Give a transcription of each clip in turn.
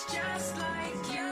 It's just like you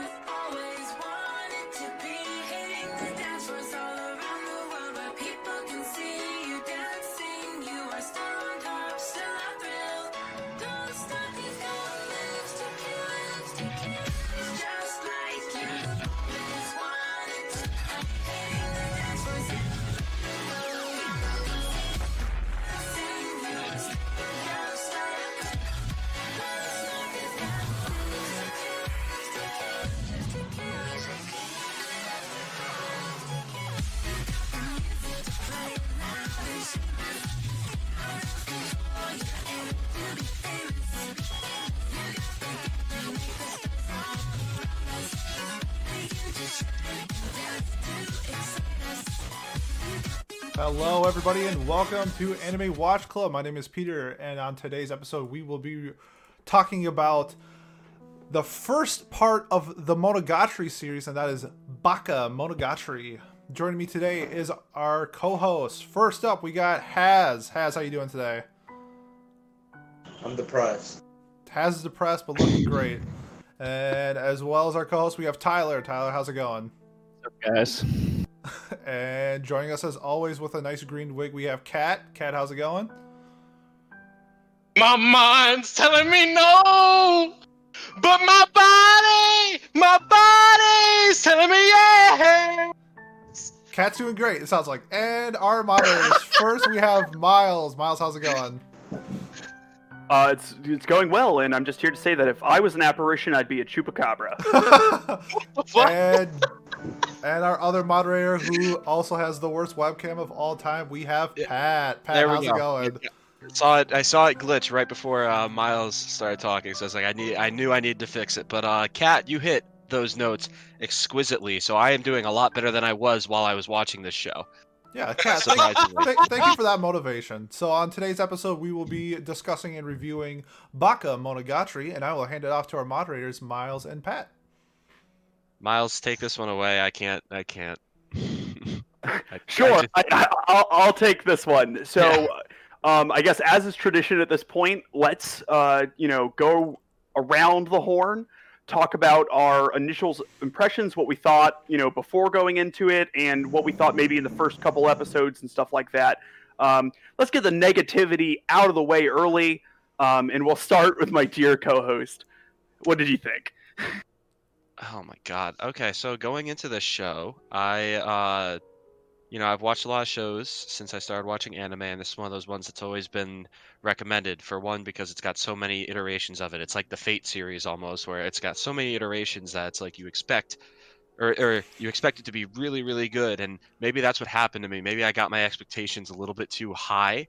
Hello, everybody, and welcome to Anime Watch Club. My name is Peter, and on today's episode, we will be talking about the first part of the Monogatari series, and that is Baka Monogatari. Joining me today is our co-host. First up, we got Haz. Haz, how are you doing today? I'm depressed. Haz is depressed, but looking great. And as well as our co-host, we have Tyler. Tyler, how's it going? What's up, guys. And joining us as always with a nice green wig, we have Kat. Kat, how's it going? My mind's telling me no, but my body, my body's telling me yes. Cat's doing great. It sounds like. And our moderators. First, we have Miles. Miles, how's it going? Uh, it's it's going well, and I'm just here to say that if I was an apparition, I'd be a chupacabra. and and our other moderator, who also has the worst webcam of all time, we have Pat. Pat, There how's go. it going? I saw it. I saw it glitch right before uh, Miles started talking, so I was like, I need. I knew I needed to fix it. But uh, Kat, you hit those notes exquisitely, so I am doing a lot better than I was while I was watching this show. Yeah, Kat, thank, thank you for that motivation. So on today's episode, we will be discussing and reviewing Baka Monogatari, and I will hand it off to our moderators, Miles and Pat. Miles, take this one away. I can't. I can't. I- sure, I, I, I'll, I'll take this one. So, um, I guess as is tradition at this point, let's uh, you know go around the horn, talk about our initial impressions, what we thought you know before going into it, and what we thought maybe in the first couple episodes and stuff like that. Um, let's get the negativity out of the way early, um, and we'll start with my dear co-host. What did you think? Oh my god. Okay, so going into this show, I uh you know, I've watched a lot of shows since I started watching anime and this is one of those ones that's always been recommended for one because it's got so many iterations of it. It's like the Fate series almost where it's got so many iterations that it's like you expect or, or you expect it to be really really good and maybe that's what happened to me. Maybe I got my expectations a little bit too high.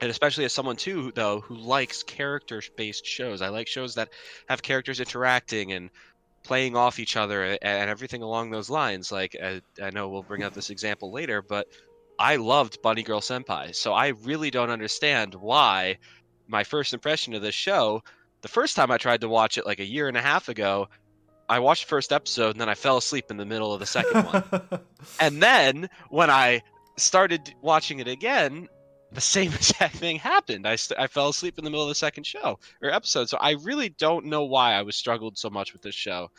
And especially as someone too though who likes character based shows. I like shows that have characters interacting and playing off each other a- and everything along those lines. Like I, I know we'll bring up this example later, but I loved Bunny Girl Senpai, so I really don't understand why my first impression of this show. The first time I tried to watch it like a year and a half ago, I watched the first episode and then I fell asleep in the middle of the second one. And then when I started watching it again, the same exact thing happened. I, st- I fell asleep in the middle of the second show or episode. So I really don't know why I was struggled so much with this show.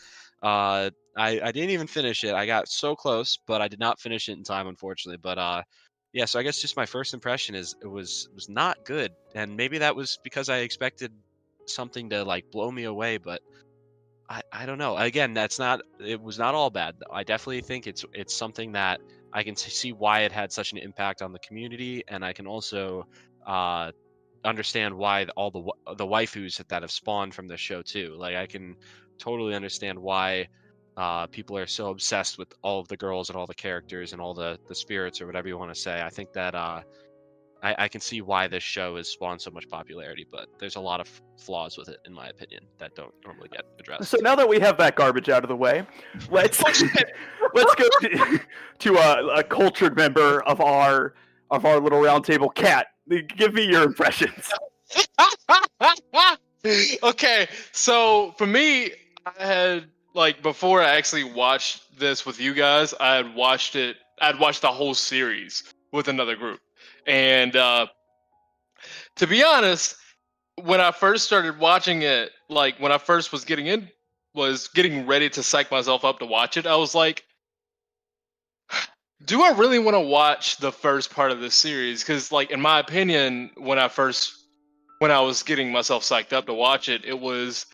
Uh, I, I didn't even finish it. I got so close, but I did not finish it in time, unfortunately. But uh, yeah. So I guess just my first impression is it was was not good, and maybe that was because I expected something to like blow me away, but I, I don't know. Again, that's not it was not all bad. I definitely think it's it's something that I can see why it had such an impact on the community, and I can also uh, understand why all the the waifus that- that have spawned from this show too. Like I can totally understand why uh, people are so obsessed with all of the girls and all the characters and all the the spirits or whatever you want to say. I think that uh, I, I can see why this show has spawned so much popularity, but there's a lot of flaws with it, in my opinion, that don't normally get addressed. So now that we have that garbage out of the way, let's let's go to, to a, a cultured member of our of our little roundtable, Cat. Give me your impressions. okay, so for me, I had like before I actually watched this with you guys, I had watched it. I'd watched the whole series with another group, and uh, to be honest, when I first started watching it, like when I first was getting in was getting ready to psych myself up to watch it, I was like, do I really want to watch the first part of this series? Because, like, in my opinion, when I first, when I was getting myself psyched up to watch it, it was,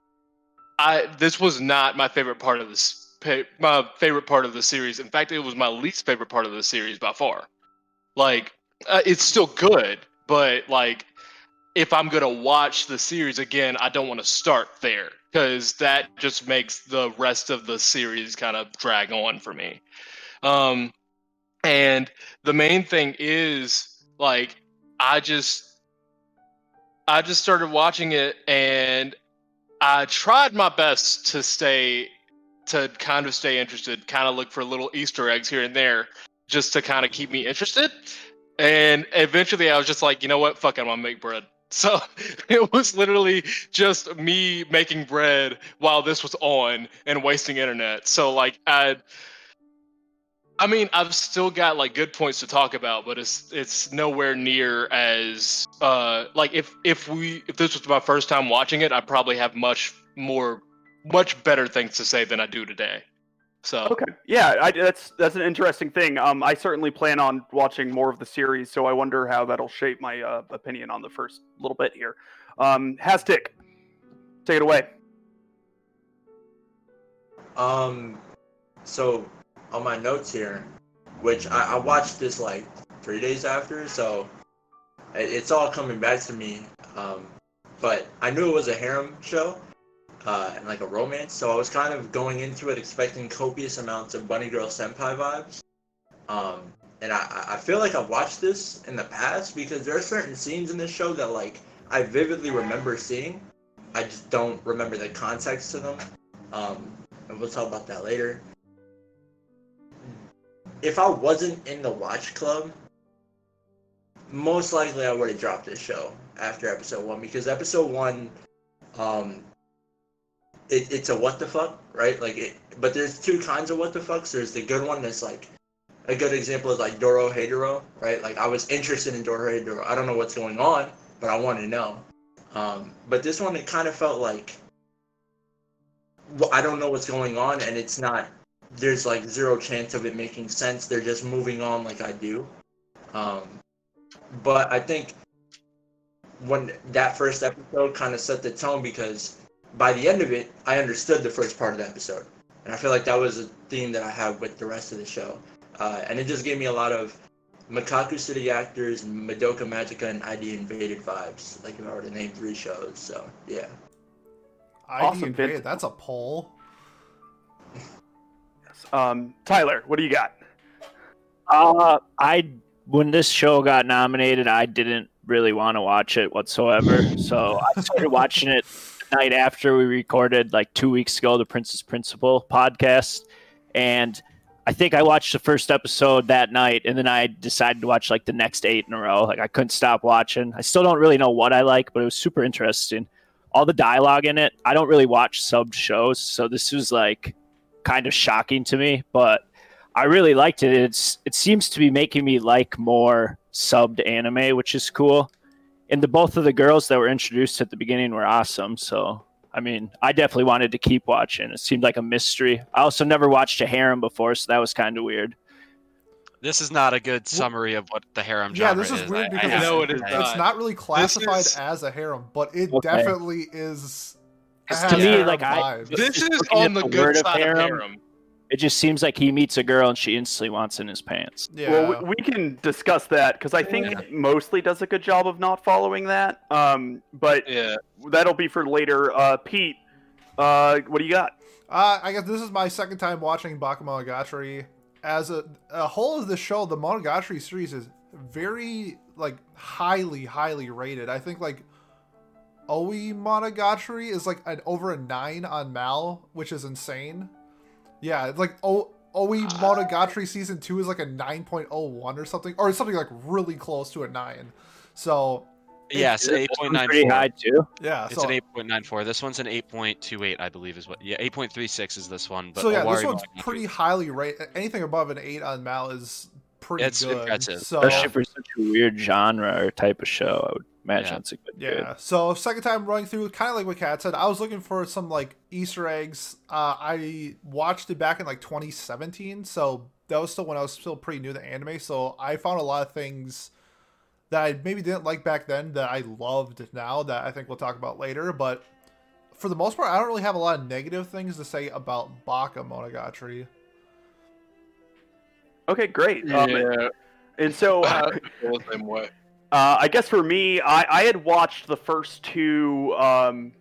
I this was not my favorite part of this, my favorite part of the series. In fact, it was my least favorite part of the series by far. Like, uh, it's still good, but like, if I'm gonna watch the series again, I don't want to start there because that just makes the rest of the series kind of drag on for me. Um, and the main thing is like I just I just started watching it and I tried my best to stay to kind of stay interested, kind of look for little Easter eggs here and there just to kind of keep me interested. And eventually I was just like, you know what, fuck I'm gonna make bread. So it was literally just me making bread while this was on and wasting internet. So like I I mean, I've still got like good points to talk about, but it's it's nowhere near as uh like if if we if this was my first time watching it, I'd probably have much more much better things to say than I do today. So Okay. Yeah, I, that's that's an interesting thing. Um, I certainly plan on watching more of the series, so I wonder how that'll shape my uh, opinion on the first little bit here. Um, Hastic, take it away. Um, so on my notes here, which I, I watched this like three days after, so it, it's all coming back to me. Um, but I knew it was a harem show, uh, and like a romance, so I was kind of going into it expecting copious amounts of bunny girl senpai vibes. Um, and I, I feel like I've watched this in the past because there are certain scenes in this show that like I vividly remember seeing. I just don't remember the context to them. Um, and we'll talk about that later. If I wasn't in the watch club, most likely I would have dropped this show after episode one because episode one, um, it, it's a what the fuck, right? Like it, but there's two kinds of what the fucks. There's the good one that's like a good example is like Dorohedoro, right? Like I was interested in Dorohedoro. I don't know what's going on, but I want to know. Um, but this one, it kind of felt like well, I don't know what's going on, and it's not. There's like zero chance of it making sense. They're just moving on like I do. Um, but I think when that first episode kind of set the tone because by the end of it, I understood the first part of the episode, and I feel like that was a theme that I have with the rest of the show, uh, and it just gave me a lot of Mekakucity Actors, Madoka Magica, and ID Invaded vibes. Like if I were to name three shows, so yeah. ID Awesome, invaded. Vince. That's a poll. Um, Tyler, what do you got? Uh, I when this show got nominated, I didn't really want to watch it whatsoever. So I started watching it the night after we recorded, like two weeks ago, the Princess Principal podcast, and I think I watched the first episode that night, and then I decided to watch like the next eight in a row. Like I couldn't stop watching. I still don't really know what I like, but it was super interesting. All the dialogue in it. I don't really watch subbed shows, so this was like kind of shocking to me, but I really liked it. It's it seems to be making me like more subbed anime, which is cool. And the both of the girls that were introduced at the beginning were awesome. So I mean, I definitely wanted to keep watching. It seemed like a mystery. I also never watched a harem before, so that was kind of weird. This is not a good summary of what the harem Yeah, genre this is is. weird I- I because have No, to it is not. it's not really classified is- as a harem, but it Okay. definitely is. To me, like, I- vibes. Just- this just is on the the good word of side of harem. Harem. It just seems like he meets a girl and she instantly wants in his pants. yeah. Well, we, we can discuss that because I think Yeah. it mostly does a good job of not following that. Um, but Yeah. that'll be for later. Uh, Pete, uh, what do you got? Uh, I guess this is my second time watching Bakemonogatari. As a, a whole of the show, the Monogatari series is very like highly, highly rated. I think like Oi Monogatari is like an over a nine on Mal, which is insane. Yeah, it's like o- Oi Monogatari season two is like a nine point oh one or something, or something like really close to a nine. So Yes, eight point nine Pretty four. high too. yeah, It's so an eight point nine four. This one's an eight point two eight, I believe, is what. Yeah, eight point three six is this one. But so yeah, this one's Monogatari- pretty highly rated. Anything above an eight on Mal is pretty It's good. impressive. So Especially for such a weird genre or type of show, I would imagine Yeah. it's a good. Yeah. grade. So second time running through, kind of like what Kat said, I was looking for some like Easter eggs. Uh, I watched it back in like 2017, so that was still when I was still pretty new to anime. So I found a lot of things that I maybe didn't like back then that I loved now that I think we'll talk about later. But for the most part, I don't really have a lot of negative things to say about Baka Monogatari. Okay, great. Um, Yeah, and so, I uh, same way. I guess for me, I, I had watched the first two um,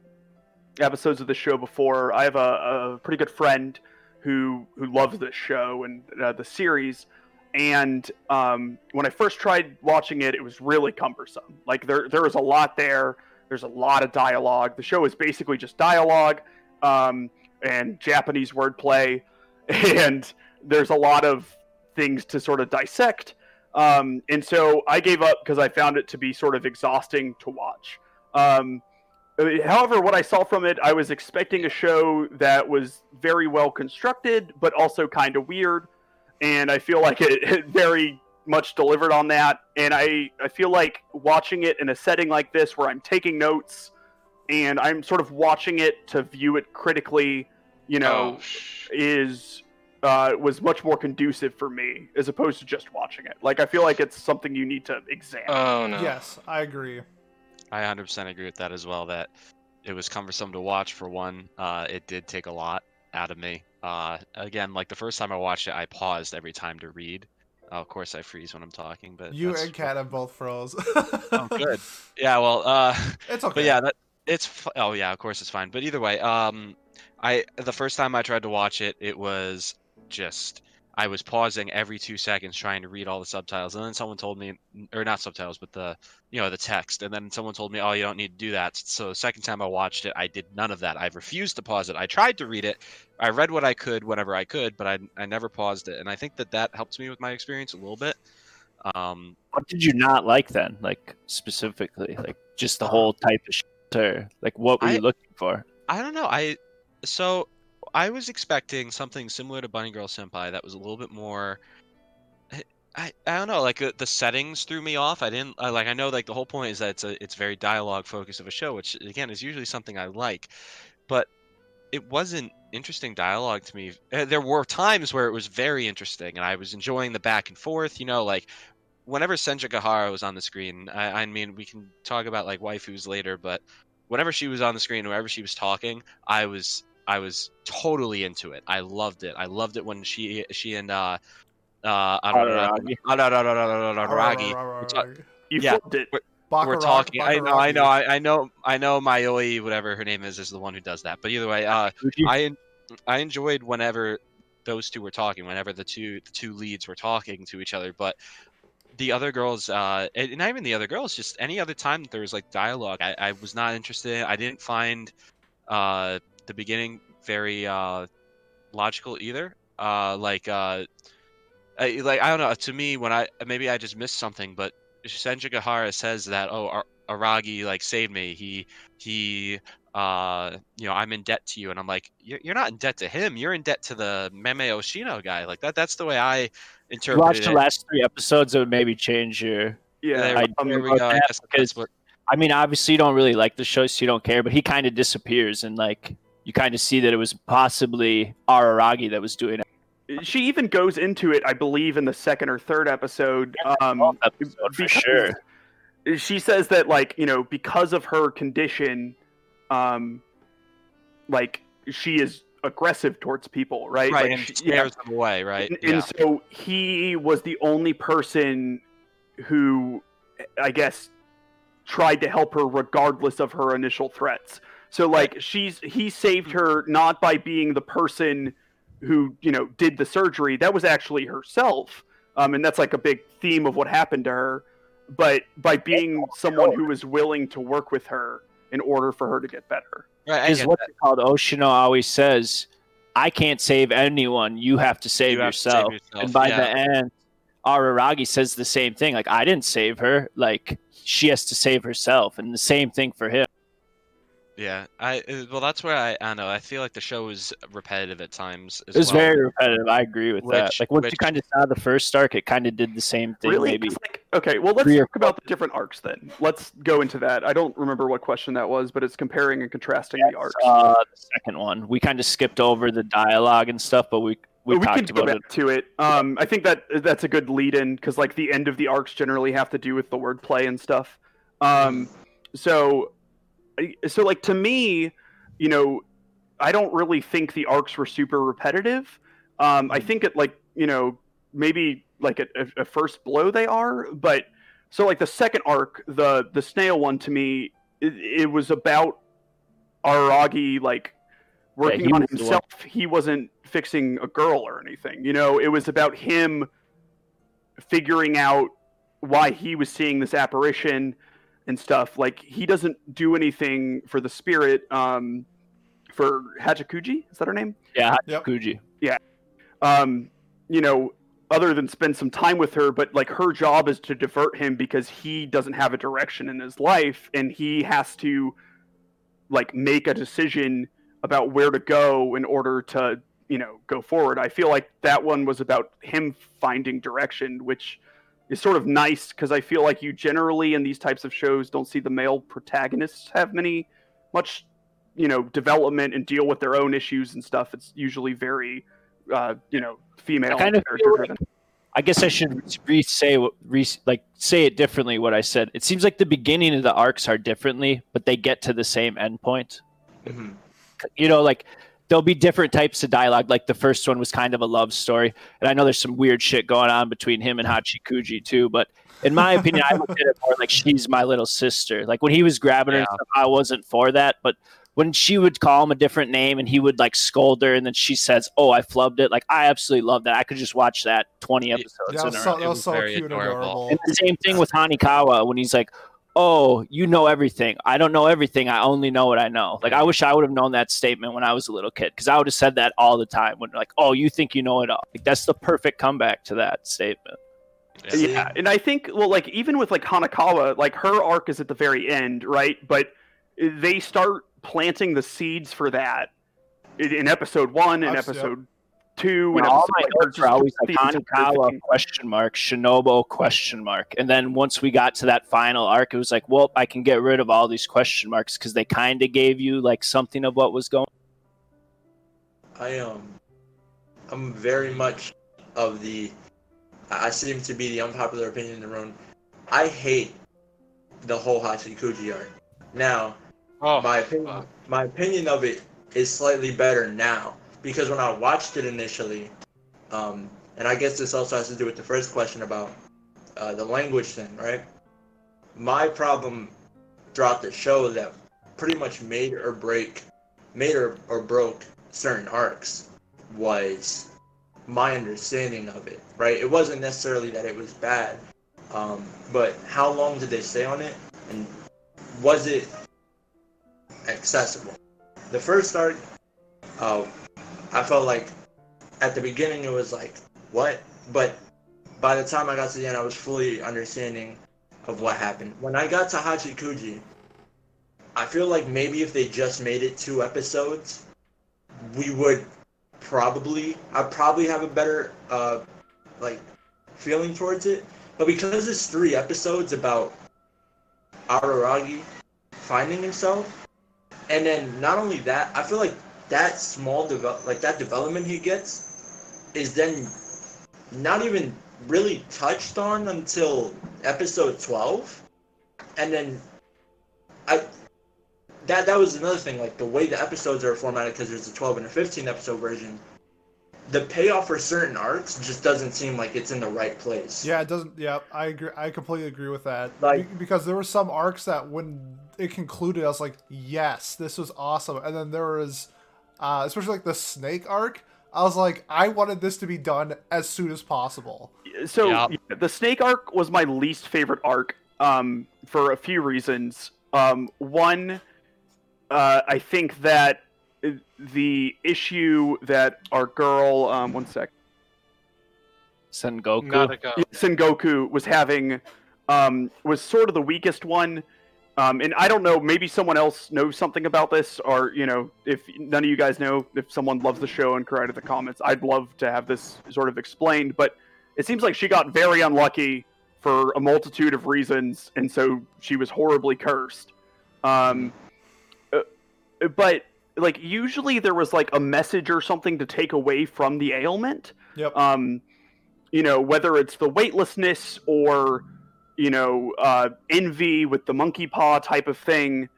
episodes of the show before. I have a, a pretty good friend who who loves this show and uh, the series. And um, when I first tried watching it, it was really cumbersome. Like there there was a lot there. There's a lot of dialogue. The show is basically just dialogue um, and Japanese wordplay, and there's a lot of things to sort of dissect. Um, and so I gave up because I found it to be sort of exhausting to watch. Um, however, what I saw from it, I was expecting a show that was very well constructed, but also kind of weird. And I feel like it, it very much delivered on that. And I, I feel like watching it in a setting like this where I'm taking notes and I'm sort of watching it to view it critically, you know, Oh, sh- is uh, was much more conducive for me as opposed to just watching it. Like I feel like it's something you need to examine. oh no. Yes, I agree. I 100% agree with that as well. That it was cumbersome to watch for one. Uh, it did take a lot out of me. Uh, again, like the first time I watched it, I paused every time to read. Uh, of course, I freeze when I'm talking, but You that's and Kat have both froze. Oh, good. Yeah, well, uh, It's okay. but yeah, that it's. f- Oh yeah, of course it's fine. But either way, um, I the first time I tried to watch it, it was just I was pausing every two seconds trying to read all the subtitles, and then someone told me, or not subtitles, but the you know the text, and then someone told me, oh, you don't need to do that. So the second time I watched it, I did none of that. I refused to pause it. I tried to read it. I read what I could whenever I could, but I I never paused it, and I think that that helps me with my experience a little bit. Um, What did you not like then? Like specifically, like just the whole type of shit, or like what were I- you looking for? I don't know. I so I was expecting something similar to Bunny Girl Senpai that was a little bit more. I I, I don't know. Like uh, the settings threw me off. I didn't I, like. I know like the whole point is that it's a it's very dialogue focused of a show, which again is usually something I like, but it wasn't interesting dialogue to me. Uh, There were times where it was very interesting, and I was enjoying the back and forth. You know, like whenever Senjougahara was on the screen, I, I mean, we can talk about like waifus later, but whenever she was on the screen, whenever she was talking, I was I was totally into it. I loved it. I loved it when she she and uh uh Araragi. Araragi. you yeah. flipped it. Baka we're Rock- talking. I know, I know, I, I know, I know. Mayoi, whatever her name is, is the one who does that. But either way, uh, I I enjoyed whenever those two were talking, whenever the two the two leads were talking to each other. But the other girls, uh, and not even the other girls, just any other time there was like dialogue, I, I was not interested. I didn't find uh, the beginning very uh, logical either. Uh, like uh, I, like I don't know. To me, when I maybe I just missed something, but Senjougahara says that oh Ar- Aragi like saved me. He he uh you know I'm in debt to you, and I'm like you're, you're not in debt to him. You're in debt to the Meme Oshino guy. Like that. That's the way I You interpreted watch the last three episodes, it would maybe change your. Yeah, There, I- there we about go. I guess because- that's what. I mean, obviously, you don't really like the show, so you don't care. But he kind of disappears, and like you kind of see that it was possibly Araragi that was doing it. she even goes into it, I believe, in the second or third episode. Um, episode for sure. She says that, like, you know, because of her condition, um, like she is aggressive towards people, right? Right, Like, and she- scares them away, right? And, yeah. and so he was the only person who, I guess, tried to help her regardless of her initial threats. So like she's he saved her not by being the person who you know did the surgery. That was actually herself, um, and that's like a big theme of what happened to her. But by being someone who was willing to work with her in order for her to get better. right, I Is what called Oshino always says, "I can't save anyone. You have to save You have to save yourself." yourself, And by yeah. the end, Araragi says the same thing. Like, I didn't save her. Like, she has to save herself, and the same thing for him. Yeah, I uh, well that's where I I don't know I feel like the show is repetitive at times. As It was well. very repetitive. I agree with that. Like once which- you kind of saw the first arc, it kind of did the same thing. Really? Maybe 'Cause, Like, okay, well, let's talk about the different arcs then. Let's go into that. I don't remember what question that was, but it's comparing and contrasting the arcs. uh, the second one. We kind of skipped over the dialogue and stuff, but we we, we can go about it. back to it. Um, I think that that's a good lead-in because like the end of the arcs generally have to do with the wordplay and stuff. Um, so, I- so like to me, you know, I don't really think the arcs were super repetitive. Um, I think it like you know maybe like at, at, at first blow they are, but so like the second arc, the the snail one to me, it, it was about Aragi like working he on was the one- himself. He wasn't fixing a girl or anything. You know, it was about him figuring out why he was seeing this apparition and stuff. Like he doesn't do anything for the spirit. Um, for Hachikuji, is that her name? Yeah, Yep. Yeah. um, you know, other than spend some time with her, but like her job is to divert him because he doesn't have a direction in his life and he has to like make a decision about where to go in order to, you know, go forward. I feel like that one was about him finding direction, which is sort of nice because I feel like you generally in these types of shows don't see the male protagonists have many much, you know, development and deal with their own issues and stuff. It's usually very uh, you know, female I kind of character feel driven. I guess I should re say what re like say it differently. What I said. It seems like the beginning of the arcs are differently, but they get to the same end point. Mhm. you know, like there'll be different types of dialogue. Like the first one was kind of a love story, and I know there's some weird shit going on between him and Hachikuji too. But in my opinion, I looked at it more like she's my little sister. Like when he was grabbing her, stuff, I wasn't for that. But when she would call him a different name and he would like scold her, and then she says, "Oh, I flubbed it," like I absolutely love that. I could just watch that 20 episodes Yeah, that was a so, that was was so very cute and adorable. adorable. And the same thing with Hanekawa when he's like, "Oh, you know everything. I don't know everything. I only know what I know." Like I wish I would have known that statement when I was a little kid because I would have said that all the time. When like, "Oh, you think you know it all." Like that's the perfect comeback to that statement. Yeah. Yeah, and I think well, like even with like Hanekawa, like her arc is at the very end, right? But they start planting the seeds for that in, in episode one and I've- episode two. And and all my like, they're notes are always like the entire Hanekawa thing. question mark, Shinobu question mark, and then once we got to that final arc, it was like, "Well, I can get rid of all these question marks because they kind of gave you like something of what was going." I um, I'm very much of the. I I seem to be the unpopular opinion in the room. I hate the whole Hachikuji arc. Now, Oh, my opinion, wow. my opinion of it is slightly better now because when I watched it initially, um, and I guess this also has to do with the first question about uh, the language thing, right? My problem throughout the show that pretty much made or break, made or, or broke certain arcs was my understanding of it, right? It wasn't necessarily that it was bad, um, but how long did they stay on it, and was it accessible? The first arc, uh, I felt like at the beginning it was like what, but by the time I got to the end, I was fully understanding of what happened. When I got to Hachikuji, I feel like maybe if they just made it two episodes, we would probably I'd probably have a better uh like feeling towards it. But because it's three episodes about Araragi finding himself, and then not only that, I feel like that small develop like that development he gets is then not even really touched on until episode 12 and then i that that was another thing like the way the episodes are formatted because there's a 12 and a 15 episode version the payoff for certain arcs just doesn't seem like it's in the right place Yeah, it doesn't. Yeah, I agree. I completely agree with that. Like- Be- because there were some arcs that when it concluded, I was like, "Yes, this was awesome." And then there was, uh, especially like the snake arc. I was like, I wanted this to be done as soon as possible. So Yeah. yeah, the snake arc was my least favorite arc um, for a few reasons. Um, one, uh, I think that the issue that our girl, um, one sec, Sengoku. Nadeko. Sengoku was having um, was sort of the weakest one. Um, and I don't know, maybe someone else knows something about this, or you know, if none of you guys know, if someone loves the show and in the comments, I'd love to have this sort of explained. But it seems like she got very unlucky for a multitude of reasons, and so she was horribly cursed. Um, uh, but like usually there was like a message or something to take away from the ailment. Yep. Um, you know, whether it's the weightlessness or you know uh, envy with the monkey paw type of thing,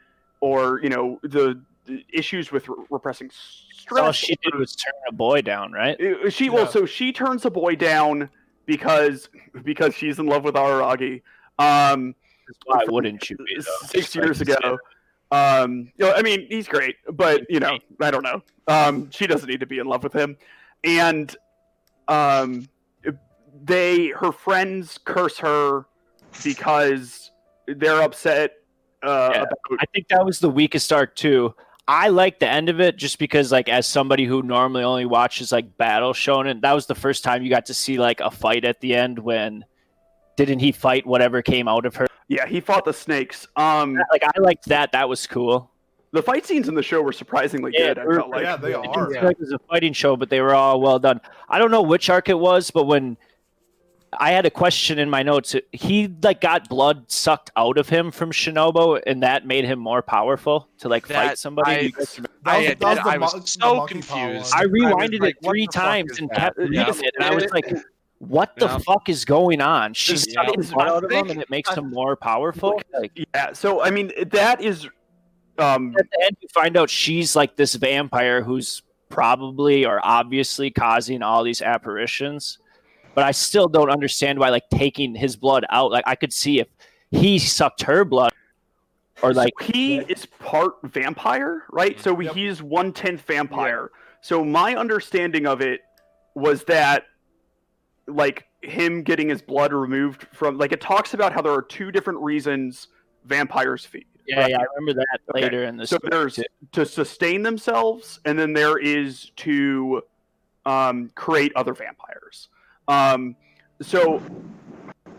or you know the, the issues with re- repressing stress. All she did was turn a boy down, right? Uh, She well, Yeah. so she turns a boy down because because she's in love with Araragi. Um, Why wouldn't you be? six like years ago. Um, you know, I mean, he's great, but you know, I don't know. Um, she doesn't need to be in love with him, and um, they her friends curse her because they're upset uh, Yeah. about I think that was the weakest arc too. I like the end of it just because, like, as somebody who normally only watches like battle shonen, that was the first time you got to see like a fight at the end when didn't he fight whatever came out of her? yeah. He fought the snakes. Um, Like, I liked that. That was cool. the fight scenes in the show were surprisingly Yeah, good. I felt like yeah, they It are. didn't feel like it was a fighting show, but they were all well done. I don't know which arc it was, but when I had a question in my notes, he like got blood sucked out of him from Shinobu, and that made him more powerful to like fight somebody. I- You guys was- I, that was did- the was so confused. I was rewinded like, it three times and that? kept reading Yeah. it, and I was like, "What the Yeah. fuck is going on?" She This- sucked yeah. blood out of him, think- and it makes him more powerful. Like, yeah. So I mean, that is. Um, at the end, you find out she's like this vampire who's probably or obviously causing all these apparitions. But I still don't understand why, like, taking his blood out. Like, I could see if he sucked her blood, or like, so he is part vampire, right? So Yep. he's one tenth vampire. So my understanding of it was that, like, him getting his blood removed from, like, it talks about how there are two different reasons vampires feed. yeah, right? yeah, I remember that Okay. later in the So story, there's too. to sustain themselves, and then there is to um, create other vampires. Um, so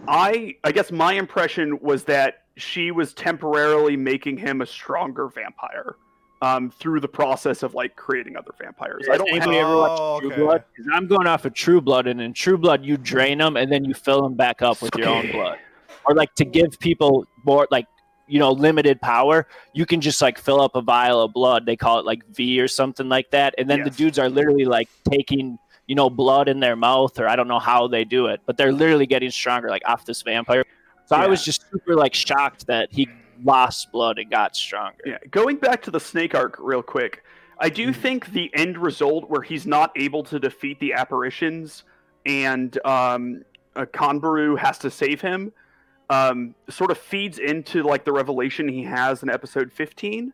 I, I guess my impression was that she was temporarily making him a stronger vampire um, through the process of like creating other vampires. I don't have, anybody ever watched Oh, True okay. Blood? 'Cause I'm going off of True Blood, and in True Blood, you drain them and then you fill them back up with your own blood. Or like to give people more like you know limited power, you can just like fill up a vial of blood. They call it like V or something like that, and then the dudes are literally like taking you know blood in their mouth, or I don't know how they do it, but they're literally getting stronger like off this vampire. So I was just super like shocked that he lost blood and got stronger. Yeah, going back to the snake arc real quick, I do think the end result where he's not able to defeat the apparitions and um, uh, Kanbaru has to save him um, sort of feeds into like the revelation he has in episode 15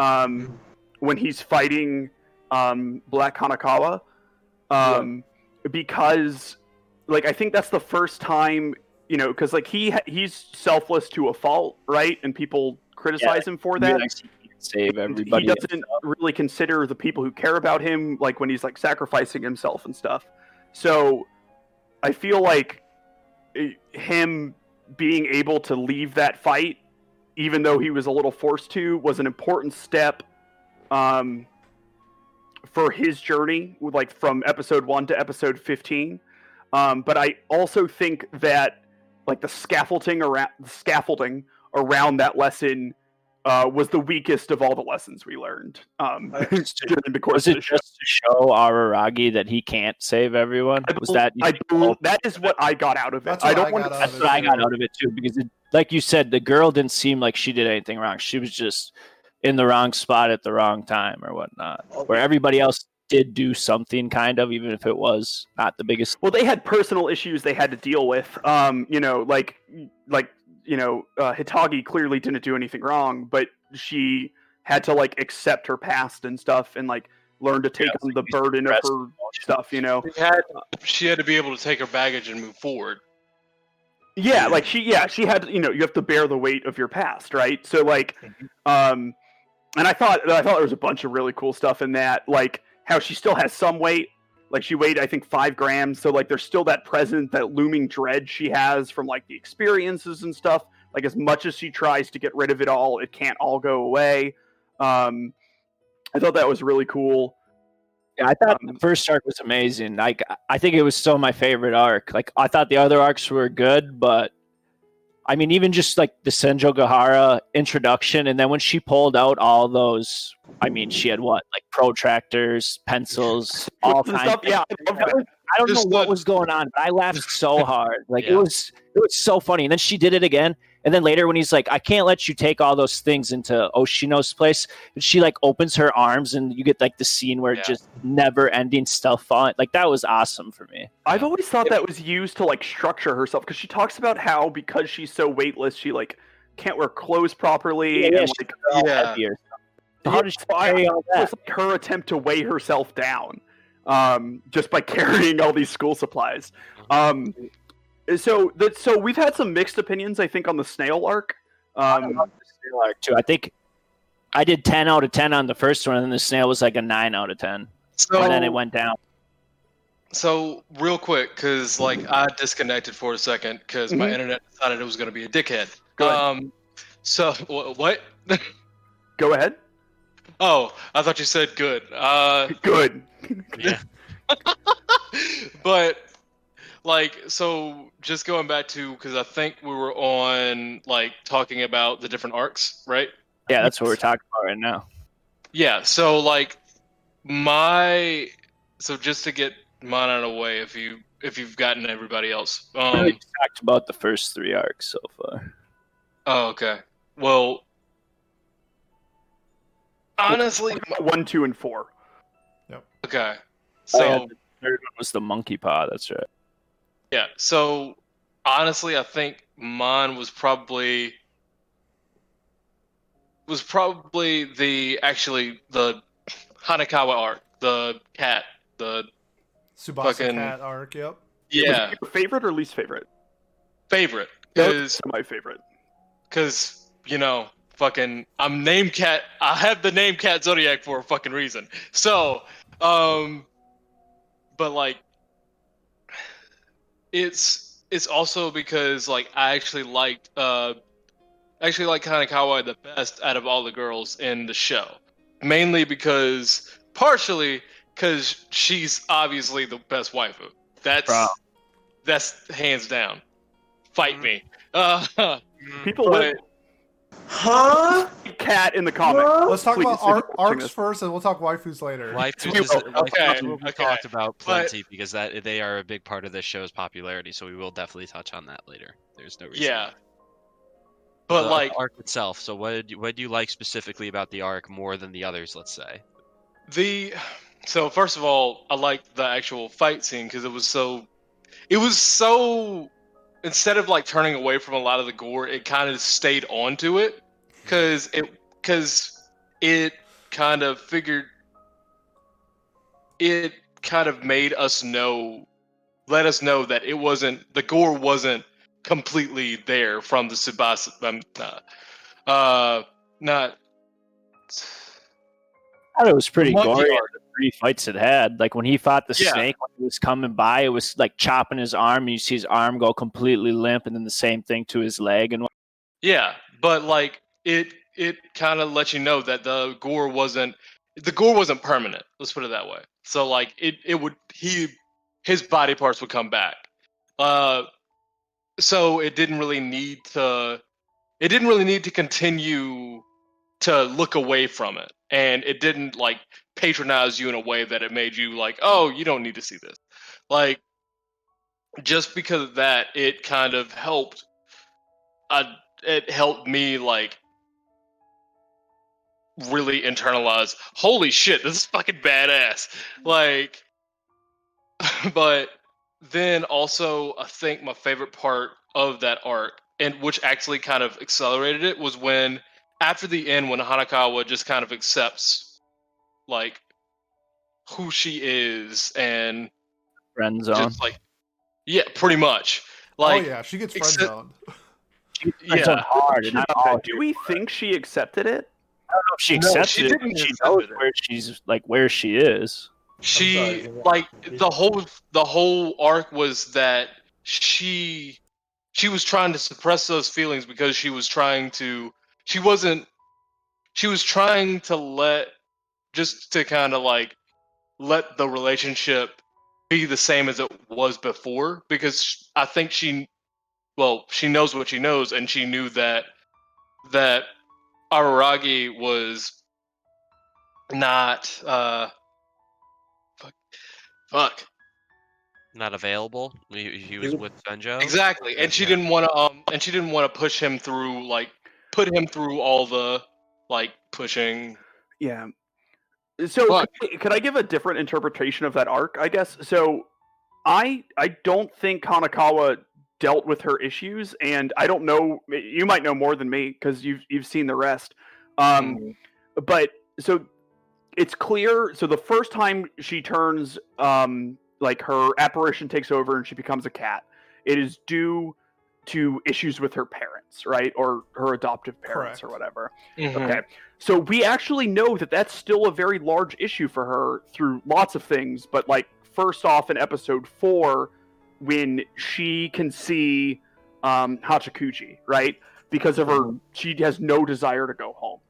um, when he's fighting um, Black Hanekawa. Um, Because, like, I think that's the first time, you know, because like he he's selfless to a fault, right? And people criticize him for that he save everybody. he doesn't really consider the people who care about him like when he's like sacrificing himself and stuff so i feel like eh, him being able to leave that fight even though he was a little forced to was an important step um for his journey like from episode 1 to episode 15 um but i also think that like the scaffolding around the scaffolding around that lesson uh, was the weakest of all the lessons we learned um, during the course Was of it the show. just to show Araragi that he can't save everyone? I Was that I that is what I got out of it. That's I don't I want got to. out that's of what it, I got too. out of it too? Because, it, like you said, the girl didn't seem like she did anything wrong. She was just in the wrong spot at the wrong time or whatnot. Where everybody else did do something, kind of, even if it was not the biggest. Well, they had personal issues they had to deal with. Um, you know, like like you know, uh, Hitagi clearly didn't do anything wrong, but she had to like accept her past and stuff, and like learn to take Yeah, on it's the burden of her stuff. You know. She had, she had to be able to take her baggage and move forward. Yeah, like she yeah, she had you know, you have to bear the weight of your past, right? So like um and I thought I thought there was a bunch of really cool stuff in that, like how she still has some weight. Like she weighed I think five grams, so like there's still that present, that looming dread she has from like the experiences and stuff. Like as much as she tries to get rid of it all, it can't all go away. Um, I thought that was really cool. Yeah, I thought Um, the first arc was amazing. Like I think it was still my favorite arc. Like I thought the other arcs were good, but I mean, even just like the Senjougahara introduction, and then when she pulled out all those, I mean, she had what like protractors, pencils, all kinds. stuff. Yeah, I. Don't know Just what was going on, but I laughed so hard. Like it was, it was so funny. And then she did it again. And then later, when he's like, "I can't let you take all those things into Oshino's place," and she like opens her arms, and you get like the scene where Yeah. just never-ending stuff falling. Like that was awesome for me. I've always thought that was used to like structure herself because she talks about how because she's so weightless, she like can't wear clothes properly Yeah, yeah, and like All Yeah. heavier. So how did she carry all that? was like her attempt to weigh herself down um, just by carrying all these school supplies. Um, so that so we've had some mixed opinions, I think, on the snail arc. I Um, love the snail arc too. I think I did ten out of ten on the first one, and then the snail was like a nine out of ten, So and then it went down. So real quick, because like I disconnected for a second because my Mhm. internet decided it was going to be a dickhead. Go ahead. Um, so wh- what? go ahead. oh, I thought you said good. Uh, Good. Yeah. but like, so just going back to because I think we were on like talking about the different arcs, right? Yeah, that's what we're talking about right now. Yeah. So like my so just to get mine out of the way, if you if you've gotten everybody else, We um, really talked about the first three arcs so far. Oh, okay. Well, honestly, One, two, and four. yep okay. Oh, So yeah, the third one was the monkey paw. That's right. Yeah, so honestly, I think mine was probably was probably the actually the Hanekawa arc, the cat, the Tsubasa Fucking- cat arc. Yep. yeah Your favorite or least favorite? favorite That because my favorite. because you know fucking I'm name cat I have the name cat zodiac for a fucking reason so um but like it's it's also because like I actually liked uh actually like Kanekawa the best out of all the girls in the show. Mainly because partially because she's obviously the best waifu. That's Bro. that's hands down. Fight me. Uh People But- live Huh? cat in the comic. Let's talk Please, about if ar- arcs this. first, and we'll talk waifus later. Waifus We is, will. waifus Okay, will okay. talked about But- plenty because that they are a big part of this show's popularity. So we will definitely touch on that later. There's no reason. Yeah. But The like arc itself. So what did you, what do you like specifically about the arc more than the others? Let's say. the so first of all, I liked the actual fight scene because it was so it was so instead of like turning away from a lot of the gore, it kind of stayed onto it because it because it kind of figured it kind of made us know let us know that it wasn't the gore wasn't completely there from the Tsubasa um, uh, uh not I thought it was pretty Monkey gory. Three fights it had, like when he fought the Yeah. snake when he was coming by, it was like chopping his arm, and you see his arm go completely limp, and then the same thing to his leg. And Yeah, but like it it kind of lets you know that the gore wasn't the gore wasn't permanent. Let's put it that way. So like it it would he his body parts would come back. Uh so it didn't really need to it didn't really need to continue to look away from it. And it didn't like patronize you in a way that it made you like, "Oh, you don't need to see this." Like just because of that, it kind of helped uh, it helped me like really internalize holy shit this is fucking badass like but then also i think my favorite part of that arc and which actually kind of accelerated it was when after the end when hanekawa just kind of accepts like who she is and friend zone. just like yeah pretty much oh, like oh yeah, she gets friend zoned. Friend zone yeah hard. And not all. Do we think she accepted it? I don't know if she No, she it. didn't She knows it. where she's like where she is. she sorry, like the whole the whole arc was that she she was trying to suppress those feelings because she was trying to she wasn't she was trying to let just to kind of like let the relationship be the same as it was before because I think she well she knows what she knows and she knew that that Araragi was not uh fuck fuck Not available. He, he was with Benjo. exactly and she Yeah. didn't want to um and she didn't want to push him through like put him through all the like pushing Yeah. So Fuck. could I- could I give a different interpretation of that arc? I guess so. I I don't think Hanekawa dealt with her issues, and I don't know. You might know more than me because you've you've seen the rest. Um, but so it's clear. So the first time she turns, um, like her apparition takes over and she becomes a cat, it is due to issues with her parents, right, or her adoptive parents, or Correct. whatever. Mhm. Okay. So we actually know that that's still a very large issue for her through lots of things, but like first off in episode 4 when she can see um Hachikuji, right? Because of her she has no desire to go home.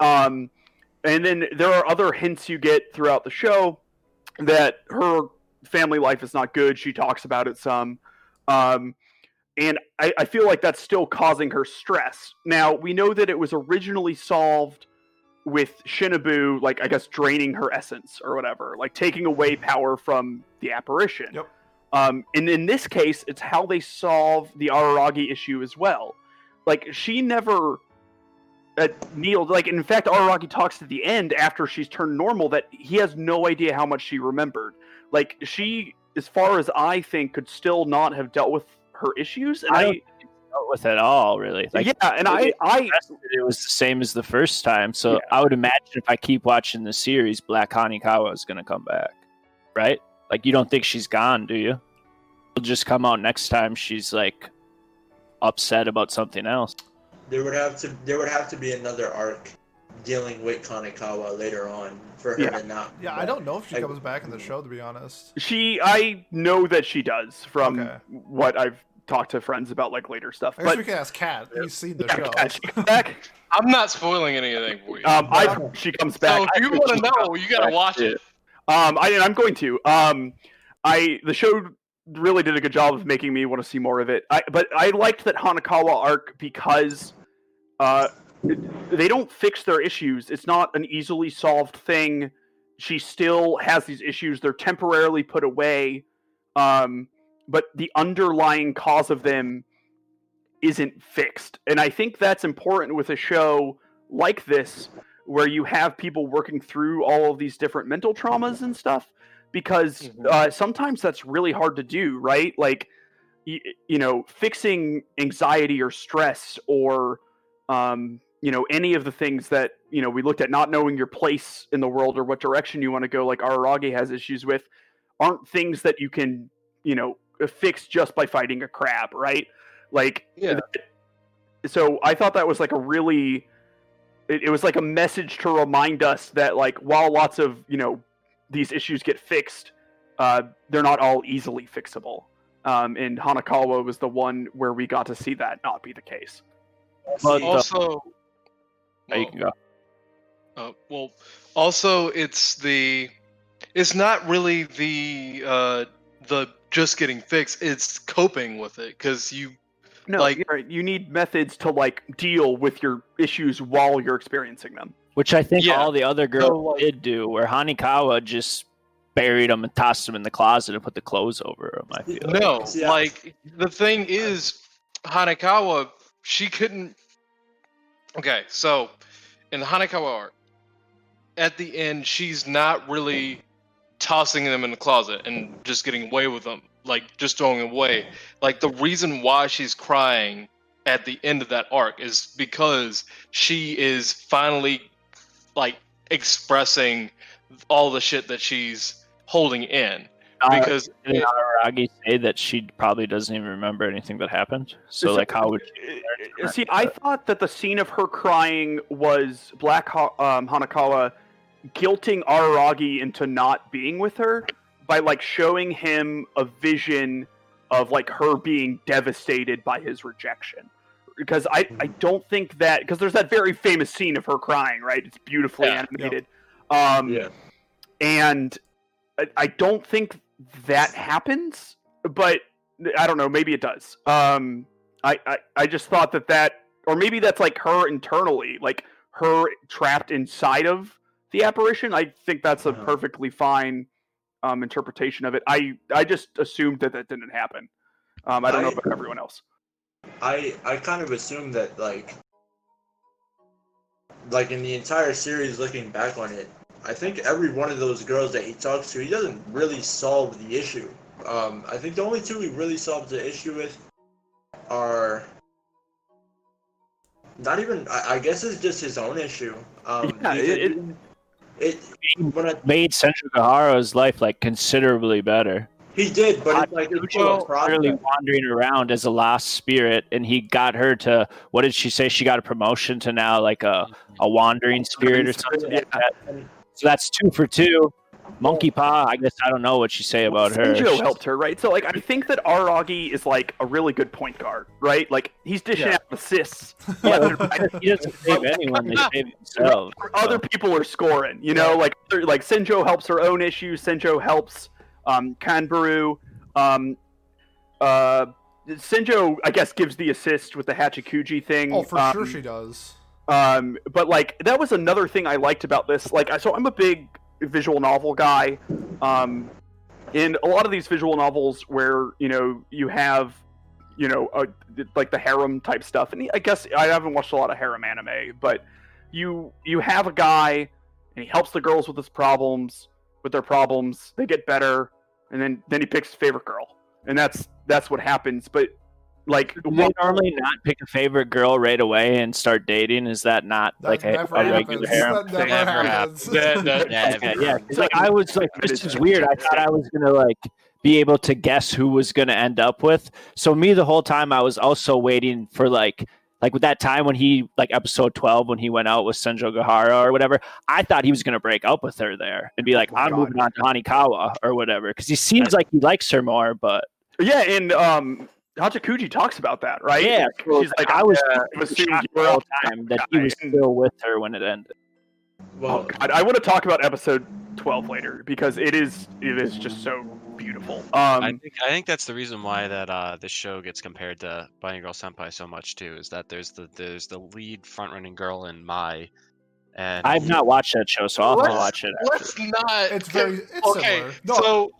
Um and then there are other hints you get throughout the show that her family life is not good. She talks about it some. Um and I, I feel like that's still causing her stress. Now we know that it was originally solved with Shinobu, like I guess draining her essence or whatever, like taking away power from the apparition. Yep. Um, and in this case, it's how they solve the Araragi issue as well. Like she never uh, kneeled. Like in fact, Araragi talks at the end after she's turned normal that he has no idea how much she remembered. Like she, as far as I think, could still not have dealt with her issues. And I I, don't dealt with it all, really. Like, yeah, and I, I, it was the same as the first time. So Yeah. I would imagine if I keep watching the series, Black Hanekawa is going to come back, right? Like you don't think she's gone, do you? She'll just come out next time. She's like upset about something else. There would have to there would have to be another arc dealing with Hanekawa later on for her Yeah. to not. Yeah, I don't know if she I- comes back in the show to be honest. She, I know that she does from Okay. what I've talked to friends about, like later stuff. I guess But we can ask Kat. He's seen the Yeah, show. Kat, she comes back. I'm not spoiling anything for you. Um, I she comes back. so if you want to know, you got to watch it. Um, I, I'm going to. Um, I the show really did a good job of making me want to see more of it. I, but I liked that Hanekawa arc because uh, they don't fix their issues. It's not an easily solved thing. She still has these issues. They're temporarily put away, um, but the underlying cause of them isn't fixed. And I think that's important with a show like this, where you have people working through all of these different mental traumas and stuff, because Mhm. uh, sometimes that's really hard to do, right? Like, you, you know, fixing anxiety or stress or, um, you know, any of the things that, you know, we looked at not knowing your place in the world or what direction you want to go, like Araragi has issues with, aren't things that you can, you know, fix just by fighting a crab, right? Like, Yeah. so I thought that was like a really it, it was like a message to remind us that like while lots of you know these issues get fixed uh, they're not all easily fixable um, and hanekawa was the one where we got to see that not be the case But the- Also, Oh, you can go. Uh, well, also it's the it's not really the uh the just getting fixed. It's coping with it because you no Like- you're right. you need methods to like deal with your issues while you're experiencing them Which I think Yeah. all the other girls So, like- did do, where Hanekawa just buried him and tossed him in the closet and put the clothes over him. I feel like. Yeah. like the thing is Hanekawa she couldn't. Okay, so in Hanekawa art, at the end she's not really tossing them in the closet and just getting away with them, like just throwing away. Like the reason why she's crying at the end of that arc is because she is finally like expressing all the shit that she's holding in because Didn't Araragi say that she probably doesn't even remember anything that happened? So, So- like, how would Uh, See, I thought that the scene of her crying was Black ha- um, Hanekawa guilting Araragi into not being with her by like showing him a vision of like her being devastated by his rejection. Because I, I don't think that because there's that very famous scene of her crying, right? It's beautifully Yeah. animated. Um, Yeah. and I, I don't think that happens, but I don't know. Maybe it does. Um, I, I, I just thought that that, or maybe that's like her internally, like her trapped inside of the apparition. I think that's a Uh-huh. perfectly fine um, interpretation of it. I, I just assumed that that didn't happen. Um, I don't know about everyone else. I I kind of assumed that like like in the entire series looking back on it, I think every one of those girls that he talks to, he doesn't really solve the issue. Um, I think the only two he really solves the issue with are not even. I, I guess it's just his own issue. Um, Yeah, he- it- it, when I, Made Senjougahara's life like considerably better. he did, but it's like it's still a Well, clearly wandering around as a lost spirit, and he got her to what did she say? She got a promotion to now like a, a wandering spirit or something like that. So that's two for two. Monkey Paw, I guess I don't know what you say about her. Senjo helped her, right? So like I think that Aragi is like a really good point guard, right? Like he's dishing Yeah. out assists. Yeah, he doesn't save anyone; they save themselves. other people are scoring. You know, like other- like Senjo helps her own issues. Senjo helps um, Kanbaru. Um, uh, Senjo, I guess, gives the assist with the Hachikuji thing. Oh, for um, sure she does. Um, but like that was another thing I liked about this. Like, so I'm a big visual novel guy. Um, in a lot of these visual novels where you know you have, you know, uh, like the harem type stuff, and I guess I haven't watched a lot of harem anime, but you you have a guy and he helps the girls with his problems, with their problems, they get better, and then then he picks his favorite girl, and that's that's what happens. But like, Do they normally not pick a favorite girl right away and start dating? Is that not That like a, never a happens. regular harem? That never, Never happens. That, that, Yeah, Okay, yeah, 'cause, like I was like, this is is weird. I thought I was gonna like be able to guess who was gonna end up with. So me, the whole time, I was also waiting for like, like with that time when he like episode twelve when he went out with Senjougahara or whatever. I thought he was gonna break up with her there and be like, Oh I'm God. moving on to Hanekawa or whatever, because he seems like he likes her more. But Yeah, and um, Hachikuji talks about that, right? yeah, so she's like, I was uh, it was soon shocked the whole time that he was still with her when it ended. Oh Well, God, I want to talk about episode twelve later because it is it is just so beautiful. Um, I think I think that's the reason why that uh this show gets compared to Bunny Girl Senpai so much too. Is that there's the there's the lead front running girl in Mai, and I've not watched that show, so I'll Let's- watch it. let's not. It's very. It's okay. No, So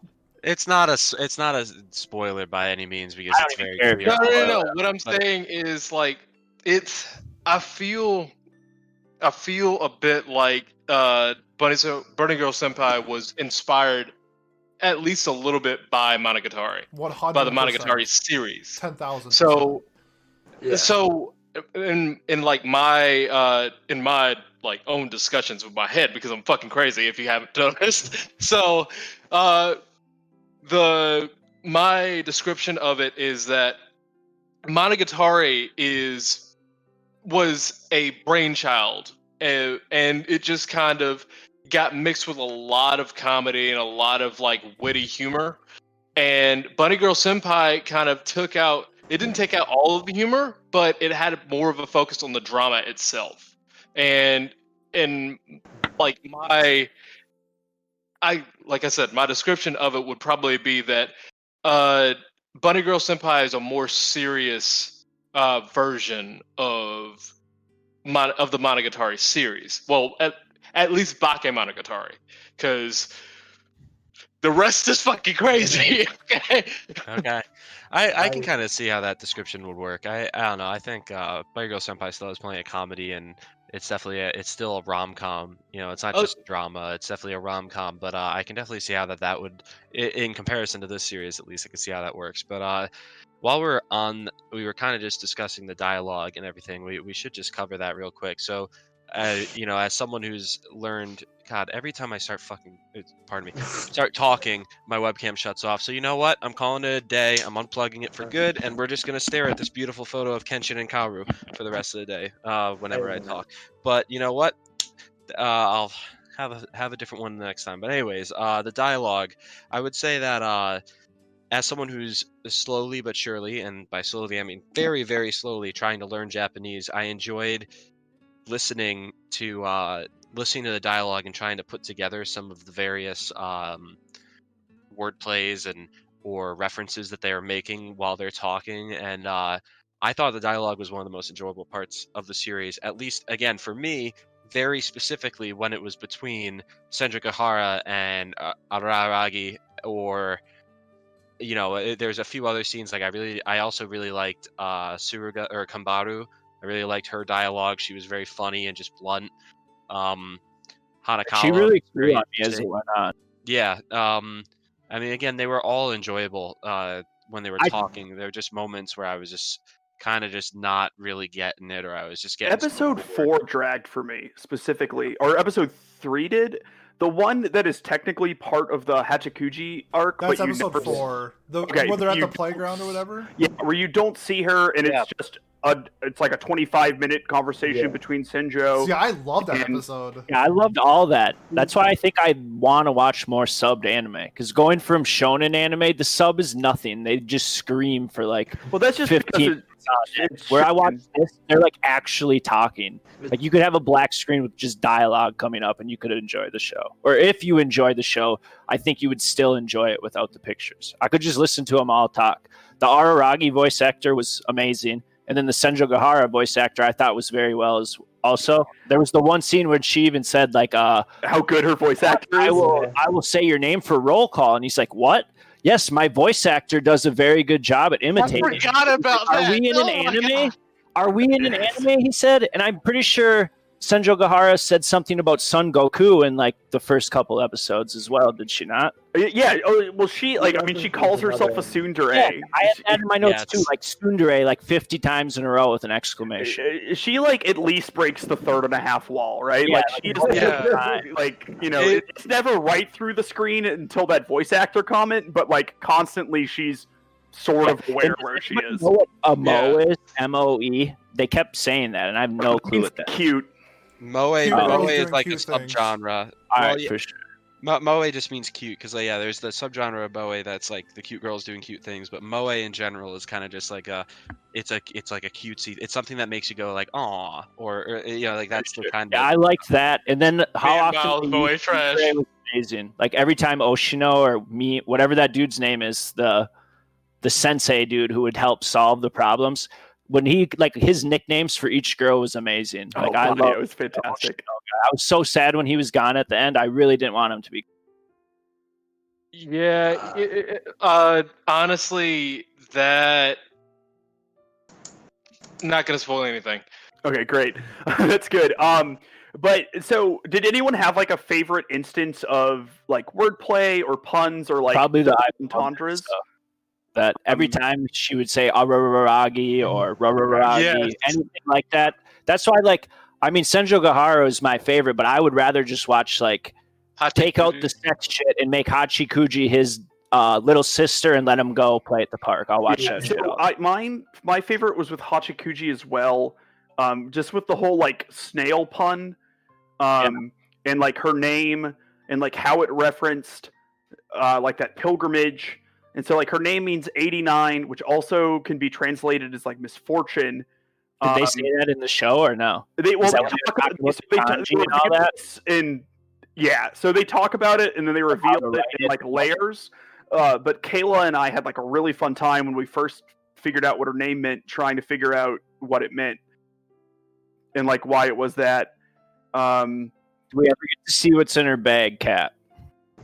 it's not a s- it's not a spoiler by any means because it's very care if clear. no, no, no, no. What I'm but- saying is like it's. I feel. I feel a bit like uh, Bunny so Burning Girl Senpai was inspired, at least a little bit by Monogatari, one hundred by the Monogatari series. ten thousand. So yeah. So in in like my uh in my like own discussions with my head because I'm fucking crazy if you haven't noticed. So uh the my description of it is that Monogatari is was a brainchild uh, and it just kind of got mixed with a lot of comedy and a lot of like witty humor and Bunny Girl Senpai kind of took out it didn't take out all of the humor, but it had more of a focus on the drama itself. And and like my I like I said, my description of it would probably be that uh Bunny Girl Senpai is a more serious uh version of Mon- of the Monogatari series. Well, at at least Bake Monogatari, because the rest is fucking crazy. okay. Okay. I, I can kind of see how that description would work. I, I don't know. I think uh, Bunny Girl Senpai still has plenty of comedy, and it's definitely a, it's still a rom com. You know, it's not Oh. just drama. It's definitely a rom com. But uh, I can definitely see how that that would, in comparison to this series, at least I can see how that works. But uh, while we're on, we were kind of just discussing the dialogue and everything. We we should just cover that real quick. So. Uh, you know, as someone who's learned, God, every time I start fucking, uh, pardon me, start talking, my webcam shuts off. So you know what? I'm calling it a day. I'm unplugging it for good, and we're just gonna stare at this beautiful photo of Kenshin and Kaoru for the rest of the day. Uh, whenever I talk. But you know what? Uh, I'll have a have a different one the next time. But anyways, uh, the dialogue. I would say that uh, as someone who's slowly but surely, and by slowly I mean very, very slowly, trying to learn Japanese, I enjoyed listening to uh, listening to the dialogue and trying to put together some of the various um, word plays and or references that they are making while they're talking. And uh, I thought the dialogue was one of the most enjoyable parts of the series. At least, again, for me, very specifically when it was between Gahara and uh, Araragi or you know, uh, there's a few other scenes like I really, I also really liked uh, Suruga or Kambaru. I really liked her dialogue. She was very funny and just blunt. Um, Hanekawa. She really grew on me as it went on. Yeah. Um, I mean, again, they were all enjoyable uh, when they were I- talking. There were just moments where I was just kind of just not really getting it, or I was just getting Episode four dragged for me specifically, or episode three did. The one that is technically part of the Hachikuji arc, That's but you episode never- four. The Okay, when they're at you the playground or whatever. Yeah, where you don't see her, and Yeah. it's just a, it's like a 25 minute conversation Yeah. between Senjo. Yeah, I love that and- episode. Yeah, I loved all that. That's why I think I want to watch more subbed anime. Because going from shonen anime, the sub is nothing. They just scream for like Well, that's just because 15 it, it's where I watch this, they're like actually talking. Like you could have a black screen with just dialogue coming up, and you could enjoy the show. Or if you enjoy the show, I think you would still enjoy it without the pictures. I could just listen to them all talk. The Araragi voice actor was amazing, and then the Senjougahara voice actor I thought was very well as also. There was the one scene where she even said like, uh, how good her voice actor I is. will I will say your name for roll call. And he's like, What? Yes, my voice actor does a very good job at imitating. I forgot about Are that. we in Oh an anime? God. Are we in an anime? He said, and I'm pretty sure Senjougahara said something about Son Goku in like the first couple episodes as well. Did she not? Uh, Yeah. Oh, well, she like. I mean, she calls herself a tsundere. Yeah, I had that in my notes Yes. too, like Tsundere, like 50 times in a row with an exclamation. Uh, She like at least breaks the third and a half wall, right? Yeah, like like, she's most of like you know, It- it's never right through the screen until that voice actor comment, but like constantly she's sort of aware And where she is. know what a Mo is? M O E. They kept saying that, and I have no clue what that. cute. Moe, Cute Moe is like a subgenre. Well, right, yeah, for sure. Mo- Moe just means cute because yeah, there's the subgenre of moe that's like the cute girls doing cute things, but moe in general is kind of just like a, it's a it's like a cutesy. It's something that makes you go like aw, or, or you know like that's the kind Yeah, of. I liked that. And then how Man, often Miles they Boy trash. Tsundere was amazing. Like every time Oshino or me, whatever that dude's name is, the the sensei dude who would help solve the problems. When he like his nicknames for each girl was amazing. Like oh, I God, love. it was fantastic. I was so sad when he was gone at the end. I really didn't want him to be. Yeah, it- it- uh, honestly, that not gonna spoil anything. Okay, great. That's good. Um, but so did anyone have like a favorite instance of like wordplay or puns or like Probably the entendres? Stuff. That every Um, time she would say arararagi or rararagi, Yes. anything like that. That's why, like, I mean, Senjougahara is my favorite, but I would rather just watch like Hot take take out the sex shit and make Hachikuji his uh, little sister and let him go play at the park. I'll watch Yeah, that shit. so all- I, mine, my favorite was with Hachikuji as well. Um, just with the whole like snail pun, um, and like her name and like how it referenced, uh, like that pilgrimage. And so like her name means eighty nine, which also can be translated as like misfortune. Did they Um, say that in the show or no? They well, they talk about, about they, the ta- kanji they and all that? in yeah. So they talk about it and then they reveal it write in like layers. Uh, but Kayla and I had like a really fun time when we first figured out what her name meant, trying to figure out what it meant and like why it was that. Um, Do we ever get to see what's in her bag, Cat?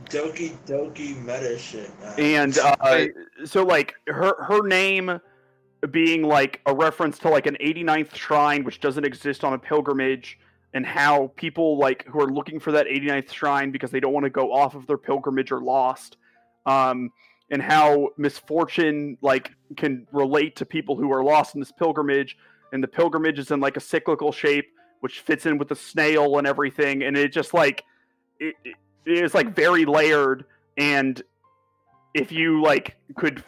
Doki Doki meta shit, man. and uh, so like her her name being like a reference to like an 89th shrine which doesn't exist on a pilgrimage and how people like who are looking for that 89th shrine because they don't want to go off of their pilgrimage are lost um and how misfortune like can relate to people who are lost in this pilgrimage and the pilgrimage is in like a cyclical shape which fits in with the snail and everything and it just like it, it is like very layered and if you like could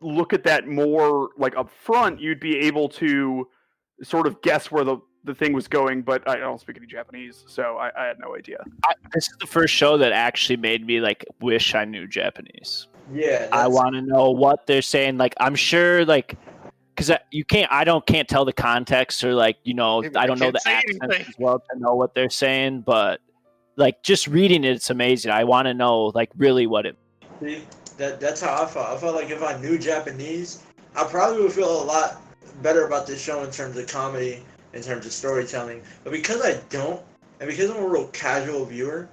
look at that more like up front you'd be able to sort of guess where the the thing was going but i don't speak any japanese so i, I had no idea I, this is the first show that actually made me like wish I knew Japanese. Yeah, I want to know what they're saying. Like, I'm sure, like, because you can't, I don't, can't tell the context or like, you know, Yeah, I don't know the say accents anything. as well to know what they're saying. But like, just reading it, it's amazing. I want to know, like, really what it. See, that that's how I felt. I felt like if I knew Japanese, I probably would feel a lot better about this show in terms of comedy, in terms of storytelling. But because I don't, and because I'm a real casual viewer,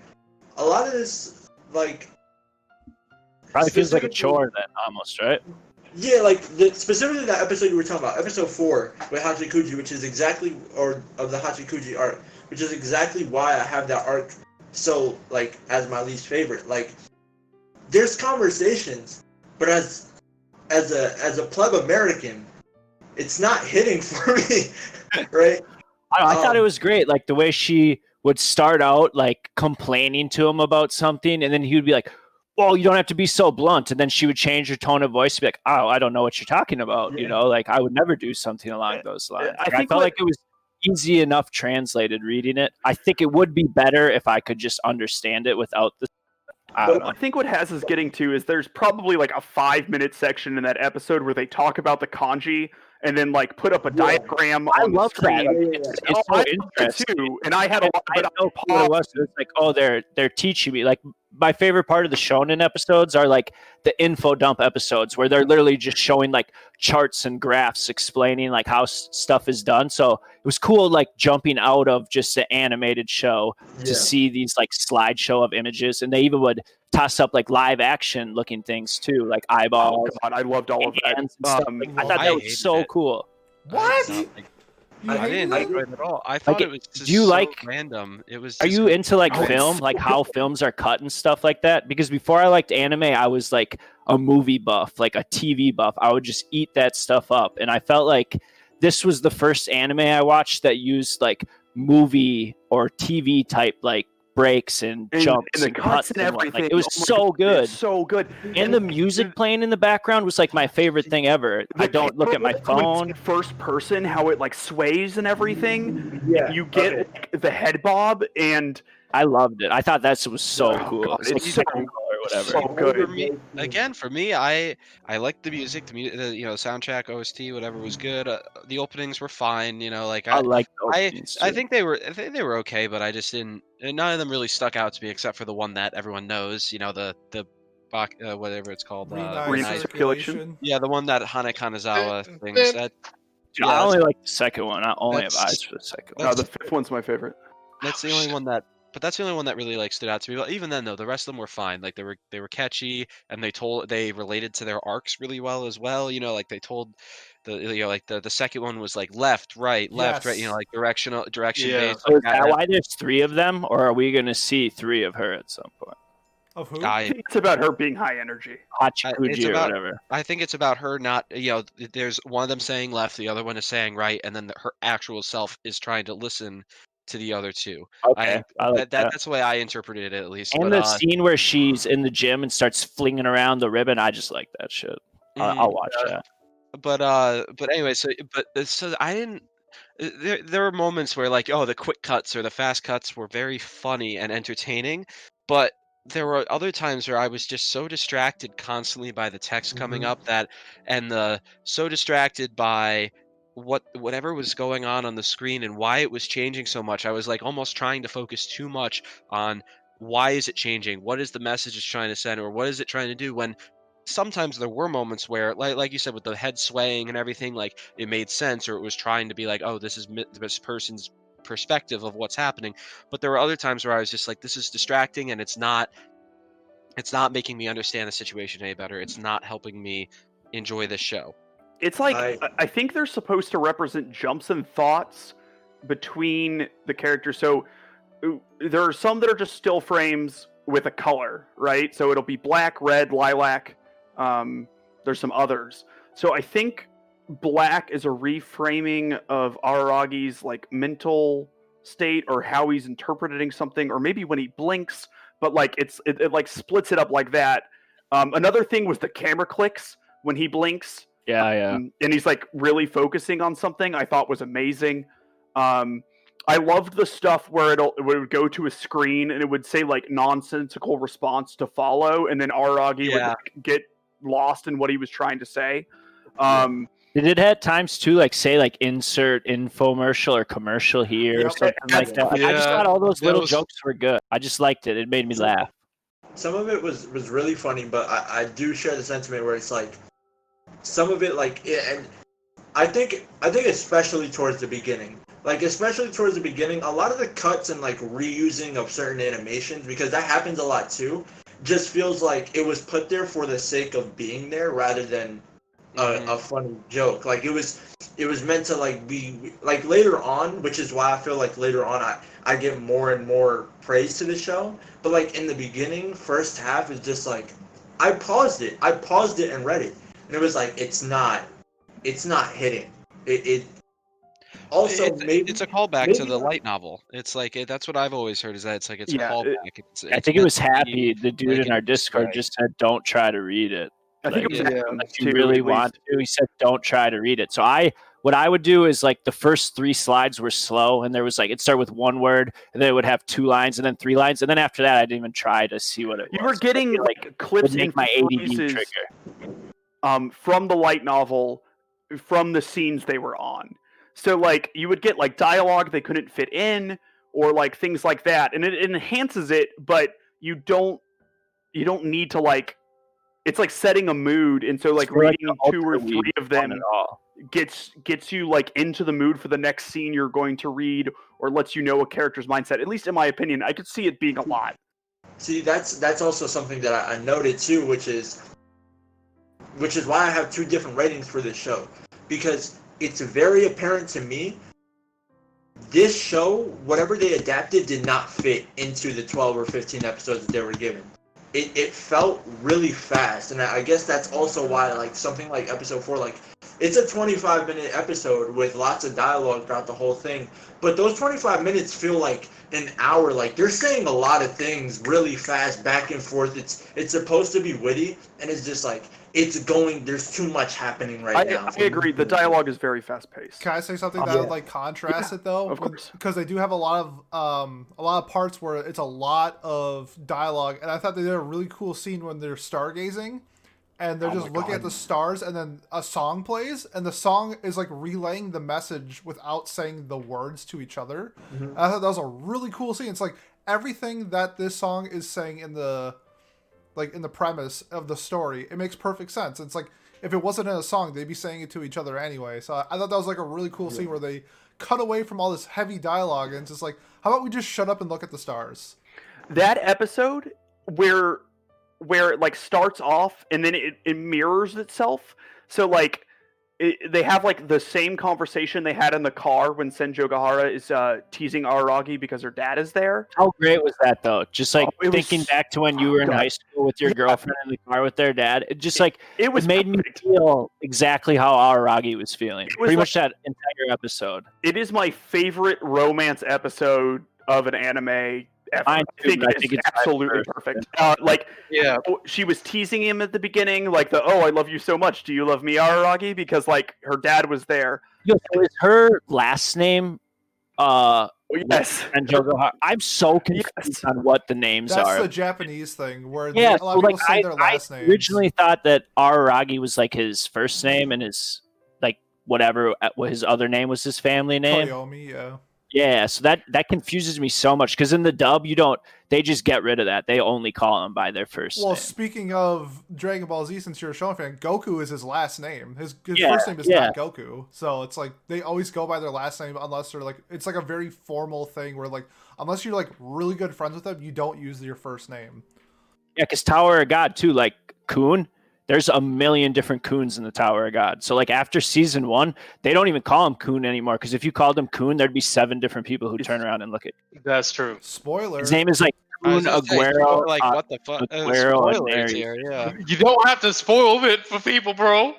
a lot of this, like, Probably feels like a chore then, almost, right? Yeah, like the, specifically that episode you were talking about, episode four with Hachikuji, which is exactly or of the Hachikuji arc, which is exactly why I have that arc so like as my least favorite. Like, there's conversations, but as as a as a pleb American, it's not hitting for me, right? I, I thought it Um, was great, like the way she would start out like complaining to him about something, and then he would be like, "Well, you don't have to be so blunt," and then she would change her tone of voice to be like, "Oh, I don't know what you're talking about," you know, like I would never do something along those lines. I Like, I, think felt what- like it was easy enough translated reading it. I think it would be better if I could just understand it without the. I. I think what Has is getting to is there's probably like a five minute section in that episode where they talk about the kanji and then like put up a Yeah. diagram I on love the that. screen. It's, Oh, it's I so interesting. too, and I had a lot. I But know what it was. It's like, oh, they're they're teaching me. Like my favorite part of the shonen episodes are like the info dump episodes where they're literally just showing like charts and graphs explaining like how s- stuff is done. So it was cool, like jumping out of just the animated show to see these like slideshow of images, and they even would toss up like live action looking things too, like oh eyeballs, god, I loved all of that. hands, and stuff. Um, Like, I thought I that was hated so it. cool. What? I, like- You I- I didn't enjoy it at all. I thought it- it was just do you so like- random. It was. Are you into like film, like how films are cut and stuff like that? Because before I liked anime, I was like a movie buff, like a TV buff. I would just eat that stuff up, and I felt like this was the first anime I watched that used like movie or TV type like breaks and, and, jumps and the and cuts and everything. Like, it was Oh so God, good, it's so good. and the music playing in the background was like my favorite thing ever. I don't look at my camera, when it's phone. first person, how it like sways and everything. Yeah. You get okay. like, the head bob and I loved it. I thought that was so Oh, cool. God, It's like it's so- Technicolor or whatever. so good. For me, again, for me, I I liked the music, the, mu- the you know soundtrack, OST, whatever was good. Uh, the openings were fine. You know, like I I, like. I, I think they were I think they were okay, but I just didn't. None of them really stuck out to me, except for the one that everyone knows. You know, the the uh, whatever it's called. Uh, yeah, the one that Kana Hanazawa things. uh, That Dude, Yeah, I only like the second one. I only have eyes for the second one. the fifth one's my favorite. that's the only one that. But that's the only one that really like stood out to me. But even then, though, the rest of them were fine. Like they were they were catchy, and they told they related to their arcs really well as well. You know, like they told the you know like the the second one was like left, right, left, right. You know, like directional direction Yeah. based. So is like, that I- why there's three of them, or are we going to see three of her at some point? Of who? I I it's about her being high energy. Hachikuji it's or whatever. I think it's about her not, you know, there's one of them saying left, the other one is saying right, and then the, her actual self is trying to listen to the other two. Okay, I, like that, that. that, That's the way I interpreted it, at least. And but, the uh, scene where she's in the gym and starts flinging around the ribbon, I just like that shit. I- mhm. I'll watch that. but uh but anyway so but uh, so i didn't uh, there, there were moments where like oh the quick cuts or the fast cuts were very funny and entertaining but there were other times where i was just so distracted constantly by the text coming Mhm. up that and the so distracted by what whatever was going on on the screen and why it was changing so much i was like almost trying to focus too much on why is it changing? What is the message it's trying to send or what is it trying to do? When sometimes there were moments where like like you said with the head swaying and everything like it made sense or it was trying to be like oh this is this person's perspective of what's happening. But there were other times where i was just like this is distracting and it's not it's not making me understand the situation any better. It's not helping me enjoy this show It's like I- I, think they're supposed to represent jumps in thoughts between the characters. So uh, there are some that are just still frames with a color, right? So it'll be black, red, lilac. Um, there's some others. So I think black is a reframing of Araragi's like mental state or how he's interpreting something, or maybe when he blinks, but like it's it, it like splits it up like that. Um, another thing was the camera clicks when he blinks Yeah, yeah. um, and he's like really focusing on something I thought was amazing. Um, I loved the stuff where it'll, it would go to a screen and it would say like nonsensical response to follow, and then Aragi would like, get lost in what he was trying to say. Um, Did it at times too, like say like insert infomercial or commercial here or Yep. something like that? Like, I just thought all those that little was- jokes were good. I just liked it. It made me laugh. some of it was was really funny, but I, I do share the sentiment where it's like some of it like and I think I think especially towards the beginning. Like especially towards the beginning, a lot of the cuts and like reusing of certain animations because that happens a lot too. Just feels like it was put there for the sake of being there rather than a, Mhm. a funny joke. Like it was it was meant to like be like later on, which is why I feel like later on I I give more and more praise to the show. But like in the beginning, first half is just like I paused it. I paused it and read it, and it was like it's not, it's not hitting. It, it also it's, maybe it's a callback to the light novel. It's like it, that's what I've always heard is that it's like it's Yeah, a it- callback. It's, I think it was happy. The dude like in our Discord Easter egg. just said, "Don't try to read it." I think it was Yeah. If you really at want least. to, he said, "Don't try to read it." So I, what I would do is like the first three slides were slow, and there was like it started with one word, and then it would have two lines, and then three lines, and then after that, I didn't even try to see what it was. You were getting like like clips would make and my ADD phrases, trigger. Um, from the light novel from the scenes they were on. So like you would get like dialogue they couldn't fit in or like things like that and it, it enhances it but you don't you don't need to like it's like setting a mood and so like It's more like reading two or three of them gets gets you like into the mood for the next scene you're going to read or lets you know a character's mindset at least in my opinion. I could see it being a lot. See, that's that's also something that I, I noted too, which is which is why I have two different ratings for this show. Because it's very apparent to me this show, whatever they adapted, did not fit into the 12 or 15 episodes that they were given. It, it felt really fast, and I guess that's also why, like, something like episode 4, like, it's a 25 minute episode with lots of dialogue throughout the whole thing, but those 25 minutes feel like an hour. Like they're saying a lot of things really fast, back and forth. It's it's supposed to be witty, and it's just like it's going. There's too much happening right I, now. I agree the dialogue is very fast paced Can I say something Um, that yeah. would like contrast it though? of course. Because they do have a lot of um a lot of parts where it's a lot of dialogue, and I thought they did a really cool scene when they're stargazing, and they're Oh just my looking at the stars, and then a song plays, and the song is like relaying the message without saying the words to each other. Mhm. I thought that was a really cool scene. It's like everything that this song is saying in the like in the premise of the story, it makes perfect sense. It's like if it wasn't in a song, they'd be saying it to each other anyway. So I, thought that was like a really cool scene where they cut away from all this heavy dialogue and it's just like, how about we just shut up and look at the stars? that episode where where it like starts off and then it, it mirrors itself so like it, they have like the same conversation they had in the car when Senjougahara is uh, teasing Aragi because her dad is there. How great was that though? Just like Oh, it was thinking back to when you were in God. high school with your girlfriend in the car with their dad. It just like It was it made me feel exactly how Aragi was feeling. Was Pretty like- much that entire episode. It is my favorite romance episode of an anime ever. Mine I think I it's think it's absolutely first. perfect. Uh, like Yeah. oh, she was teasing him at the beginning, like the "Oh, I love you so much. Do you love me, Araragi?" Because like her dad was there. Yo, so is her last name uh Oh, yes, and Jogo I'm so confused Yes. on what the names are. That's the Japanese thing where yeah, a so lot of like say I, their I last names. originally thought that Araragi was like his first name and his like whatever uh, what his other name was his family name. Koyomi, yeah. Yeah, so that that confuses me so much because in the dub you don't they just get rid of that. They only call them by their first Well, name. speaking of Dragon Ball Z, since you're a Shonen fan, Goku is his last name. His, his Yeah, first name is yeah. not Goku. So it's like they always go by their last name unless they're like it's like a very formal thing where like unless you're like really good friends with them, you don't use your first name. Yeah, because Tower of God too, like Khun. There's a million different Khuns in the Tower of God. So like after season one, they don't even call him Khun anymore. Because if you called him Khun, there'd be seven different people who turn around and look at. That's true. Spoiler. His name is like Khun gonna say, Aguero. like uh, what the fuck? Uh, Aguero and spoilers here, yeah. You don't have to spoil it for people, bro.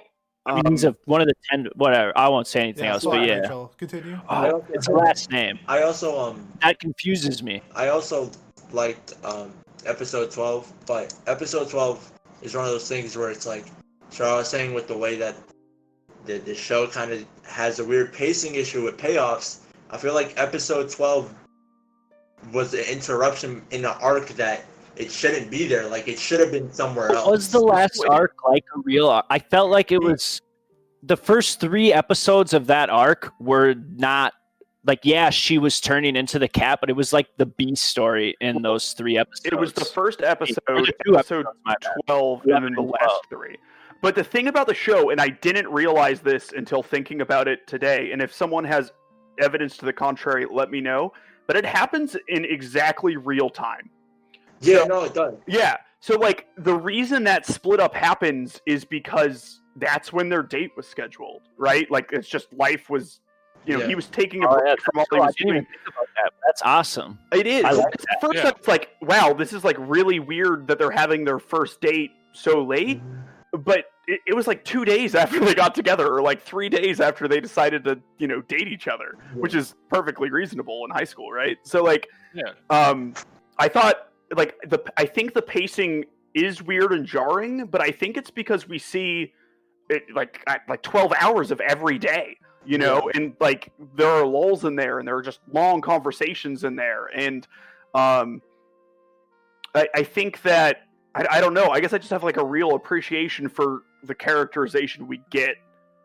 I mean, he's a, one of the ten. Whatever. I won't say anything yeah, else, but yeah, Rachel. Continue. I oh, also- it's a last name. I also um That confuses me. I also liked um episode 12, but episode 12 is one of those things where it's like, so I was saying with the way that the, the show kind of has a weird pacing issue with payoffs. I feel like episode 12 was an interruption in an arc that it shouldn't be there. Like it should have been somewhere else. Was the last arc like a real arc? I felt like it was the first three episodes of that arc were not like yeah, she was turning into the cat, but it was like the B story in those three episodes. It was the first episode, the two episode episodes, 12, and then the 12. last three. But the thing about the show, and I didn't realize this until thinking about it today, and if someone has evidence to the contrary, let me know. But it happens in exactly real time. yeah, no, it does. Yeah. So like the reason that split up happens is because that's when their date was scheduled, right? Like it's just life was you know, Yeah. he was taking a Oh, break yeah, from all that's he was doing. that. That's awesome. It is. Like At first, Yeah. it's like, wow, this is like really weird that they're having their first date so late. But it, it was like two days after they got together, or like three days after they decided to, you know, date each other, which is perfectly reasonable in high school, right? So, like, Yeah. um, I thought, like, the I think the pacing is weird and jarring, but I think it's because we see it like like twelve hours of every day, you know, and like there are lulls in there, and there are just long conversations in there, and um, I, I think that I, I don't know. I guess I just have like a real appreciation for the characterization we get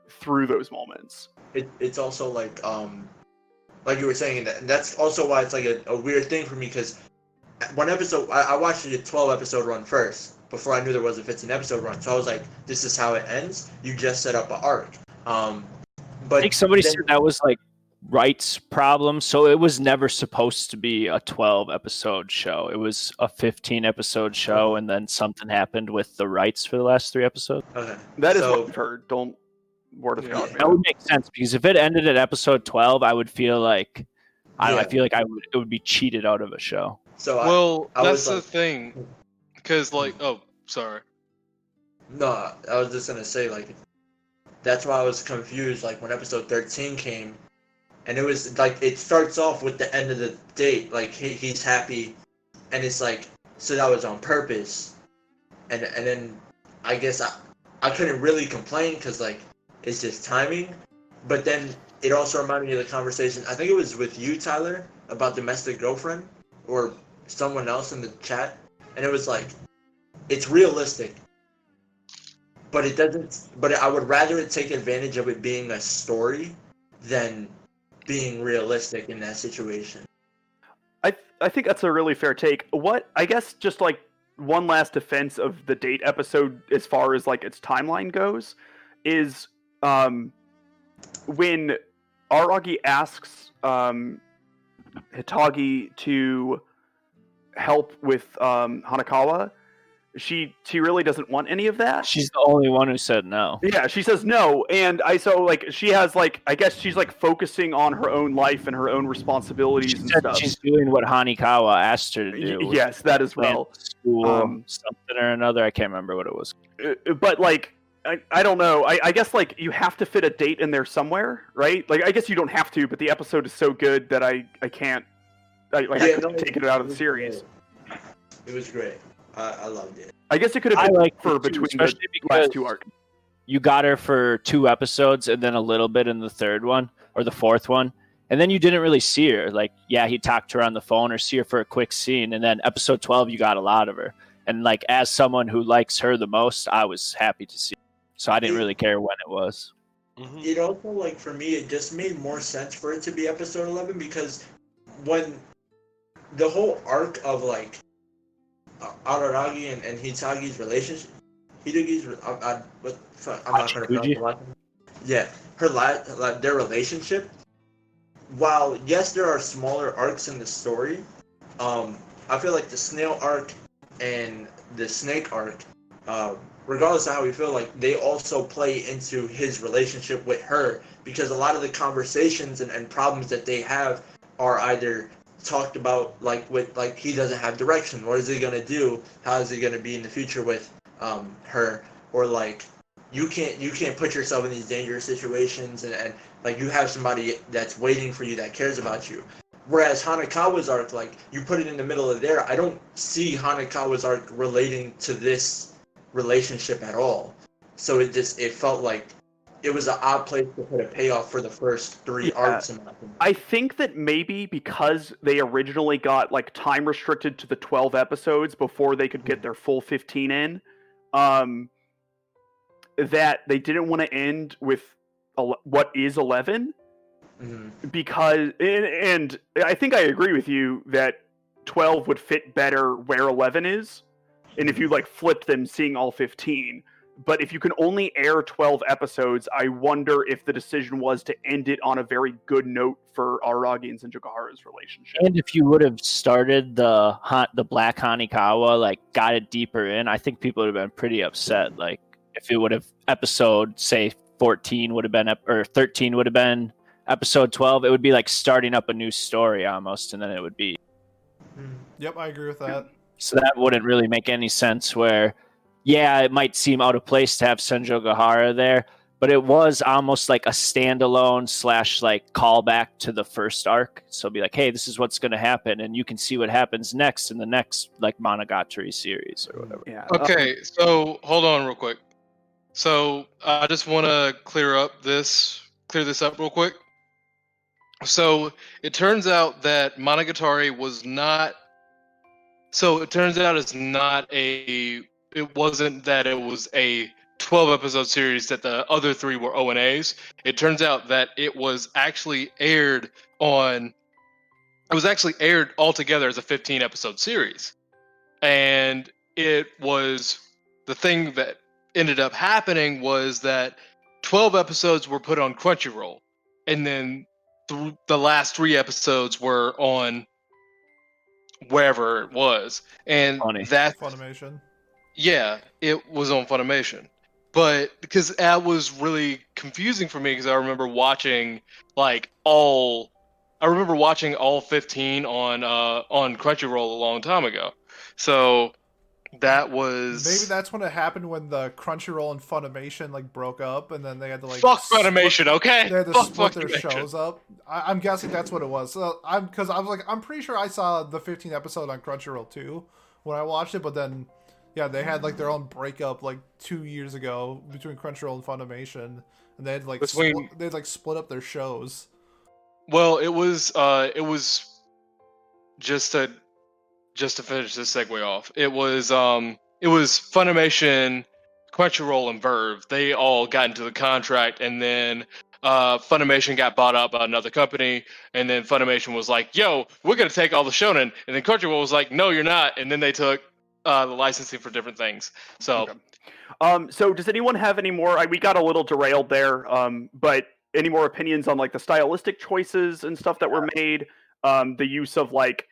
through those moments. it, it's also like um like you were saying that and that's also why it's like a, a weird thing for me because one episode I, I watched a 12 episode run first before i knew there was a 15 episode run so i was like this is how it ends you just set up an arc um but I think somebody then- said that was like rights problem. So it was never supposed to be a 12 episode show. It was a 15 episode show, and then something happened with the rights for the last three episodes. okay That is So- what I've heard. Don't word of Yeah. God. Yeah. That would make sense because if it ended at episode 12, I would feel like I, don't I feel like I would it would be cheated out of a show. so I, Well, I that's was the like- thing. Because, like, oh, sorry. no i was just gonna say like that's why i was confused like when episode 13 came and it was like it starts off with the end of the date like he, he's happy and it's like so that was on purpose. And and then i guess i, I couldn't really complain because like it's just timing. But then it also reminded me of the conversation i think it was with you tyler about domestic girlfriend or someone else in the chat and it was like it's realistic but it doesn't but i would rather take advantage of it being a story than being realistic in that situation I I think that's a really fair take. What I guess just like one last defense of the date episode as far as like its timeline goes is um when Aragi asks um Hitagi to help with um Hanekawa, she she really doesn't want any of that. She's the only one who said no. Yeah, she says no, and I so like she has like I guess she's like focusing on her own life and her own responsibilities She and said stuff. she's doing what Hanekawa asked her to do. which yes, that as well. School, Um, something or another. I can't remember what it was. Uh, But like, I, I don't know. I, I guess like you have to fit a date in there somewhere, right? Like I guess you don't have to, but the episode is so good that I I can't. I, like I Yeah, couldn't no, take it out of the series. it was great i, I loved it I guess it could have I been like for it too, between the especially because last two arcs. you got her for two episodes and then a little bit in the third one or the fourth one. And then you didn't really see her. Like, yeah, he talked to her on the phone or see her for a quick scene. And then episode 12, you got a lot of her. And like, as someone who likes her the most, I was happy to see. her. So I didn't really care when it was. hmm it also like for me it just made more sense for it to be episode 11 because when the whole arc of like Araragi and, and Hitagi's relationship Hitagi's uh, uh, what I'm not gonna pronounce Hachikuji? the last name. yeah her like their relationship while yes there are smaller arcs in the story um I feel like the snail arc and the snake arc uh, regardless of how we feel like they also play into his relationship with her because a lot of the conversations and, and problems that they have are either talked about like with like he doesn't have direction. What is he to do? How is he to be in the future with um, her? Or like you can't you can't put yourself in these dangerous situations and, and like you have somebody that's waiting for you that cares about you. Whereas hanekawa's arc like you put it in the middle of there i don't see hanekawa's arc relating to this relationship at all. So it just it felt like it was an odd place to put a payoff for the first three Yeah. arcs. In my opinion. I think that maybe because they originally got like time restricted to the 12 episodes before they could get their full 15 in, um, that they didn't want to end with ele- what is 11 Mhm. because and, and I think I agree with you that 12 would fit better where 11 is and if you like flipped them seeing all 15 but if you can only air 12 episodes I wonder if the decision was to end it on a very good note for Aragi and Senjougahara's relationship And if you would have started the hunt, the Black Hanekawa, like got it deeper in, I think people would have been pretty upset. Like if it would have episode, say fourteen would have been, ep- or thirteen would have been episode twelve, it would be like starting up a new story almost, and then it would be. Mhm. Yep, I agree with that. So that wouldn't really make any sense. Where, yeah, it might seem out of place to have Senjougahara there, but it was almost like a standalone slash like callback to the first arc. So be like, hey, this is what's going to happen, and you can see what happens next in the next like Monogatari series or whatever. yeah Okay, so hold on real quick. So I just want to clear up this, clear this up real quick. So it turns out that Monogatari was not. So it turns out it's not a. It wasn't that it was a 12 episode series that the other three were ONAs. It turns out that it was actually aired on. It was actually aired altogether as a 15 episode series. And it was the thing that ended up happening was that 12 episodes were put on Crunchyroll, and then th- the last three episodes were on wherever it was, and Funny. that Funimation. Yeah, it was on Funimation. But because that was really confusing for me because I remember watching like all I remember watching all 15 on uh on Crunchyroll a long time ago. So that was Maybe that's when it happened when the Crunchyroll and Funimation like broke up, and then they had to like fuck split- Funimation, okay? They had to fuck split their shows up. I, I'm guessing that's what it was. So I'm because I was like, I'm pretty sure I saw the 15 episode on Crunchyroll too when I watched it, but then yeah, they had like their own breakup like two years ago between Crunchyroll and Funimation, and they had like Between- split, they had like split up their shows. Well, it was uh it was just to just to finish this segue off. It was um it was Funimation, Crunchyroll, and VRV. They all got into the contract, and then uh, Funimation got bought out by another company, and then Funimation was like, "Yo, we're gonna take all the shonen," and then Crunchyroll was like, "No, you're not," and then they took uh, the licensing for different things. So Okay. Um, so does anyone have any more? I, we got a little derailed there, um, but any more opinions on like the stylistic choices and stuff that were made? Um, the use of like,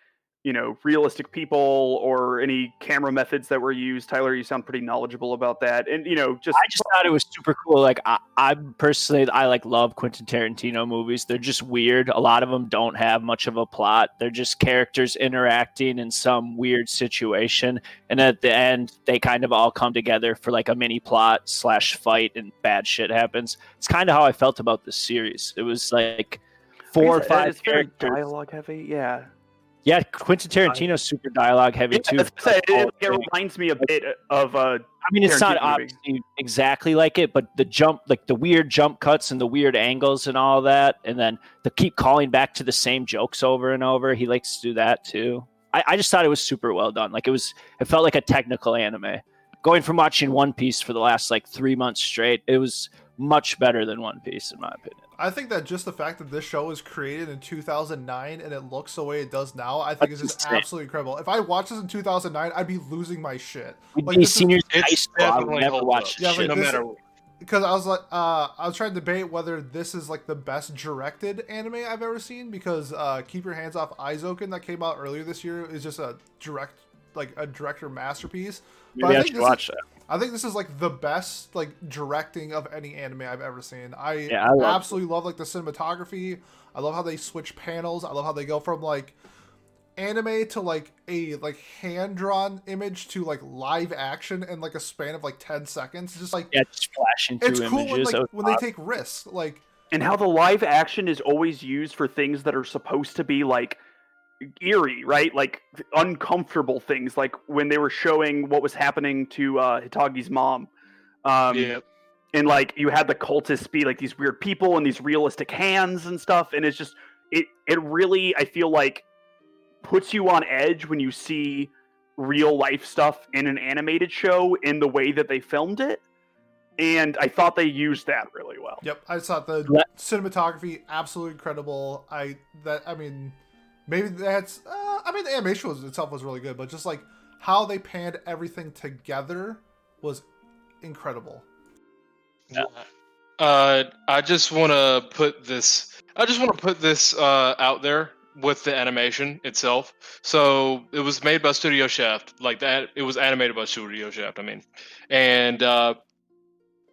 you know, realistic people or any camera methods that were used. Tyler, you sound pretty knowledgeable about that, and you know, just I just thought it was super cool. Like I, I personally, I like love Quentin Tarantino movies. They're just weird. A lot of them don't have much of a plot. They're just characters interacting in some weird situation, and at the end, they kind of all come together for like a mini plot slash fight, and bad shit happens. It's kind of how I felt about this series. It was like four or I guess, five it's very characters. dialogue heavy. Yeah, Yeah, Quentin Tarantino's super dialogue heavy Yeah, too. it, it Oh, reminds me a bit of uh, I mean, it's not Tarantino movie. obviously exactly like it, but the jump, like the weird jump cuts and the weird angles and all that, and then the keep calling back to the same jokes over and over. He likes to do that too. I, I just thought it was super well done. Like it was, it felt like a technical anime. Going from watching One Piece for the last like three months straight, it was much better than One Piece in my opinion. I think that just the fact that this show was created in 2009 and it looks the way it does now, I think is just insane. absolutely incredible. If I watched this in 2009, I'd be losing my shit. We'd Like, be this is- seniors in high school. I would never watch up. Yeah, shit. like no this- matter because I was like, uh, I was trying to debate whether this is like the best directed anime I've ever seen because uh, Keep Your Hands Off Eizouken that came out earlier this year is just a direct, like a director masterpiece. But I I think should this is- watch that. I think this is like the best like directing of any anime I've ever seen. I, Yeah, I love absolutely love like the cinematography. I love how they switch panels. I love how they go from like anime to like a like hand drawn image to like live action in like a span of like 10 seconds. It's just like Yeah, just flashing through it's cool when like when they take risks. Like and how the live action is always used for things that are supposed to be like eerie, right? Like uncomfortable things, like when they were showing what was happening to uh, Hitagi's mom. Um, yeah. and like you had the cultists be like these weird people and these realistic hands and stuff, and it's just it it really I feel like puts you on edge when you see real life stuff in an animated show in the way that they filmed it. And I thought they used that really well. Yep, I thought the Let- cinematography absolutely incredible. I that I mean, maybe that's uh, I mean the animation was itself was really good, but just like how they panned everything together was incredible. Uh, I just want to put this. I just want to put this uh, out there with the animation itself. So it was made by Studio Shaft, like that. It was animated by Studio Shaft. I mean, and uh,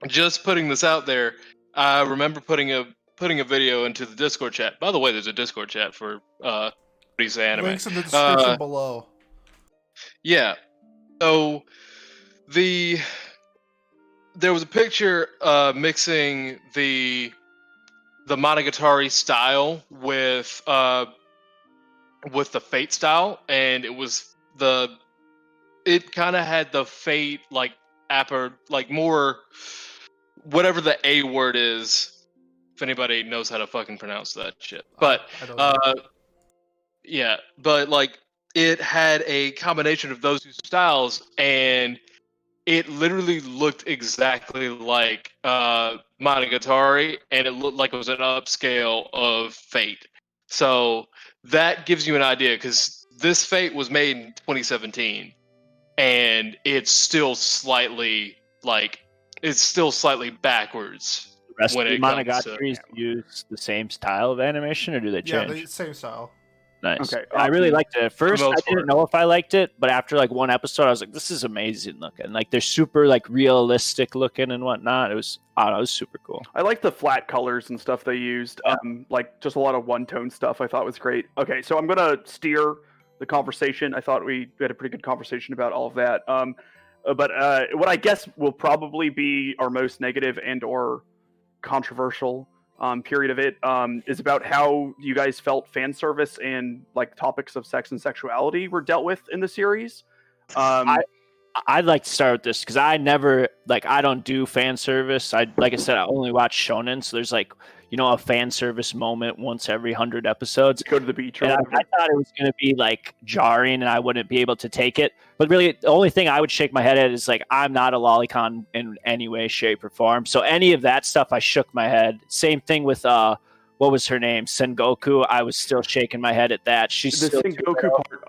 just putting this out there. I remember putting a putting a video into the Discord chat. By the way, there's a Discord chat for uh, anime. Links in the description Uh, below. Yeah. So the there was a picture uh, mixing the the Monogatari style with uh, with the Fate style, and it was the it kind of had the Fate like upper like more whatever the A word is. If anybody knows how to fucking pronounce that shit, but I don't uh, yeah, but like it had a combination of those two styles, and it literally looked exactly like uh, Monogatari, and it looked like it was an upscale of Fate. So that gives you an idea, because this Fate was made in 2017, and it's still slightly like it's still slightly backwards The rest when of the it comes to- Monogatari's use the same style of animation, or do they change? yeah, change? the same style. Nice. Okay, I really liked it. At first, I didn't know if I liked it, but after like one episode, I was like, "This is amazing looking." Like they're super like realistic looking and whatnot. It was, I don't know, it was super cool. I like the flat colors and stuff they used. Um, like just a lot of one tone stuff. I thought was great. Okay, so I'm gonna steer the conversation. I thought we had a pretty good conversation about all of that. Um, uh, but uh, what I guess will probably be our most negative and or controversial um, period of it um, is about how you guys felt fan service and like topics of sex and sexuality were dealt with in the series. Um, I- I'd like to start with this because I never like I don't do fan service. I like I said, I only watch shonen, so there's like you know a fan service moment once every hundred episodes. go to the beach or And I. I thought it was going to be like jarring and I wouldn't be able to take it. But really, the only thing I would shake my head at is like, I'm not a lolicon in any way, shape, or form. So any of that stuff, I shook my head. Same thing with, uh, what was her name? Sengoku. I was still shaking my head at that. She's the still Sengoku part.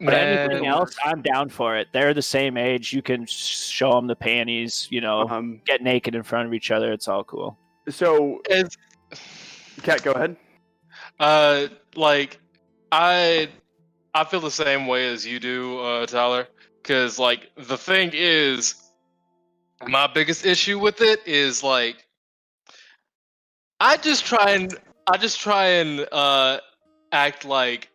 but anything else, I'm down for it. They're the same age. You can show them the panties, you know, Um, get naked in front of each other. It's all cool. so, it's- Kat, go ahead. Uh, like I, I feel the same way as you do, uh, Tyler. Because like the thing is, my biggest issue with it is like, I just try and I just try and uh act like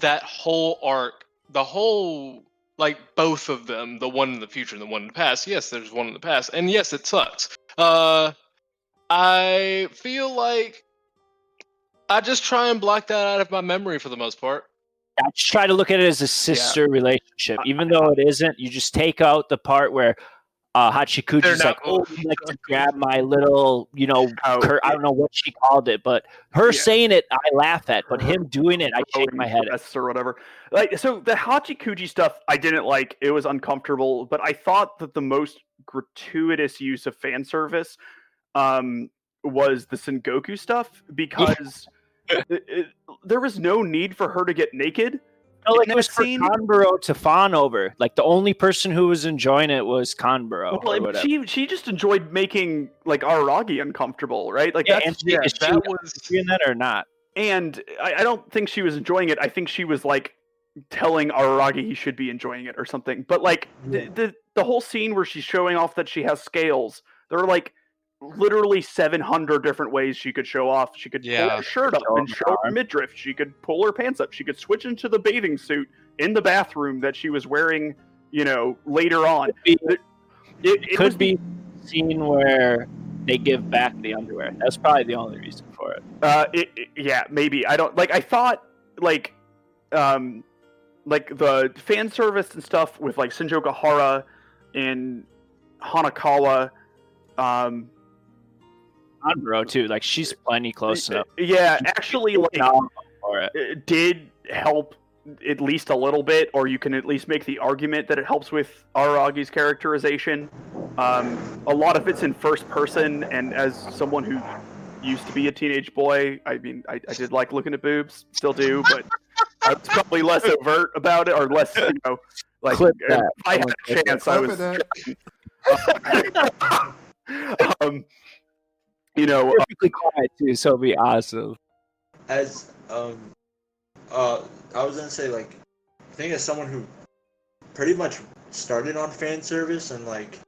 that whole arc, the whole like both of them, the one in the future and the one in the past. Yes, there's one in the past, and yes, it sucks. Uh, I feel like I just try and block that out of my memory for the most part. I just try to look at it as a sister relationship, even though it isn't. You just take out the part where uh, They're Hachikuchi's like, "Oh, you like to grab my little, you know, Oh, cur- I don't know what she called it, but her Yeah. saying it, I laugh at, but him doing it, I shake my head at." or whatever. Like so, the Hachikuji stuff I didn't like. It was uncomfortable, but I thought that the most gratuitous use of fan service um, was the Sengoku stuff because it- it- there was no need for her to get naked. No, like it was that for scene- to fawn over. Like the only person who was enjoying it was Kanbaru. Well, or I mean, whatever. she she just enjoyed making like Aragi uncomfortable, right? Like yeah, that's and she, yeah, that was doing that or not? and I, I don't think she was enjoying it. I think she was like telling Aragi he should be enjoying it or something. But like the, the the whole scene where she's showing off that she has scales, there are like literally 700 different ways she could show off. She could pull her shirt up Show and her show her midriff. She could pull her pants up. She could switch into the bathing suit in the bathroom that she was wearing, you know, later on. Be- It, it, it could was be scene where they give back the underwear. That's probably the only reason for it. Uh, it, it- yeah, maybe. I don't like. I thought like, um, like the fan service and stuff with like Senjougahara and Hanekawa. Um, Bro, too. Like she's plenty close enough. yeah, actually, like it. it did help at least a little bit, or you can at least make the argument that it helps with Aragi's characterization. Um, a lot of it's in first person, and as someone who used to be a teenage boy, I mean, I, I did like looking at boobs, still do, but I was probably less overt about it, or less, you know, like Clip if that. I had a chance, I was. um, you know, uh, Perfectly quiet too, so it'd be awesome. as um uh I was gonna say like I think as someone who pretty much started on fan service and like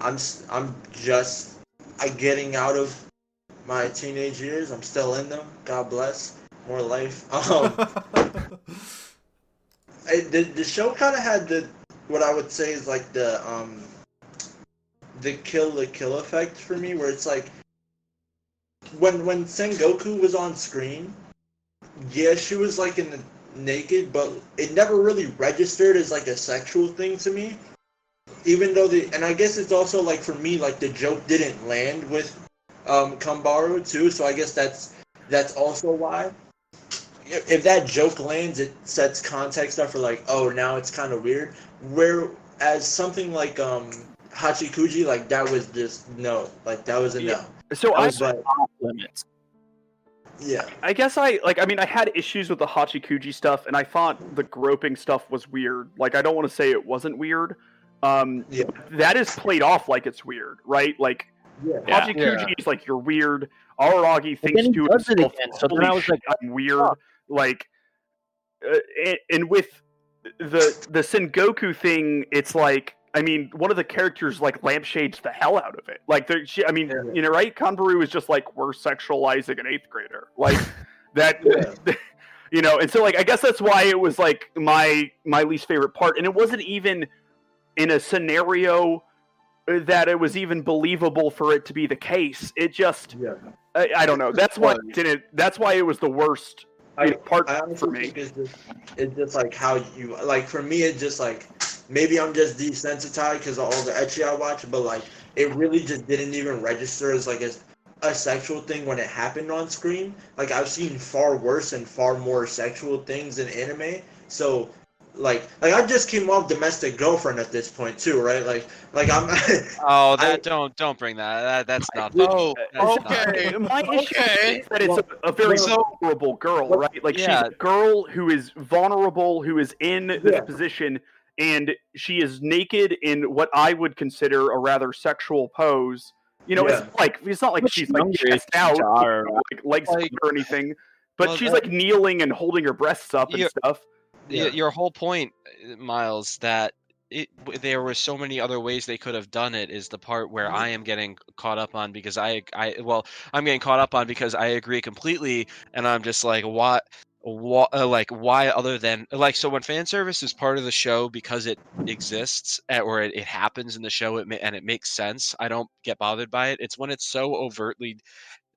I'm I'm just I getting out of my teenage years. I'm still in them. God bless. More life. Um I, the the show kind of had the what I would say is like the um the Kill la Kill effect for me where it's like when when Sengoku was on screen yeah, she was like in the naked, but it never really registered as like a sexual thing to me. Even though the and I guess it's also like for me like the joke didn't land with um Kanbaru too, so I guess that's that's also why. If that joke lands, it sets context up for like, oh, now it's kind of weird. Whereas something like um Hachikuji, like that was just no, like that was a no. so I, But limits. yeah, I guess I like. I mean, I had issues with the Hachikuji stuff, and I thought the groping stuff was weird. Like, I don't want to say it wasn't weird. Um, Yeah. that is played off like it's weird, right? Like, yeah. Yeah. Hachikuji is like you're weird. Araragi But thinks then he to does it again, so then I was like, I'm weird." fuck. Like, uh, and, and with the the Sengoku thing, it's like. I mean, one of the characters like lampshades the hell out of it. Like, there, she, I mean, Yeah. you know, right? Kanbaru is just like we're sexualizing an eighth grader. Like that, Yeah. you know and so like i guess that's why it was like my my least favorite part and it wasn't even in a scenario that it was even believable for it to be the case it just yeah. i, I don't know that's why it didn't that's why it was the worst know, part I for me it's just, it's just like how you like. For me, it's just like maybe I'm just desensitized because of all the ecchi I watch, but like it really just didn't even register as like a, a sexual thing when it happened on screen. Like I've seen far worse and far more sexual things in anime, so. Like, like I just came off domestic girlfriend at this point too, right? Like, like I'm. Oh, I- that don't don't bring that. that that's not. Oh, that's not- okay. my issue Okay. is that it's a, a very So- vulnerable girl right like yeah. she's a girl who is vulnerable who is in this Yeah. position and she is naked in what i would consider a rather sexual pose you know Yeah. it's like it's not like Much she's like chest out Jar, you know, like legs Like- or anything but Well, she's that- like kneeling and holding her breasts up and Yeah. stuff Yeah. Your whole point, uh, Miles, that it there were so many other ways they could have done it is the part where I am getting caught up on because I I well I'm getting caught up on because I agree completely and I'm just like what what uh, like why other than like so when fan service is part of the show because it exists uh, or it, it happens in the show it ma- and it makes sense I don't get bothered by it. It's when it's so overtly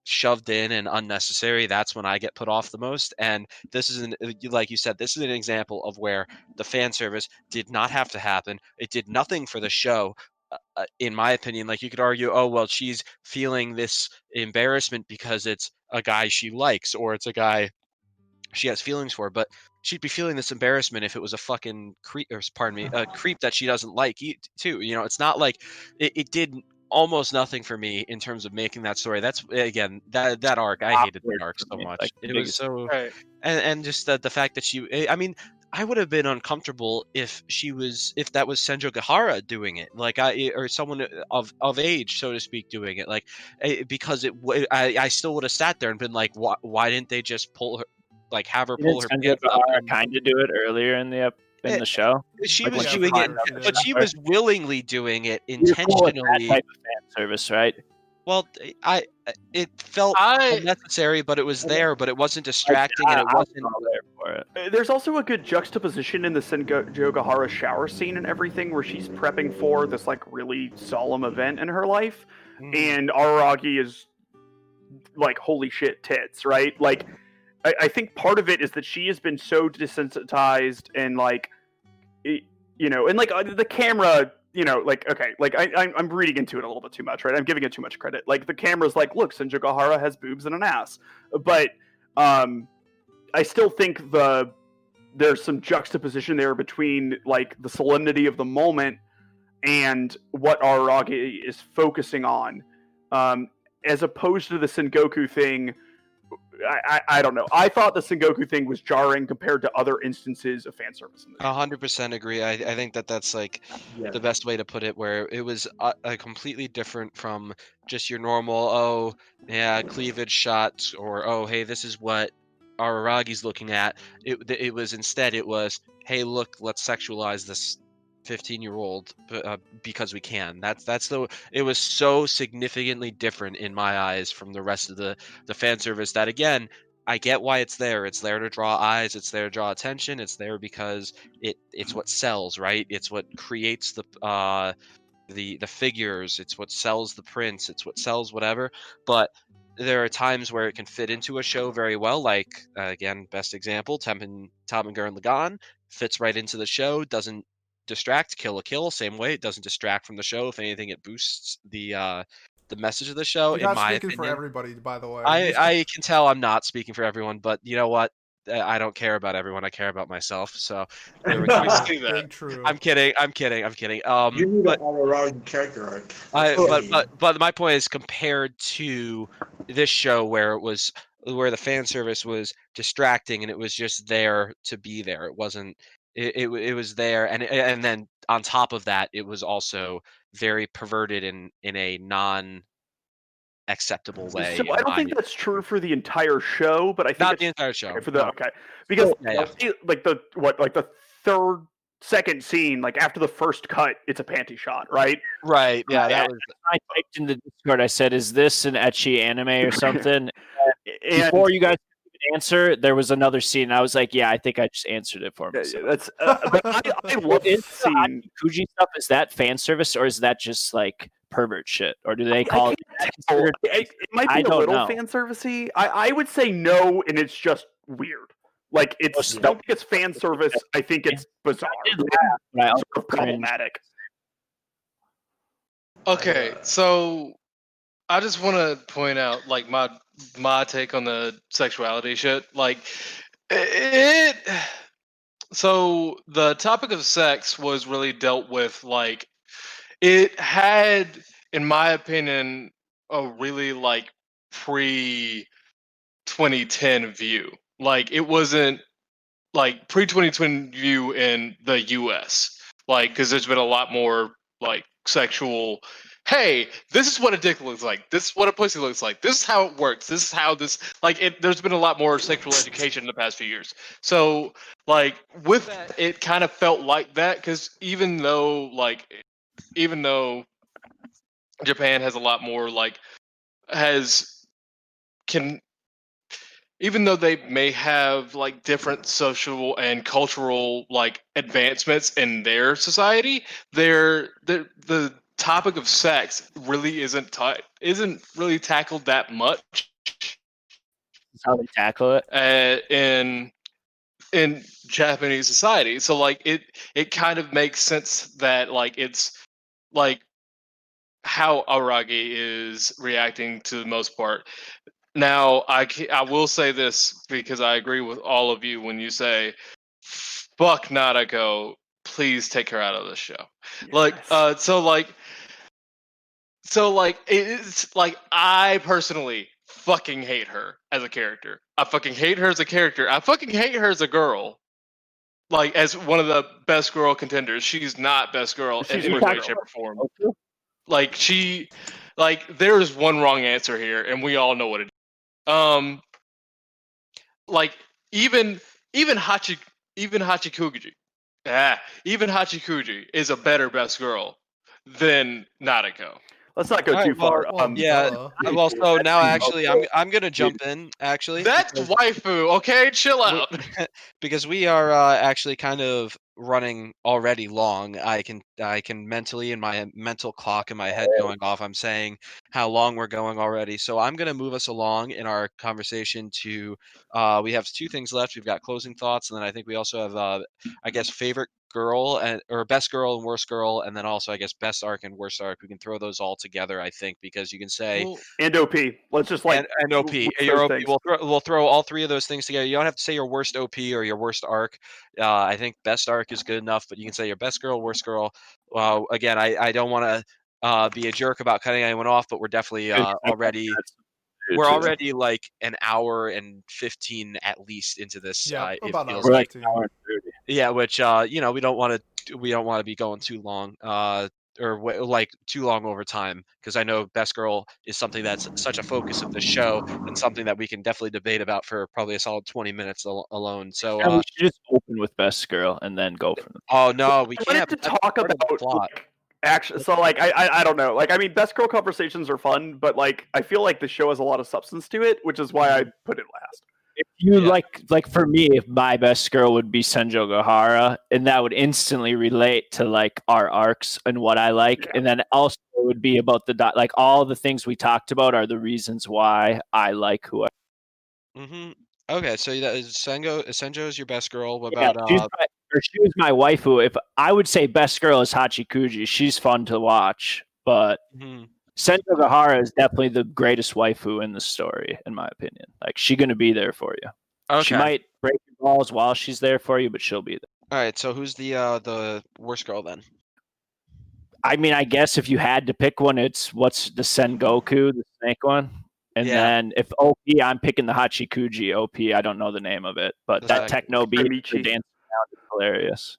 shoved in and unnecessary that's when I get put off the most and this is an like you said this is an example of where the fan service did not have to happen it did nothing for the show uh, uh, in my opinion. Like you could argue oh well she's feeling this embarrassment because it's a guy she likes or it's a guy she has feelings for but she'd be feeling this embarrassment if it was a fucking creep or pardon me a creep that she doesn't like too you know? It's not like it, it did almost nothing for me in terms of making that story. That's again that that arc i hated that arc so much. like, it was so Right. and and just the the fact that she eh, I mean I would have been uncomfortable if she was if that was Senjougahara doing it like I or someone of of age so to speak doing it like eh, because it I I still would have sat there and been like why why didn't they just pull her like have her pull her pants up kind of do it earlier in the ep- in Eh, the show. she like was doing it climbed but there. she was willingly doing it You're cool that intentionally type of fan service, right? well I it felt I unnecessary but it was there but it wasn't distracting and it I- I was wasn't all there for it. There's also a good juxtaposition in the Senjougahara shower scene and everything, where she's prepping for this like really solemn event in her life, Mm. and Araragi is like, "Holy shit, tits!" Right? Like, I, I think part of it is that she has been so desensitized and like, it, you know, and like uh, the camera, you know, like okay, like I, I'm reading into it a little bit too much, right? I'm giving it too much credit. Like the camera's like, look, Senjougahara has boobs and an ass, but um, I still think the there's some juxtaposition there between like the solemnity of the moment and what Araragi is focusing on, um, as opposed to the Sengoku thing. I, I, I don't know. I thought the Sengoku thing was jarring compared to other instances of fan service A hundred percent agree. I, I think that that's like Yeah. the best way to put it, where it was a, a completely different from just your normal, oh yeah, cleavage shots, or oh hey, this is what Araragi's looking at. It it was instead it was, hey look, let's sexualize this fifteen year old uh, because we can. That's that's the. It was so significantly different in my eyes from the rest of the the fan service. That again. I get why it's there. It's there to draw eyes. It's there to draw attention. It's there because it it's what sells, right? It's what creates the uh the the figures. It's what sells the prints. It's what sells whatever. But there are times where it can fit into a show very well. Like uh, again, best example, Tempen, Tom and Gurren Lagann fits right into the show. Doesn't distract. Kill la Kill. Same way, it doesn't distract from the show. If anything, it boosts the uh the message of the show. You're in not my speaking opinion. for everybody, by the way. I, I can tell I'm not speaking for everyone, but you know what? Uh, I don't care about everyone. I care about myself. So there we go. I see that. Big true. I'm kidding. I'm kidding. I'm kidding. Um, you need but an Araragi character arc. I, but, but but my point is compared to this show where it was where the fan service was distracting and it was just there to be there. It wasn't. It it, it was there and eh, and then on top of that, it was also very perverted in in a non acceptable way. So I don't think that's true for the entire show, but I think not the entire show. For the no. okay because Yeah, yeah. like the what like the third second scene like after the first cut it's a panty shot right Right. Yeah, that was I oh. typed in the Discord. I said, "Is this an ecchi anime or something?" Eh, eh, and Before you guys answer, there was another scene. and I was like, "Yeah, I think I just answered it for Yeah, myself." yeah, that's uh, but I, I love Is this the scene Fuji stuff is that fan service or is that just like pervert shit, or do they I call it? can't considered- it, it might be I a don't little know. fan servicey I, I would say no and it's just weird like it's Most I don't think it's fan service I think it's bizarre did laugh, It's sort of problematic Okay, so I just want to point out, like my my take on the sexuality shit. Like it. So the topic of sex was really dealt with. Like it had, in my opinion, a really like pre 2010 view. Like it wasn't like pre 2010 view in the U.S. Like because there's been a lot more like sexual hey this is what a dick looks like. This is what a pussy looks like. This is how it works. This is how this like it there's been a lot more sexual education in the past few years. So like with that it kind of felt like that because even though like even though japan has a lot more like has can even though they may have like different social and cultural like advancements in their society, their the the topic of sex really isn't ta- isn't really tackled that much That's how they tackle it. uh, in in Japanese society. So like it it kind of makes sense that like it's like how Aragi is reacting to the most part. Now I I will say this because I agree with all of you when you say fuck Nadeko, please take her out of the show. Like uh so like so like it's like I personally fucking hate her as a character. I fucking hate her as a character. I fucking hate her as a girl. Like as one of the best girl contenders. She's not best girl She's in any way, shape, or form. Like she like there is one wrong answer here, and we all know what it is. Um like even even Hachi even Hachikuji. Ah, even Hachikuji is a better best girl than Nadeko. Let's not go All too well, far well, um, yeah. Uh, Well, so now actually, I'm I'm gonna jump in actually. That's because- waifu, okay? Chill w- out. because we are uh, actually kind of running already long. I can I can mentally in my mental clock in my head going off. I'm saying how long we're going already. So I'm gonna move us along in our conversation to uh, we have two things left. We've got closing thoughts, and then I think we also have uh, I guess favorite girl and or best girl and worst girl, and then also I guess best arc and worst arc. We can throw those all together, I think, because you can say well, and OP. Let's just like and, and OP. Your OP. We'll throw, we'll throw all three of those things together. You don't have to say your worst OP or your worst arc. Uh, I think best arc is good enough, but you can say your best girl, worst girl. Uh, again, I I don't want to uh, be a jerk about cutting anyone off, but we're definitely uh, already we're already like an hour and fifteen at least into this. Yeah, uh, about hour yeah which uh you know we don't want to we don't want to be going too long uh or w- like too long over time because i know best girl is something that's such a focus of the show and something that we can definitely debate about for probably a solid 20 minutes al- alone so And uh, we should just open with best girl and then go from there. oh no we I can't wanted to that's talk part of the about plot. like, action. So like I, I I don't know. Like I mean, best girl conversations are fun, but like I feel like the show has a lot of substance to it, which is why I put it last. If you Yeah. like, like for me, if my best girl would be Senjougahara, and that would instantly relate to like our arcs and what I like, Yeah. and then also it would be about the dot. Like all the things we talked about are the reasons why I like who I. hmm okay so that is sengo senjo is your best girl what Yeah, about she's uh my, or she was my waifu. If I would say best girl is Hachikuji, she's fun to watch, but mhm. Senjougahara is definitely the greatest waifu in the story, in my opinion. Like she's gonna be there for you. okay She might break your balls while she's there for you, but she'll be there. all right so who's the uh the worst girl then I mean, I guess if you had to pick one, it's what's the Sengoku, the snake one. And Yeah. then if OP, I'm picking the Hachikuji OP. I don't know the name of it, but The that techno beat, the Amici. dance around is hilarious.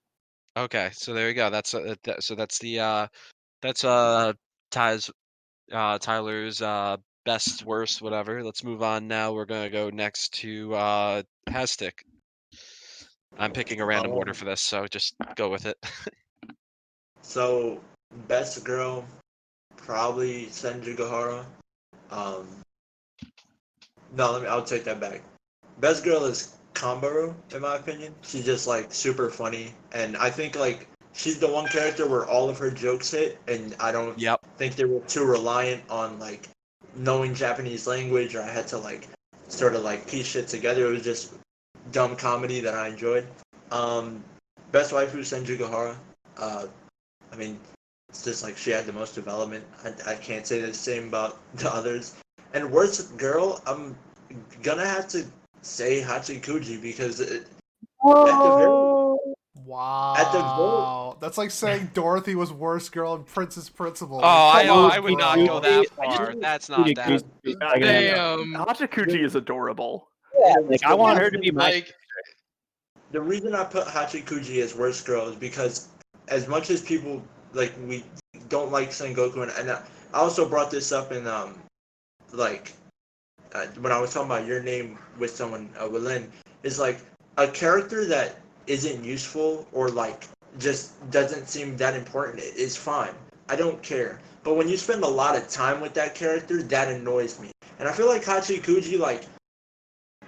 Okay, so there you go. That's uh, that, so that's the uh that's uh Ty's uh Tyler's uh best worst whatever. Let's move on now. We're gonna go next to uh Hastic. I'm picking a random order Um, for this, so just go with it. So, best girl, probably Senjougahara. Um, no, let me. I'll take that back. Best girl is Kanbaru, in my opinion. She's just like super funny, and I think like she's the one character where all of her jokes hit, and I don't yep. think they were too reliant on like knowing Japanese language, or I had to like sort of like piece shit together. It was just dumb comedy that I enjoyed. Um, best waifu Senjougahara. Uh, I mean, it's just like she had the most development. I, I can't say the same about the others. And worst girl, I'm gonna have to say Hachikuji because it, at the very Wow. That's like saying Dorothy was worst girl and Princess Principal. Oh, I, Come on, I would not go that far. That's not that. Like, Damn. Hachikuji is adorable. Yeah, like, I want her to be my. Like, the reason I put Hachikuji as worst girl is because as much as people like we don't like Sengoku and, and I also brought this up in um like uh, when I was talking about your name with someone uh, with Lynn is like a character that isn't useful or like just doesn't seem that important i- is fine. I don't care. But when you spend a lot of time with that character, that annoys me. And I feel like Hachikuji like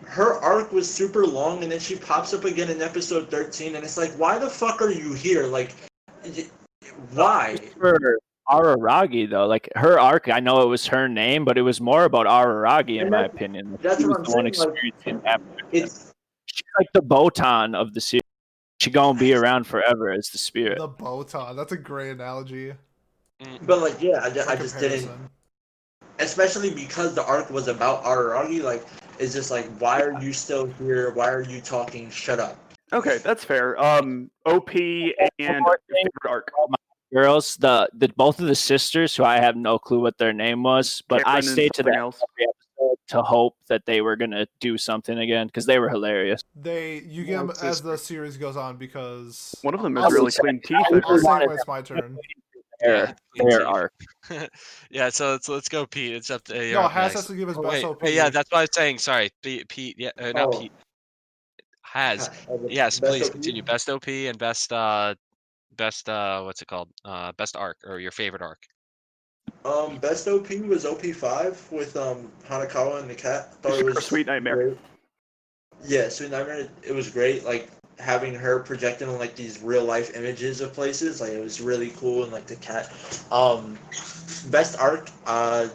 her arc was super long and then she pops up again in episode 13 and it's like why the fuck are you here like why For Araragi though, like her arc, I know it was her name, but it was more about Araragi in And my opinion. that's what I'm one saying, like, it's She's like the Botan of the series. She gonna be around forever as the spirit. the Botan. That's a great analogy. but like yeah i, ju- I just didn't especially because the arc was about Araragi like it's just like why are you still here why are you talking shut up Okay, that's fair. Um, OP and more favorite arc. Girls, the, the both of the sisters, who I have no clue what their name was, but I Cameron and stayed to something that else. every episode to hope that they were gonna do something again because they were hilarious. They you get Well, them as just- the series goes on because One of them I'll has really clean teeth. I I would I'll think. say wanted when it's my turn. Their, Yeah, their arc. yeah, so let's let's go Pete. It's up to No, yeah, Has nice. has to give his Oh, best wait, OP. yeah, that's what I was saying. Sorry, Pete. Pete yeah, uh, not Oh. Pete. Has Uh, yes, best please OP? continue. Best OP and best uh, best uh, what's it called? Uh, best arc or your favorite arc. Um best op was op5 with um hanekawa and the cat thought it was Sweet Nightmare. great. yeah sweet nightmare. It was great like having her projecting on like these real life images of places. Like it was really cool and like the cat. Um best arc uh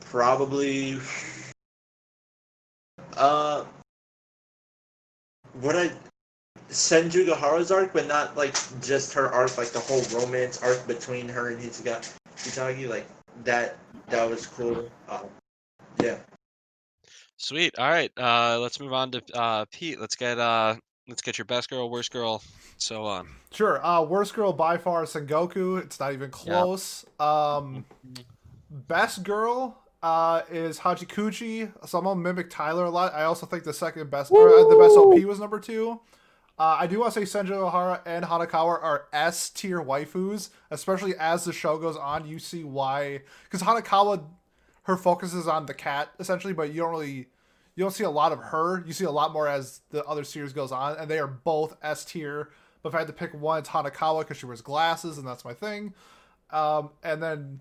probably uh what i Senjougahara's arc, but not like just her arc, like the whole romance arc between her and Hitsuga Hitagi. Like that, that was cool. Um, yeah. Sweet. All right. Uh, let's move on to uh, Pete. Let's get uh, let's get your best girl, worst girl, so on. Sure. Uh, worst girl by far Sengoku. It's not even close. Um, best girl uh, is Hachikuji. So I'm gonna mimic Tyler a lot. I also think the second best, or uh, the best OP was number two. Uh, I do want to say Senjougahara and Hanekawa are S tier waifus, especially as the show goes on. You see why, because Hanekawa, her focus is on the cat essentially, but you don't really, you don't see a lot of her. You see a lot more as the other series goes on, and they are both S tier. But if I had to pick one, it's Hanekawa because she wears glasses, and that's my thing. Um, and then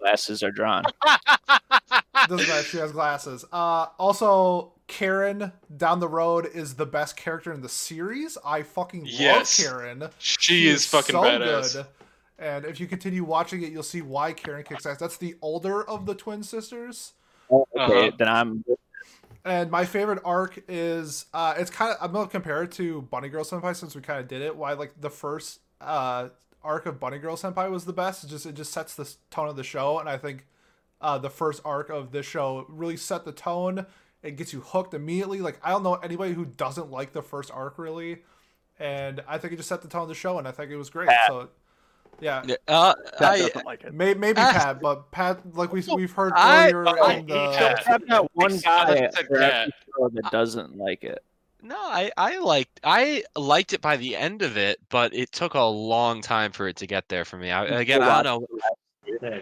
Glasses are drawn. doesn't matter. She has glasses. Uh, also, Karen down the road is the best character in the series. I fucking Yes. love Karen. She is fucking badass. And if you continue watching it, you'll see why Karen kicks ass. That's the older of the twin sisters. Okay, Uh-huh. then I'm And my favorite arc is uh it's kind of I'm gonna compare it to Bunny Girl Senpai since we kind of did it. Why like the first uh arc of Bunny Girl Senpai was the best. It just it just sets the tone of the show, and I think uh the first arc of this show really set the tone. It gets you hooked immediately. Like I don't know anybody who doesn't like the first arc really, and I think it just set the tone of the show, and I think it was great. Pat. So yeah. Yeah, Uh, That I, doesn't like it. May, maybe Ah. Pat, but Pat, like we we've heard I- earlier I in hate the Pat. have that one guy said for cat. every show that doesn't like it. no, I, I liked I liked it by the end of it, but it took a long time for it to get there for me. I, again, I don't know.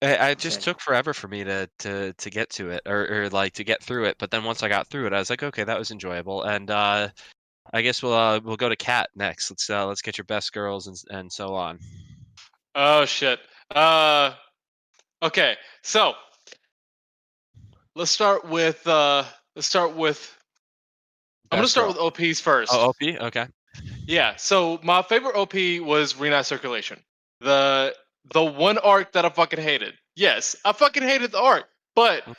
I, I it just took forever for me to to to get to it or, or like to get through it. But then once I got through it, I was like, okay, that was enjoyable. And uh, I guess we'll uh, we'll go to Kat next. Let's uh, let's get your best girls and and so on. Oh shit. Uh okay, so let's start with uh let's start with I'm gonna start girl. with OPs first. Oh, OP. Okay. Yeah, so my favorite OP was Renai Circulation. The the one arc that I fucking hated. Yes, I fucking hated the arc, but Mhm.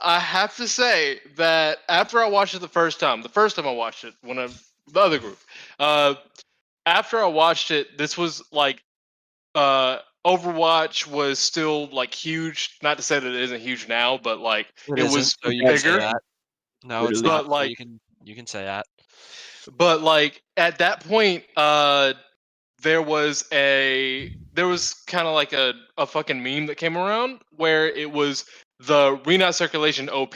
I have to say that after I watched it the first time, the first time I watched it, when I the other group, uh, after I watched it, this was like, uh, Overwatch was still like huge. Not to say that it isn't huge now, but like it, isn't, was so you can say bigger. No, it's Literally. not. Like- you can you can say that. but like at that point uh there was a there was kind of like a, a fucking meme that came around where it was the Renai circulation op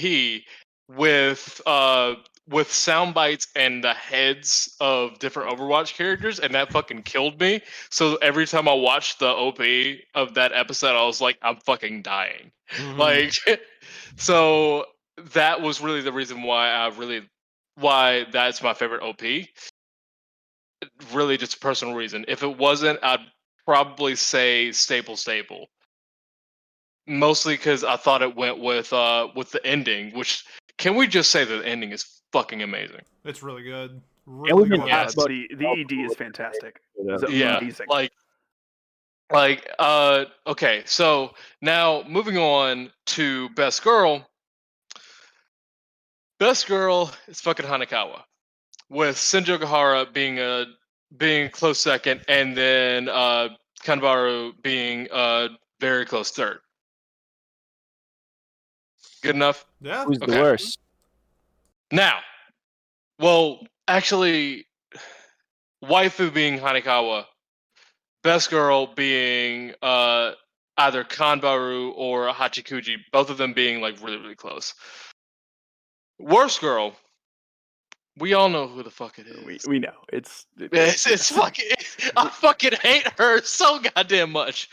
with uh with sound bites and the heads of different overwatch characters and that fucking killed me. So every time i watched the op of that episode i was like i'm fucking dying. Mhm. like so that was really the reason why i really why that's my favorite op really just a personal reason. If it wasn't i'd probably say staple stable mostly because i thought it went with uh with the ending which can we just say that the ending is fucking amazing It's really good. we Really can good. Yeah, ask But the, the ED is fantastic. It's yeah amazing. like like uh okay so now moving on to best girl best girl is fucking hanekawa with Senjougahara being a being close second and then uh kanbaru being uh very close third good enough Yeah. Who's the worst? now well actually waifu being hanekawa best girl being uh either kanbaru or hachikuji both of them being like really really close worst girl we all know who the fuck it is we, we know it's it- it's, it's fucking i fucking hate her so goddamn much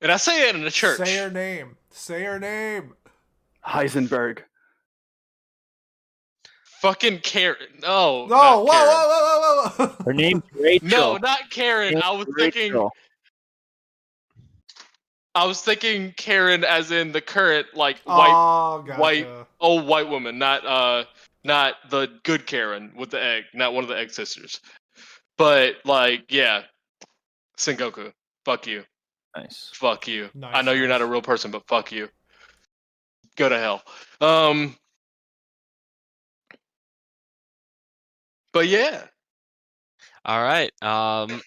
and i say it in the church Say her name. Say her name. Heisenberg. fucking karen no No, whoa, Karen. whoa, whoa, whoa, whoa, whoa. Her name's Rachel. no not karen i was thinking I was thinking Karen as in the current like white oh, gotcha. white- old white woman, not uh not the good Karen with the egg, not one of the egg sisters. But like, yeah. Sengoku. Fuck you. Nice. Fuck you. I know you're not a real person, but fuck you. Go to hell. Um but yeah, All right. Um,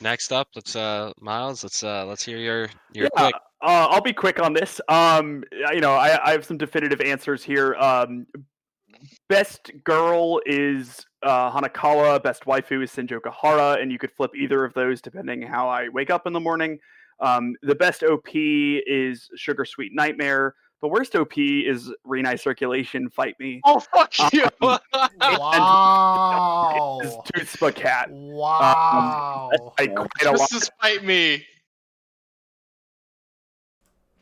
next up, let's uh, Miles. Let's uh, let's hear your your yeah, pick. uh, I'll be quick on this. Um, you know, I, I have some definitive answers here. Um, best girl is uh, Hanekawa. Best waifu is Senjougahara, and you could flip either of those depending how I wake up in the morning. Um, the best OP is Sugar Sweet Nightmare. The worst OP is Renai Circulation. Fight me. oh fuck you. Wow. Is Tsubasa Cat. Wow. I quite a lot. Just me.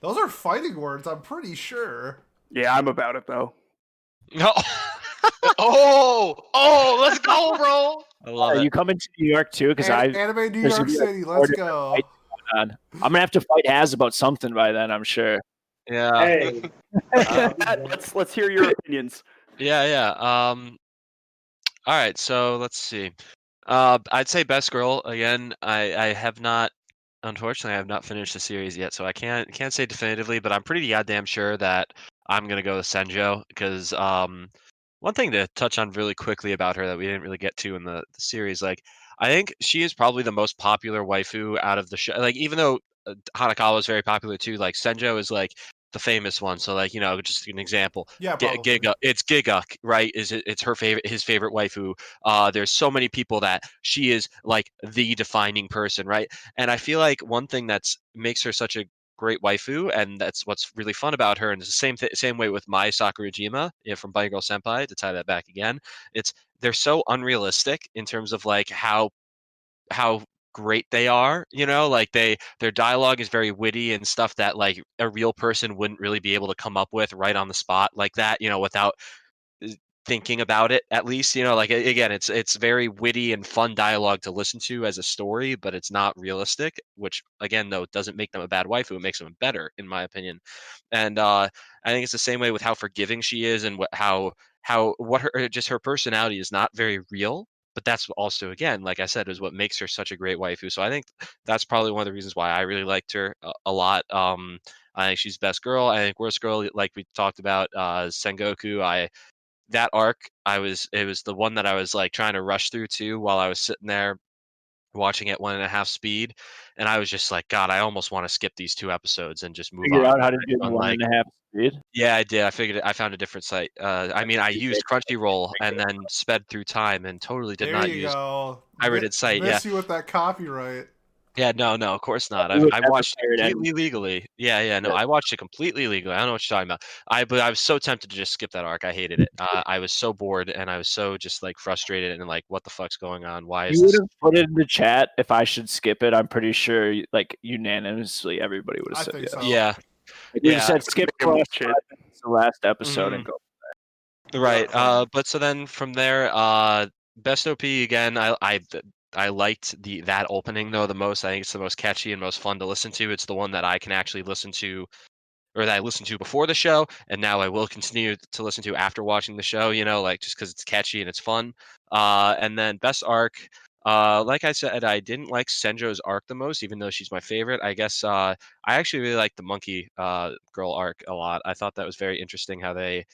Those are fighting words, I'm pretty sure. Yeah, I'm about it though. No, Oh, oh, let's go, bro. I love Are it. you coming to New York too? Because I Anime New York gonna be, like, City, let's go. fights. I'm gonna have to fight Has about something by then. I'm sure. Yeah. Hey, Matt, let's let's hear your opinions. Yeah, yeah. Um, all right, so let's see. Uh, I'd say best girl again. I I have not, unfortunately, I have not finished the series yet, so I can't can't say definitively, but I'm pretty goddamn sure that I'm gonna go with Senjo because um, one thing to touch on really quickly about her that we didn't really get to in the, the series, like I think she is probably the most popular waifu out of the show. Like even though uh, Hanekawa is very popular too, like Senjo is like the famous one. So like you know, just an example. Yeah, G- Giga, it's Giga, right? Is it? It's her favorite, his favorite waifu. Uh, there's so many people that she is like the defining person, right? And I feel like one thing that's makes her such a great waifu, and that's what's really fun about her. And it's the same th- same way with Mai Sakurajima you from Bunny Girl Senpai. To tie that back again, it's they're so unrealistic in terms of like how how great they are you know like they their dialogue is very witty and stuff that like a real person wouldn't really be able to come up with right on the spot like that you know without thinking about it at least you know like again it's it's very witty and fun dialogue to listen to as a story but it's not realistic which again though doesn't make them a bad waifu it makes them better in my opinion. And uh i think it's the same way with how forgiving she is and what how how what her just her personality is not very real but that's also again like i said is what makes her such a great waifu. So i think that's probably one of the reasons why i really liked her a, a lot. Um i think she's best girl. I think worst girl like we talked about uh sengoku i that arc i was it was the one that i was like trying to rush through too while i was sitting there watching at one and a half speed and i was just like god i almost want to skip these two episodes and just move Figure on out how to do the one like- and a half speed. yeah, I did. I figured it, I found a different site. Uh, I mean, I used. Crunchyroll and then sped through time and totally did there not you use. go. pirated Mi- site, Miss you with that copyright. Yeah, no, no, of course not. I, I watched it any- completely legally. Yeah, yeah, no, Yeah. I watched it completely legally. I don't know what you're talking about. I but I was so tempted to just skip that arc. I hated it. Uh, I was so bored and I was so just like frustrated and like, what the fuck's going on? Why is You would this? have put it in the chat if I should skip it. I'm pretty sure, like unanimously, everybody would have said yes. so. Yeah, Like, Yeah. just said skip Make 'em the last, watch it. five minutes of the last episode Mhm. and go. Right. Uh, but so then from there, uh, best OP again. I I I liked the that opening though the most. I think it's the most catchy and most fun to listen to. It's the one that I can actually listen to, or that I listened to before the show, and now I will continue to listen to after watching the show. You know, like just because it's catchy and it's fun. Uh, and then best arc. Uh, like I said, I didn't like Senjo's arc the most, even though she's my favorite. I guess uh, I actually really liked the monkey uh, girl arc a lot. I thought that was very interesting how they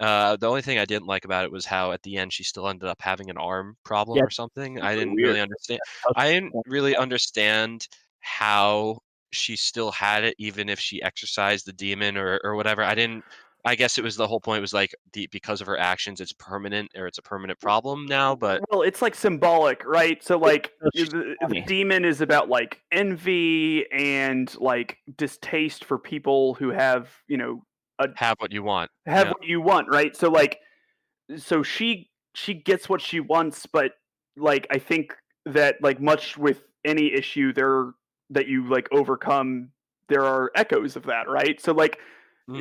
uh, the only thing I didn't like about it was how at the end she still ended up having an arm problem Yeah, or something. I didn't weird. really understand. I didn't really understand how she still had it, even if she exercised the demon or or whatever. I didn't. I guess it was the whole point was like the because of her actions, it's permanent or it's a permanent problem now. But Well, it's like symbolic, right? So like the, the demon is about like envy and like distaste for people who have, you know, have what you want. have Yeah. what you want, right? So like so she she gets what she wants, but like I think that like much with any issue there that you like overcome there are echoes of that, right? So like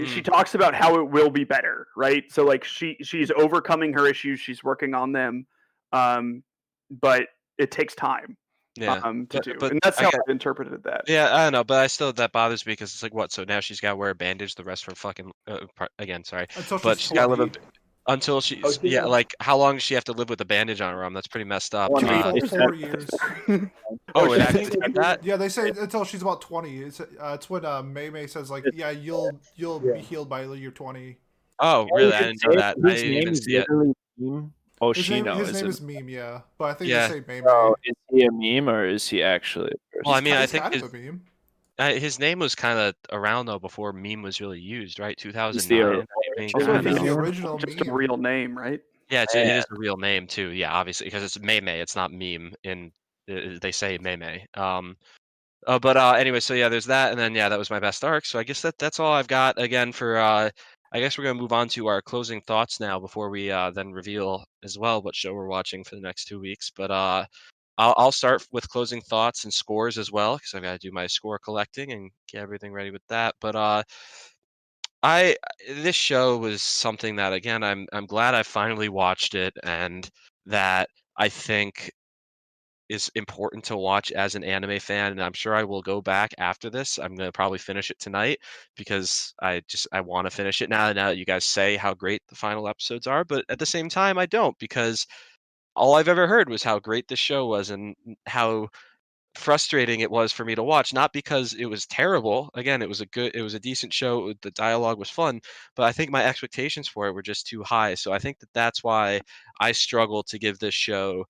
she Mhm. talks about how it will be better, right? So like she she's overcoming her issues, she's working on them. Um but it takes time Yeah. um to But- do. but and that's I how get- I've interpreted that. Yeah, I don't know, but I still that bothers me because it's like what? So now she's got to wear a bandage the rest of her fucking. Uh, part, again, sorry, but she's she's got to live a, until she's Oh, she's yeah. Like how long does she have to live with a bandage on her arm? That's pretty messed up. One Uh. Four, they four said- years. oh, Oh, it she actually said- said that. Yeah, they say until she's about twenty. It's uh, it's when uh, May May says like, yeah, you'll you'll Yeah. be healed by you're twenty. Oh, really? I didn't know that. I didn't even see it. literally Team His name, his is name it? is Meme, yeah. But I think Yeah. they say Meme. So is he a meme or is he actually a person? Well, I mean, I think kind his, of a meme. uh, his name was kind of around though before meme was really used, right? 2009. He's the original Also, I I think don't the know. it's just meme. a real name, right? Yeah, it's, Yeah. is a real name too. Yeah, obviously because it's Meme. It's not meme. In uh, they say Meme. Um, uh, but uh, anyway, so yeah, there's that, and then yeah, that was my best arc. So I guess that that's all I've got again for. Uh, I guess we're gonna move on to our closing thoughts now before we uh, then reveal as well what show we're watching for the next two weeks. But uh, I'll, I'll start with closing thoughts and scores as well because I've got to do my score collecting and get everything ready with that. But uh, I this show was something that again I'm I'm glad I finally watched it and that I think is important to watch as an anime fan and I'm sure I will go back after this. I'm going to probably finish it tonight because I just I want to finish it now now that you guys say how great the final episodes are, but at the same time I don't because all I've ever heard was how great this show was and how frustrating it was for me to watch not because it was terrible again it was a good it was a decent show the dialogue was fun but i think my expectations for it were just too high so i think that that's why i struggle to give this show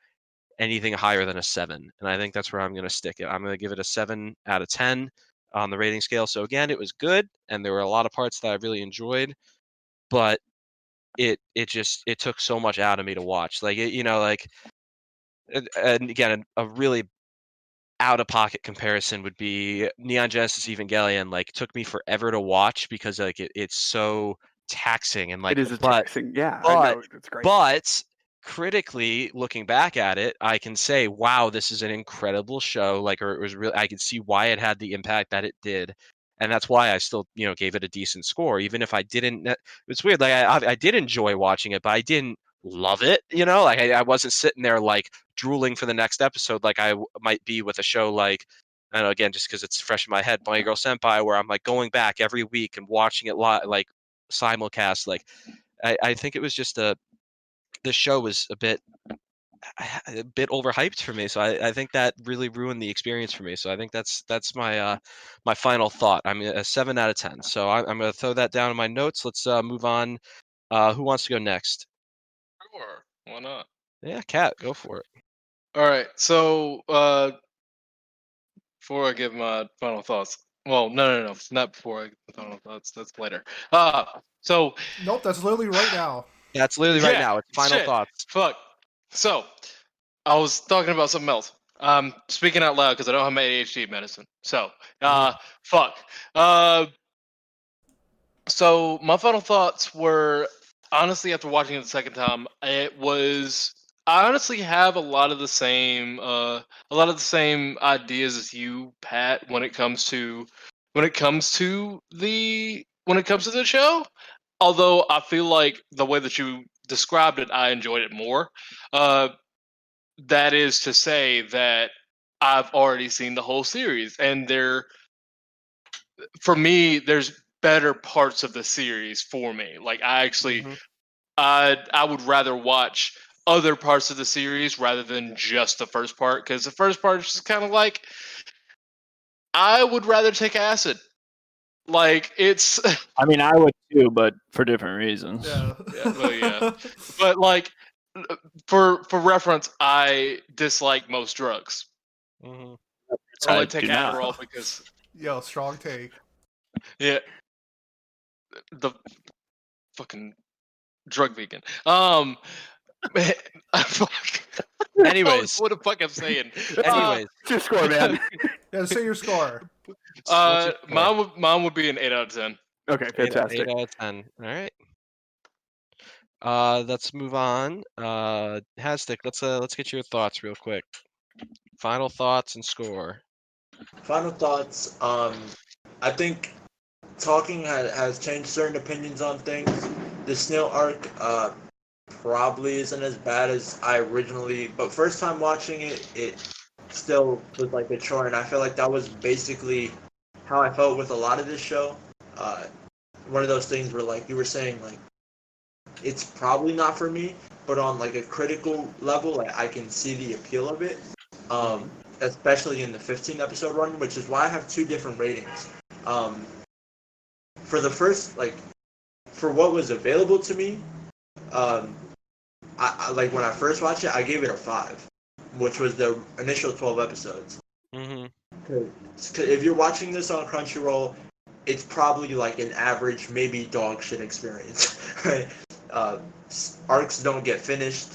anything higher than a 7 and i think that's where i'm going to stick it i'm going to give it a 7 out of 10 on the rating scale so again it was good and there were a lot of parts that i really enjoyed but it it just it took so much out of me to watch like it, you know like and again a really out of pocket comparison would be Neon Genesis Evangelion. Like took me forever to watch because like it, it's so taxing and like it is a but taxing. Yeah, but- it's great. but critically looking back at it, I can say, wow, this is an incredible show. Like, or it was really, I can see why it had the impact that it did. And that's why I still, you know, gave it a decent score, even if I didn't. It's weird. Like, I, I did enjoy watching it, but I didn't love it. You know, like I, I wasn't sitting there like drooling for the next episode, like I might be with a show like, I don't know, again, just because it's fresh in my head, Bunny Girl Senpai, where I'm like going back every week and watching it live, like simulcast. Like, I, I think it was just a, the show was a bit a bit overhyped for me so I, I think that really ruined the experience for me so i think that's that's my uh my final thought i'm a seven out of ten so I, i'm gonna throw that down in my notes let's uh move on uh who wants to go next Sure, why not? yeah cat go for it All right, so uh, before I give my final thoughts, well, no, no, no, not before I give my final thoughts. That's later. Uh, so Nope, that's literally right now. That's literally right Yeah, now it's final shit. thoughts fuck. So I was talking about something else. Um, speaking out loud because I don't have my ADHD medicine. So, uh, fuck. Uh, so my final thoughts were honestly after watching it the second time, it was I honestly have a lot of the same uh a lot of the same ideas as you, Pat, when it comes to when it comes to the when it comes to the show. Although I feel like the way that you described it, I enjoyed it more. Uh, that is to say that I've already seen the whole series, and there, for me, there's better parts of the series for me. Like I actually, Mhm. I I would rather watch other parts of the series rather than just the first part because the first part is just kind of like I would rather take acid. Like it's I mean, I would too, but for different reasons. Yeah. Yeah, well, yeah. but like uh, for for reference, I dislike most drugs. Mhm. I only take do not. Adderall because Yo, strong take. yeah, the fucking drug vegan. Um, fuck. Anyways. what the fuck I'm saying? anyways Your score, man. Yeah, say your score. What's- uh, what's your mine would mine would be an eight out of ten. okay, Eight fantastic. Eight out of ten. All right. Uh, let's move on. Uh, Hastic, let's uh, let's get your thoughts real quick. Final thoughts and score. Final thoughts. Um, I think talking has, has changed certain opinions on things. The snail arc uh, probably isn't as bad as I originally, but first time watching it, it still was like a chore, and I feel like that was basically how I felt with a lot of this show. Uh, one of those things where, like you were saying, like it's probably not for me, but on like a critical level, like I can see the appeal of it. Um, especially in the 15 episode run, which is why I have two different ratings. Um, for the first, like, for what was available to me, um, I, I like when I first watched it, I gave it a five, which was the initial twelve episodes. hmm Cause if you're watching this on Crunchyroll, it's probably like an average, maybe dog shit experience. Right? Uh, arcs don't get finished.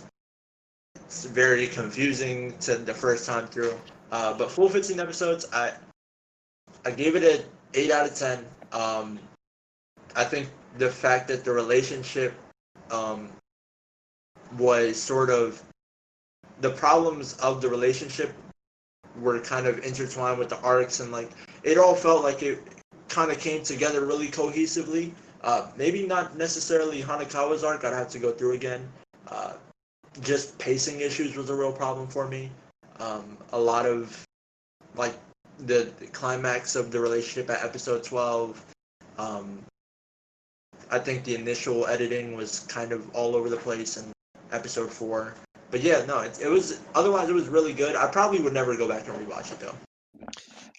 It's very confusing to the first time through. Uh, but full 15 episodes, I I gave it a eight out of ten. Um, I think the fact that the relationship um, was sort of the problems of the relationship were kind of intertwined with the arcs and like it all felt like it kind of came together really cohesively. Uh, maybe not necessarily Hanekawa's arc. I'd have to go through again. Uh, just pacing issues was a real problem for me. Um, a lot of like the, the climax of the relationship at episode 12. Um, I think the initial editing was kind of all over the place in episode four. But yeah, no, it, it was otherwise it was really good. I probably would never go back and rewatch it though.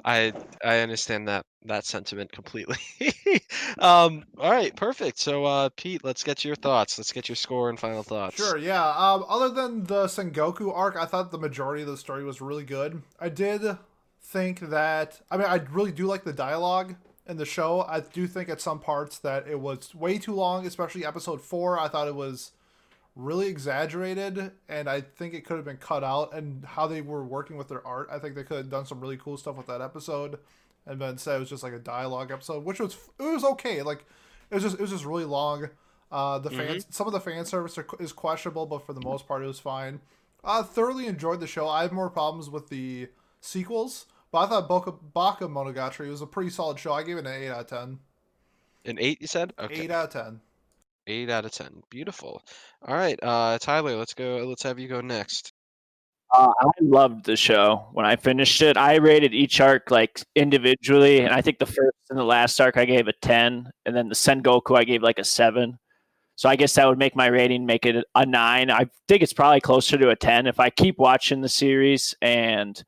I I understand that that sentiment completely. um, all right, perfect. So, uh, Pete, let's get your thoughts. Let's get your score and final thoughts. Sure, yeah. Um, other than the Sengoku arc, I thought the majority of the story was really good. I did think that. I mean, I really do like the dialogue in the show. I do think at some parts that it was way too long, especially episode four. I thought it was really exaggerated, and I think it could have been cut out. And how they were working with their art, I think they could have done some really cool stuff with that episode. And then said it was just like a dialogue episode, which was it was okay. Like it was just it was just really long. Uh, the fans, some of the fan service are, is questionable, but for the most part, it was fine. I thoroughly enjoyed the show. I have more problems with the sequels, but I thought Boka, Baka Monogatari was a pretty solid show. I gave it an eight out of ten. An eight, you said? Okay. Eight out of ten. Eight out of ten. Beautiful. All right, uh, Tyler, let's go. Let's have you go next. Uh, I loved the show. When I finished it, I rated each arc like individually, and I think the first and the last arc I gave a ten, and then the Sengoku I gave like a seven. So I guess that would make my rating make it a nine. I think it's probably closer to a ten if I keep watching the series and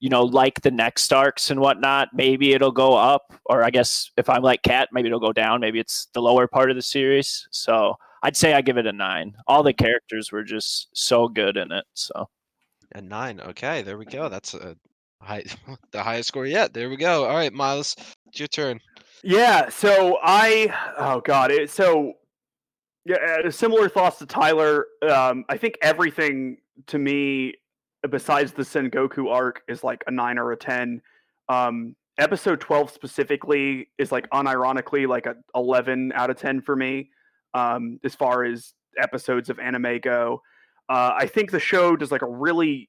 you know like the next arcs and whatnot. Maybe it'll go up, or I guess if I'm like Cat, maybe it'll go down. Maybe it's the lower part of the series. So I'd say I give it a nine. All the characters were just so good in it. So. A nine. Okay, there we go. That's a high, the highest score yet. There we go. All right, Miles, it's your turn. Yeah, so I oh god, it, so yeah, uh, similar thoughts to Tyler. Um, I think everything to me, besides the Sengoku arc, is like a nine or a ten. Um, episode twelve specifically is like unironically like a eleven out of ten for me. Um, as far as episodes of anime go, uh, I think the show does like a really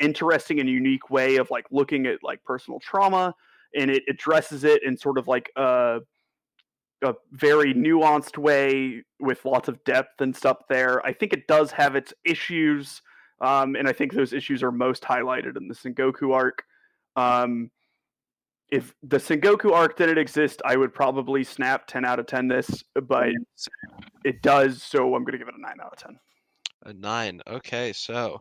interesting and unique way of like looking at like personal trauma and it addresses it in sort of like a, a very nuanced way with lots of depth and stuff there. I think it does have its issues, um, and I think those issues are most highlighted in the Sengoku arc. Um, if the Sengoku arc didn't exist, I would probably snap 10 out of 10 this, but it does, so I'm going to give it a 9 out of 10. A nine. Okay, so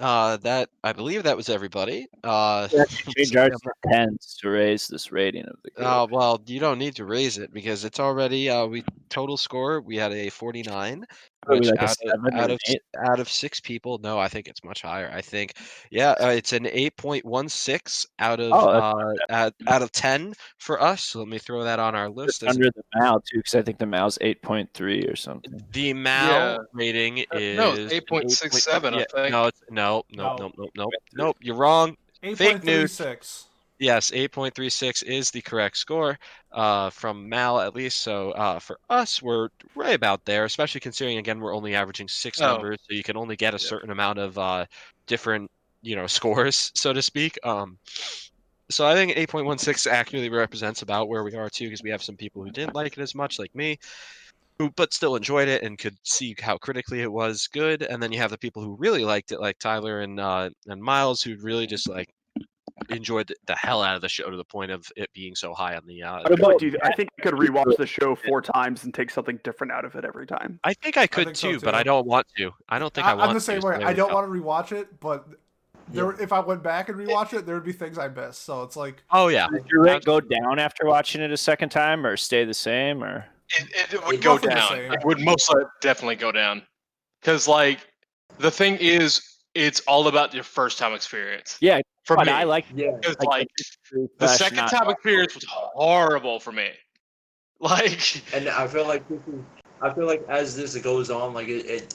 uh, that I believe that was everybody. Uh, Change ours tens to raise this rating of the group. Uh, well, you don't need to raise it because it's already uh, we total score. We had a forty-nine, which like out, of, seven out of out of six people. No, I think it's much higher. I think, yeah, uh, it's an eight point one six out of Oh, uh, out, out of ten for us. So let me throw that on our list. Just as- under the Mal too, because I think the Mal's eight point three or something. the Mal Yeah. rating Uh, is no, it's an 8.67, I yeah, think. No, it's no, no, No. no, no, no, nope. You're wrong. Eight Fake point three news. six. Yes, 8.36 is the correct score uh, from Mal, at least. So uh, for us, we're right about there, especially considering, again, we're only averaging six Oh. numbers. So you can only get a Yeah. certain amount of uh, different, you know, scores, so to speak. Um, so I think 8.16 accurately represents about where we are, too, because we have some people who didn't like it as much, like me. Who, but still enjoyed it and could see how critically it was good, and then you have the people who really liked it, like Tyler and uh, and Miles, who really just like enjoyed the, the hell out of the show to the point of it being so high on the. Uh, What about Do you- I think I could rewatch the show four times and take something different out of it every time. I think I could think so, too, but I don't want to. I don't think I, I, want am the same to, way. I don't go. want to rewatch it, but there, if I went back and rewatch it, there would be things I missed. So it's like Oh yeah, Did your rate go down after watching it a second time, or stay the same, or? It, it, it would It go down. It would most likely definitely go down. because like the thing is, it's all about your first time experience. Yeah, For me, I like Yeah. like like the second not- time experience was horrible for me. Like, and I feel like this is, I feel like as this goes on, like it, it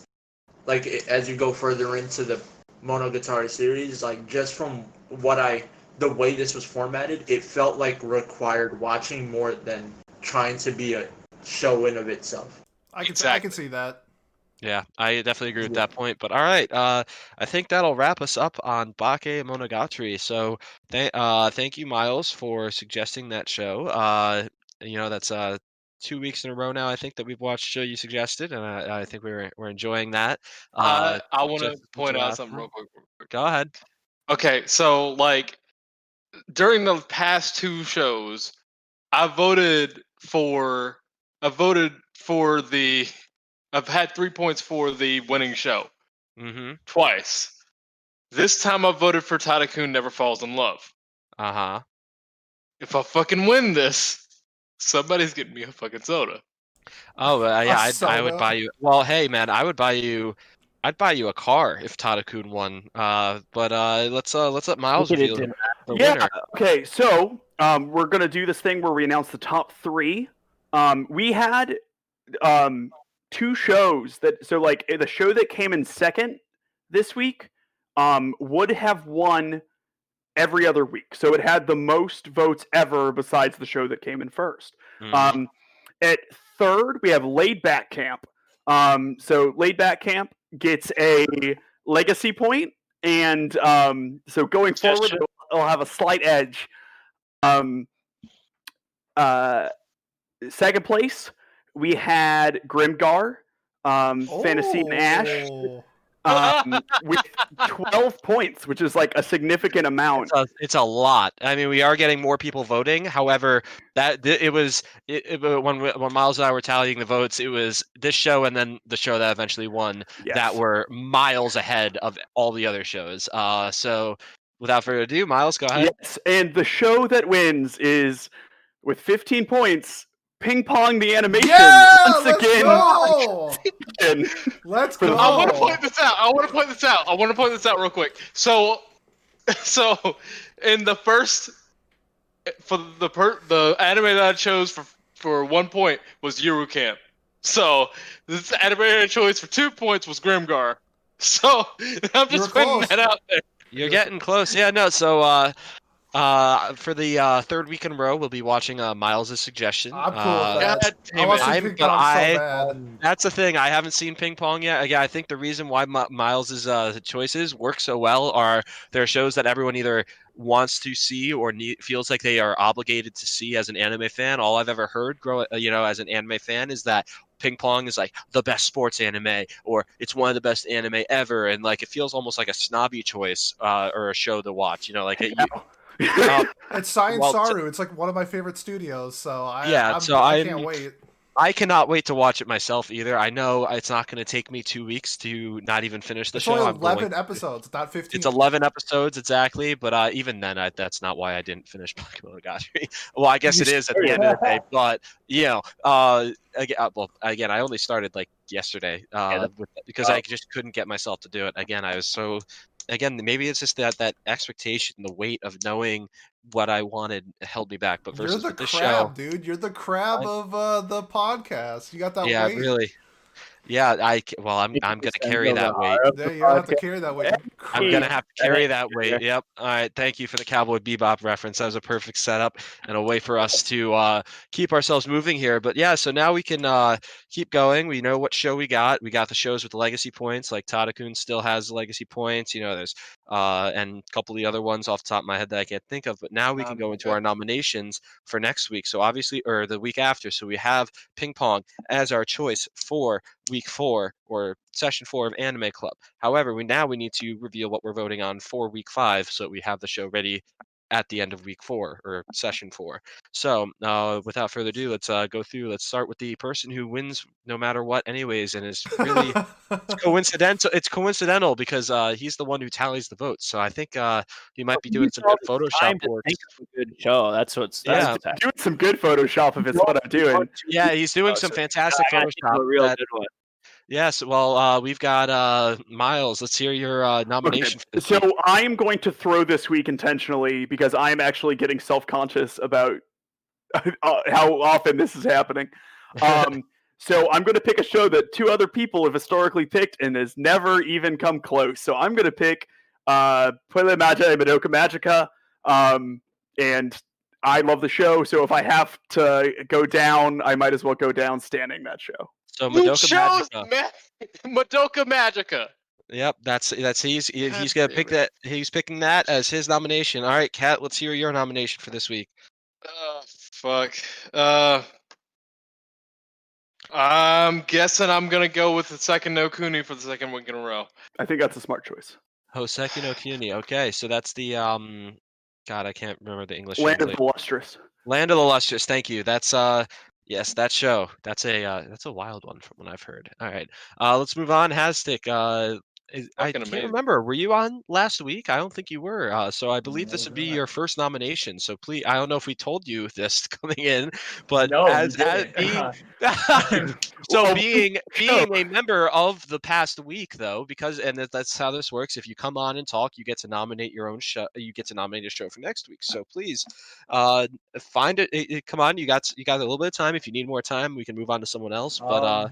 like it, as you go further into the Monogatari series, like just from what I, the way this was formatted, it felt like required watching more than trying to be a show in of itself. I can I can see that. Yeah, I definitely agree with that point. But all right, uh, I think that'll wrap us up on Bakemonogatari. So, th- uh, thank you, Miles, for suggesting that show. Uh, you know, that's uh, two weeks in a row now. I think that we've watched a show you suggested, and I, I think we're we're enjoying that. Uh, I, I want to point out something one. real quick. real quick. go ahead. Okay, so like during the past two shows, I voted for I voted for the I've had three points for the winning show Mm-hmm. twice. This time I voted for Tadakun Never Falls in Love. Uh huh. If I fucking win this, somebody's getting me a fucking soda. Oh, uh, yeah, I'd, I would buy you. Well, hey, man, I would buy you. I'd buy you a car if Tadakun won. Uh, but uh, let's uh, let's let Miles Look it reveal in- the yeah. winner. Okay. So um, we're gonna do this thing where we announce the top three. Um, we had um, two shows that so like eh, the show that came in second this week um, would have won every other week. So it had the most votes ever besides the show that came in first. Mhm. Um, at third, we have Laid Back Camp. Um, so Laid Back Camp gets a legacy point, and um, so going forward, it'll, it'll have a slight edge. Um, uh, second place, we had Grimgar, um, Fantasy and Ash, Oh. um, with 12 points, which is like a significant amount. It's a, it's a lot. I mean, we are getting more people voting. However, that th- it was it, it, when we- when Miles and I were tallying the votes, it was this show and then the show that eventually won Yes. that were miles ahead of all the other shows. Uh, so without further ado, Miles, go ahead. Yes, and the show that wins is with 15 points. Ping pong the animation Yeah, once let's again. go. Let's go. I want to point this out. I want to point this out. I want to point this out real quick. So, so in the first for the per, the anime that I chose for for one point was Yuru Camp. So this anime I chose for two points was Grimgar. So I'm You were just putting close. that out there. You're getting close. Yeah, no. So uh, uh, for the uh, third week in a row, we'll be watching uh, Miles' suggestion. I'm cool Uh, with that. I damn want it. to see I'm- but I- so bad. That's the thing. I haven't seen ping pong yet. Again, I think the reason why Mi- Miles's uh, choices work so well are there are shows that everyone either wants to see or need, feels like they are obligated to see as an anime fan. All I've ever heard, grow, uh, you know, as an anime fan, is that ping pong is like the best sports anime or it's one of the best anime ever, and like it feels almost like a snobby choice uh, or a show to watch. You know, like it, you, um, It's Science Well, Saru. It's like one of my favorite studios. So I Yeah, I'm, so I I'm- can't wait. I cannot wait to watch it myself either. I know it's not going to take me two weeks to not even finish the It's show. only I'm going eleven episodes, not fifteen. It's 11 episodes exactly, but uh, even then, I, that's not why I didn't finish Pokemon Monogatari. well, I guess it is at the end of the day, but you know, uh, again, uh, well, again, I only started like yesterday uh, that- with, because I just couldn't get myself to do it. Again, I was so. Again, maybe it's just that that expectation, the weight of knowing what I wanted held me back. But You're versus the this crab, show, dude. You're the crab I- of uh, the podcast. You got that yeah, weight. really, yeah, I well, I'm I'm gonna carry that the weight. heart Yeah, you have to carry that weight. I'm gonna have to carry that Yeah. weight. Yep. All right. Thank you for the Cowboy Bebop reference. That was a perfect setup and a way for us to uh, keep ourselves moving here. But yeah, so now we can uh, keep going. We know what show we got. We got the shows with the legacy points, like Tadakun still has the legacy points. You know, there's uh, and a couple of the other ones off the top of my head that I can't think of. But now we can Um, go into our nominations for next week. So obviously, or the week after. So we have ping pong as our choice for week four or session four of Anime Club. However, we now we need to reveal what we're voting on for week five, so that we have the show ready at the end of week four or session four. So, uh, without further ado, let's uh, go through. Let's start with the person who wins no matter what, anyways, and is really coincidental. It's coincidental because uh, he's the one who tallies the votes. So I think uh, he might be doing some good Time Photoshop work. think of a good show. That's what's Yeah. doing some good Photoshop if it's what I'm doing. Yeah, he's doing Oh, some so fantastic I gotta think of Photoshop. a real that- good one. Yes. Well, uh, we've got uh, Miles. Let's hear your uh, nomination for this So week. I am going to throw this week intentionally because I am actually getting self-conscious about uh, how often this is happening. Um, so I'm going to pick a show that two other people have historically picked and has never even come close. So I'm going to pick uh, Puella Magia and Madoka Magica. Um, and I love the show, so if I have to go down, I might as well go down standing that show. So Who Madoka chose Magica. Ma- Madoka Magica? Yep, that's that's he's he- God he's gonna damn pick it. that. He's picking that as his nomination. All right, Kat. Let's hear your nomination for this week. Oh, fuck. Uh, I'm guessing I'm gonna go with the second No Kuni for the second week in a row. I think that's a smart choice. Hoseki no Kuni. Okay, so that's the um. God, I can't remember the English. Land of the Lustrous. Land of the Lustrous. Thank you. That's uh. Yes, that show. That's a uh, that's a wild one from what I've heard. All right, uh, let's move on. Hastic. Uh, I can't amazing. remember. Were you on last week? I don't think you were. Uh, so I believe this would be your first nomination. So please, I don't know if we told you this coming in, but no, as, as being so being being a member of the past week though because and that's how this works if you come on and talk you get to nominate your own show you get to nominate a show for next week so please uh find it, it- it- come on you got you got a little bit of time if you need more time we can move on to someone else but uh Um,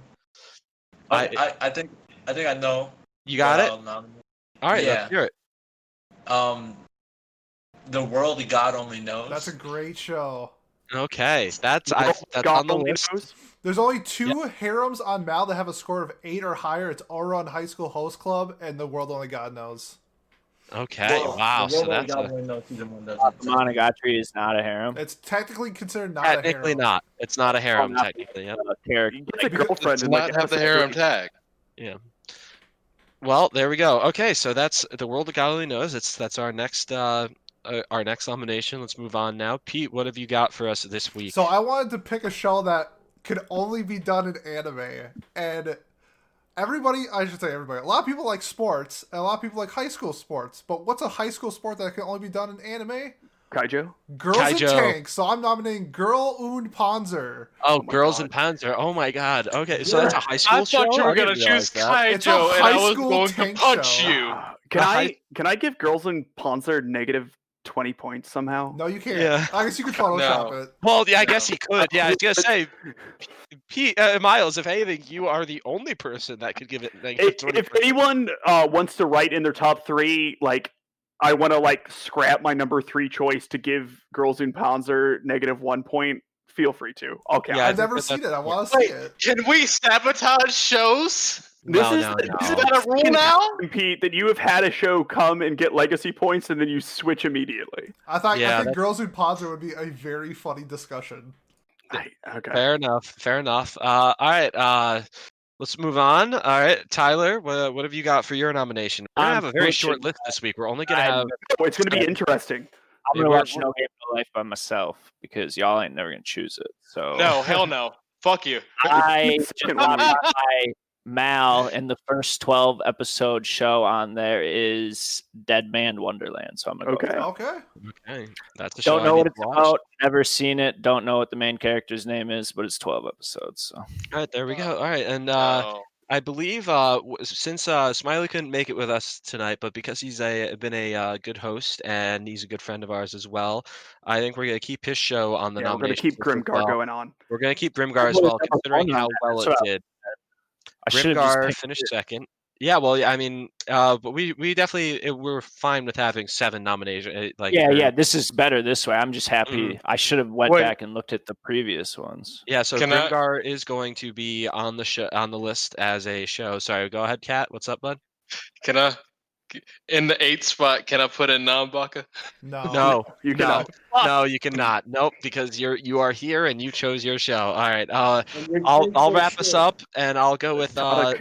I- I, I think I think I know. You got what it I'll all right yeah. let's hear it Um, the world God only knows. That's a great show. okay that's I, that's God on the list knows. There's only two harems on Mal that have a score of eight or higher. It's Ouran High School Host Club and The World Only God Knows. okay Well, wow so that's God a, only knows season one doesn't. Monogatari is not a harem. It's technically considered not technically a harem. not it's not a harem not- technically yep. Uh, character. He gets a girlfriend Does and not like have the harem great- tag. Well, there we go. Okay, so that's the world of God only knows. It's that's our next uh, uh our next nomination. Let's move on now. Pete, what have you got for us this week? So I wanted to pick a show that could only be done in anime, and everybody, I should say everybody, a lot of people like sports, and a lot of people like high school sports. But what's a high school sport that can only be done in anime? Kaijo. Girls in Kaijo. Tanks. So I'm nominating Girl und Panzer. oh, my Girls God. in Panzer. Oh my God. Okay, so that's a high school I show. thought you were gonna choose that. It's a Kaijo, and high I was school going to punch show. you. Uh, Can The I can I give Girls in Panzer negative twenty points somehow? No, you can't. Yeah. I guess you could Photoshop No. it. Well, yeah, I No. guess he could. Yeah, I was gonna say, Pete, uh, Miles. If anything, you are the only person that could give it negative If, twenty. if anyone uh, wants to write in their top three, like I want to like scrap my number three choice to give Girls in Panzer negative one point. Feel free to. Okay. Yeah, I I've never seen it. I want to see it. Can we sabotage shows? This no, is no, no. Is that a rule now? Pete, that you have had a show come and get legacy points and then you switch immediately. I thought Yeah, I think that's- Girls und Panzer would be a very funny discussion. I, okay. Fair enough. Fair enough. Uh, all right. Uh, let's move on. All right, Tyler, what, what have you got for your nomination? We're gonna I'm have a very short list this week. We're only gonna I'm- have. It's going to be interesting. I'm gonna watch No Game No Life by myself because y'all ain't never gonna choose it. So No, hell no. Fuck you. I just Second got one. my Mal, and the first 12 episode show on there is Dead Man Wonderland. So I'm gonna Okay. go. with. Okay. Okay, that's a show Don't know need what it's watch. about. Never seen it. Don't know what the main character's name is, but it's 12 episodes. So All right, there we go. All right, and uh, No. I believe uh, since uh, Smiley couldn't make it with us tonight, but because he's a been a uh, good host and he's a good friend of ours as well, I think we're gonna keep his show on the Yeah, we're going to keep list as Grimgar well. going on. We're gonna keep Grimgar as Well, well, it's number considering how well it did. I should have just Grimgar picked finished second. Yeah, well, yeah, I mean, uh, but we we definitely uh, we're fine with having seven nominations. Like, yeah, yeah. This is better this way. I'm just happy. I should have went Wait. back and looked at the previous ones. Yeah, so Can I- is going to be on the show on the list as a show. Sorry, go ahead, Kat. What's up, bud? Can I, in the eighth spot, can I put in Nanbaka? No. No, You no, cannot. no, you cannot. Nope, because you're you are here and you chose your show. All right, uh, I'll I'll wrap us up and I'll go with uh,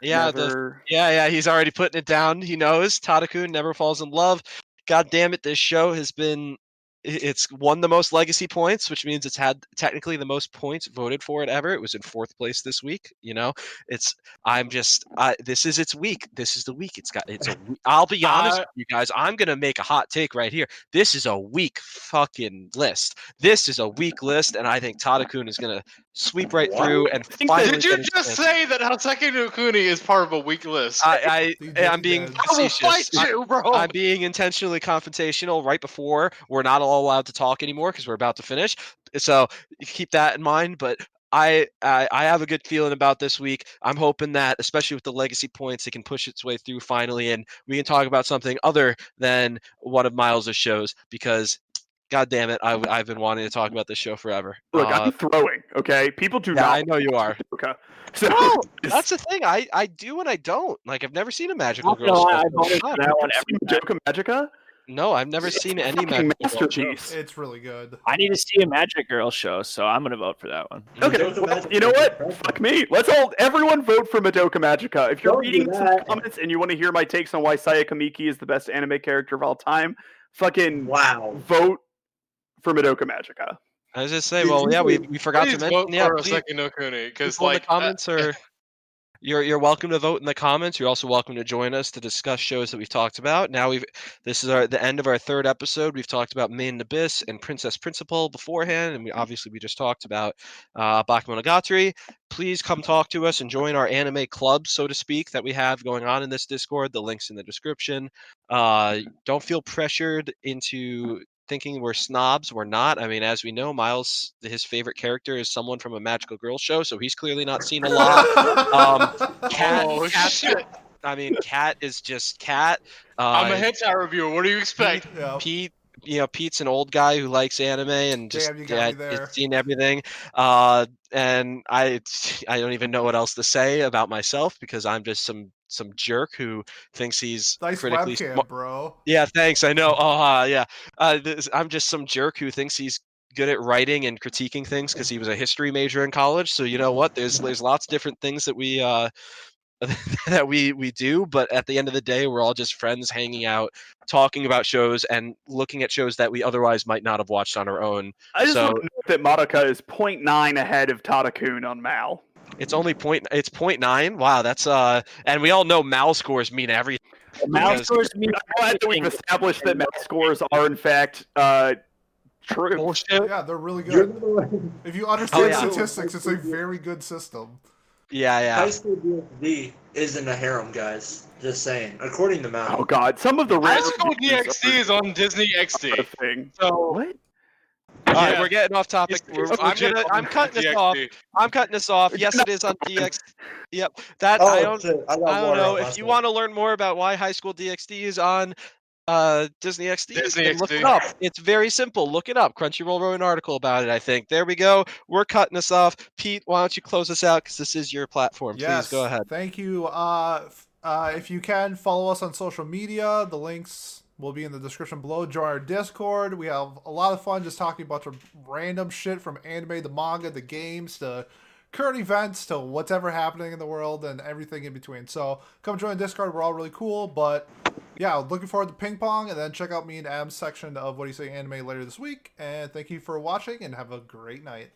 yeah, the yeah, yeah. He's already putting it down. He knows Tadakun never falls in love. God damn it, this show has been i- it's won the most legacy points, which means it's had technically the most points voted for it ever. It was in fourth place this week. You know, it's I'm just I, this is its week. This is the week. It's got it's a. we- I'll be honest, I- with you guys. I'm gonna make a hot take right here. This is a weak fucking list. This is a weak list, and I think Tadakun is gonna sweep right What? through and finally. Did you just this. say that Hoseki no Kuni is part of a weak list? I, I i'm being you. I will fight you, bro. I'm being intentionally confrontational right before we're not all allowed to talk anymore because we're about to finish. So keep that in mind. But I, I I have a good feeling about this week. I'm hoping that, especially with the legacy points, it can push its way through finally, and we can talk about something other than one of Miles' shows because. God damn it! I, have been wanting to talk about this show forever. Look, Uh, I'm throwing. Okay, people do yeah, not. I know you are. Okay, so No, that's the thing. I, I do and I don't. Like I've never seen a magical girl. gonna show. I voted God, for that every time. Magica. No, I've never It's seen any fucking magical masterpiece. It's really good. I need to see a Magic Girl show, so I'm gonna vote for that one. Okay, well, you know what? Fuck me. Let's all, everyone vote for Madoka Magica. If you're Don't reading some comments and you want to hear my takes on why Sayaka Miki is the best anime character of all time, fucking Wow. vote for Madoka Magica. I was just say, Did well, yeah, we, we forgot Please to mention, vote yeah, for please, Hoseki no Kuni because like the comments uh, are. You're you're welcome to vote in the comments. You're also welcome to join us to discuss shows that we've talked about. Now we've this is our the end of our third episode. We've talked about Made in Abyss and Princess Principal beforehand, and we obviously we just talked about uh, Bakemonogatari. Please come talk to us and join our anime club, so to speak, that we have going on in this Discord. The links in the description. Uh, don't feel pressured into thinking we're snobs. We're not. I mean, as we know, Miles, his favorite character is someone from a magical girl show, so he's clearly not seen a lot. Um, Cat, Oh Cat's- shit! I mean, Cat is just Cat. Uh, I'm a hentai reviewer. What do you expect? Yeah. Pete, you know, Pete's an old guy who likes anime and just Damn, yeah, me has seen everything. Uh, and I, I don't even know what else to say about myself because I'm just some some jerk who thinks he's Nice critically webcam, smart. bro. Yeah, thanks. I know. Oh, uh, yeah. Uh, this, I'm just some jerk who thinks he's good at writing and critiquing things because he was a history major in college. So you know what? There's there's lots of different things that we uh, that we we do, but at the end of the day, we're all just friends hanging out, talking about shows and looking at shows that we otherwise might not have watched on our own. I just So- want to note that Madoka is 0.9 ahead of Tadakun on Mal. It's only point. It's point nine. Wow, that's uh, and we all know Mal scores mean everything. Mal Because- scores mean I'm glad that we've established that Mal scores are in fact uh, true. Bullshit. Yeah, they're really good. the If you understand yeah. statistics, it's a very good system. Yeah, yeah. High school DxD isn't a harem, guys. Just saying. According to Mal. Oh god, some of the High rare School reviews DxD are is on Disney XD. thing. So What? All right, yeah. we're getting off topic. It's- it's I'm gonna. I'm cutting this off. I'm cutting this off. Yes, it is on DX. Yep. That Oh, I don't. I, I don't know if you want to learn more about why High School DxD is on uh, Disney XD. Disney then look it up. It's very simple. Look it up. Crunchyroll wrote an article about it. I think. There we go. We're cutting this off. Pete, why don't you close us out because this is your platform. Yes. Please go ahead. Thank you. Uh, uh, if you can follow us on social media, the links will be in the description below. Join our Discord. We have a lot of fun just talking about some random shit from anime, the manga, the games, to current events, to whatever happening in the world, and everything in between. So come join Discord. We're all really cool. But yeah, looking forward to ping pong, and then check out me and Adam's section of What Do You Say Anime later this week. And thank you for watching, and have a great night.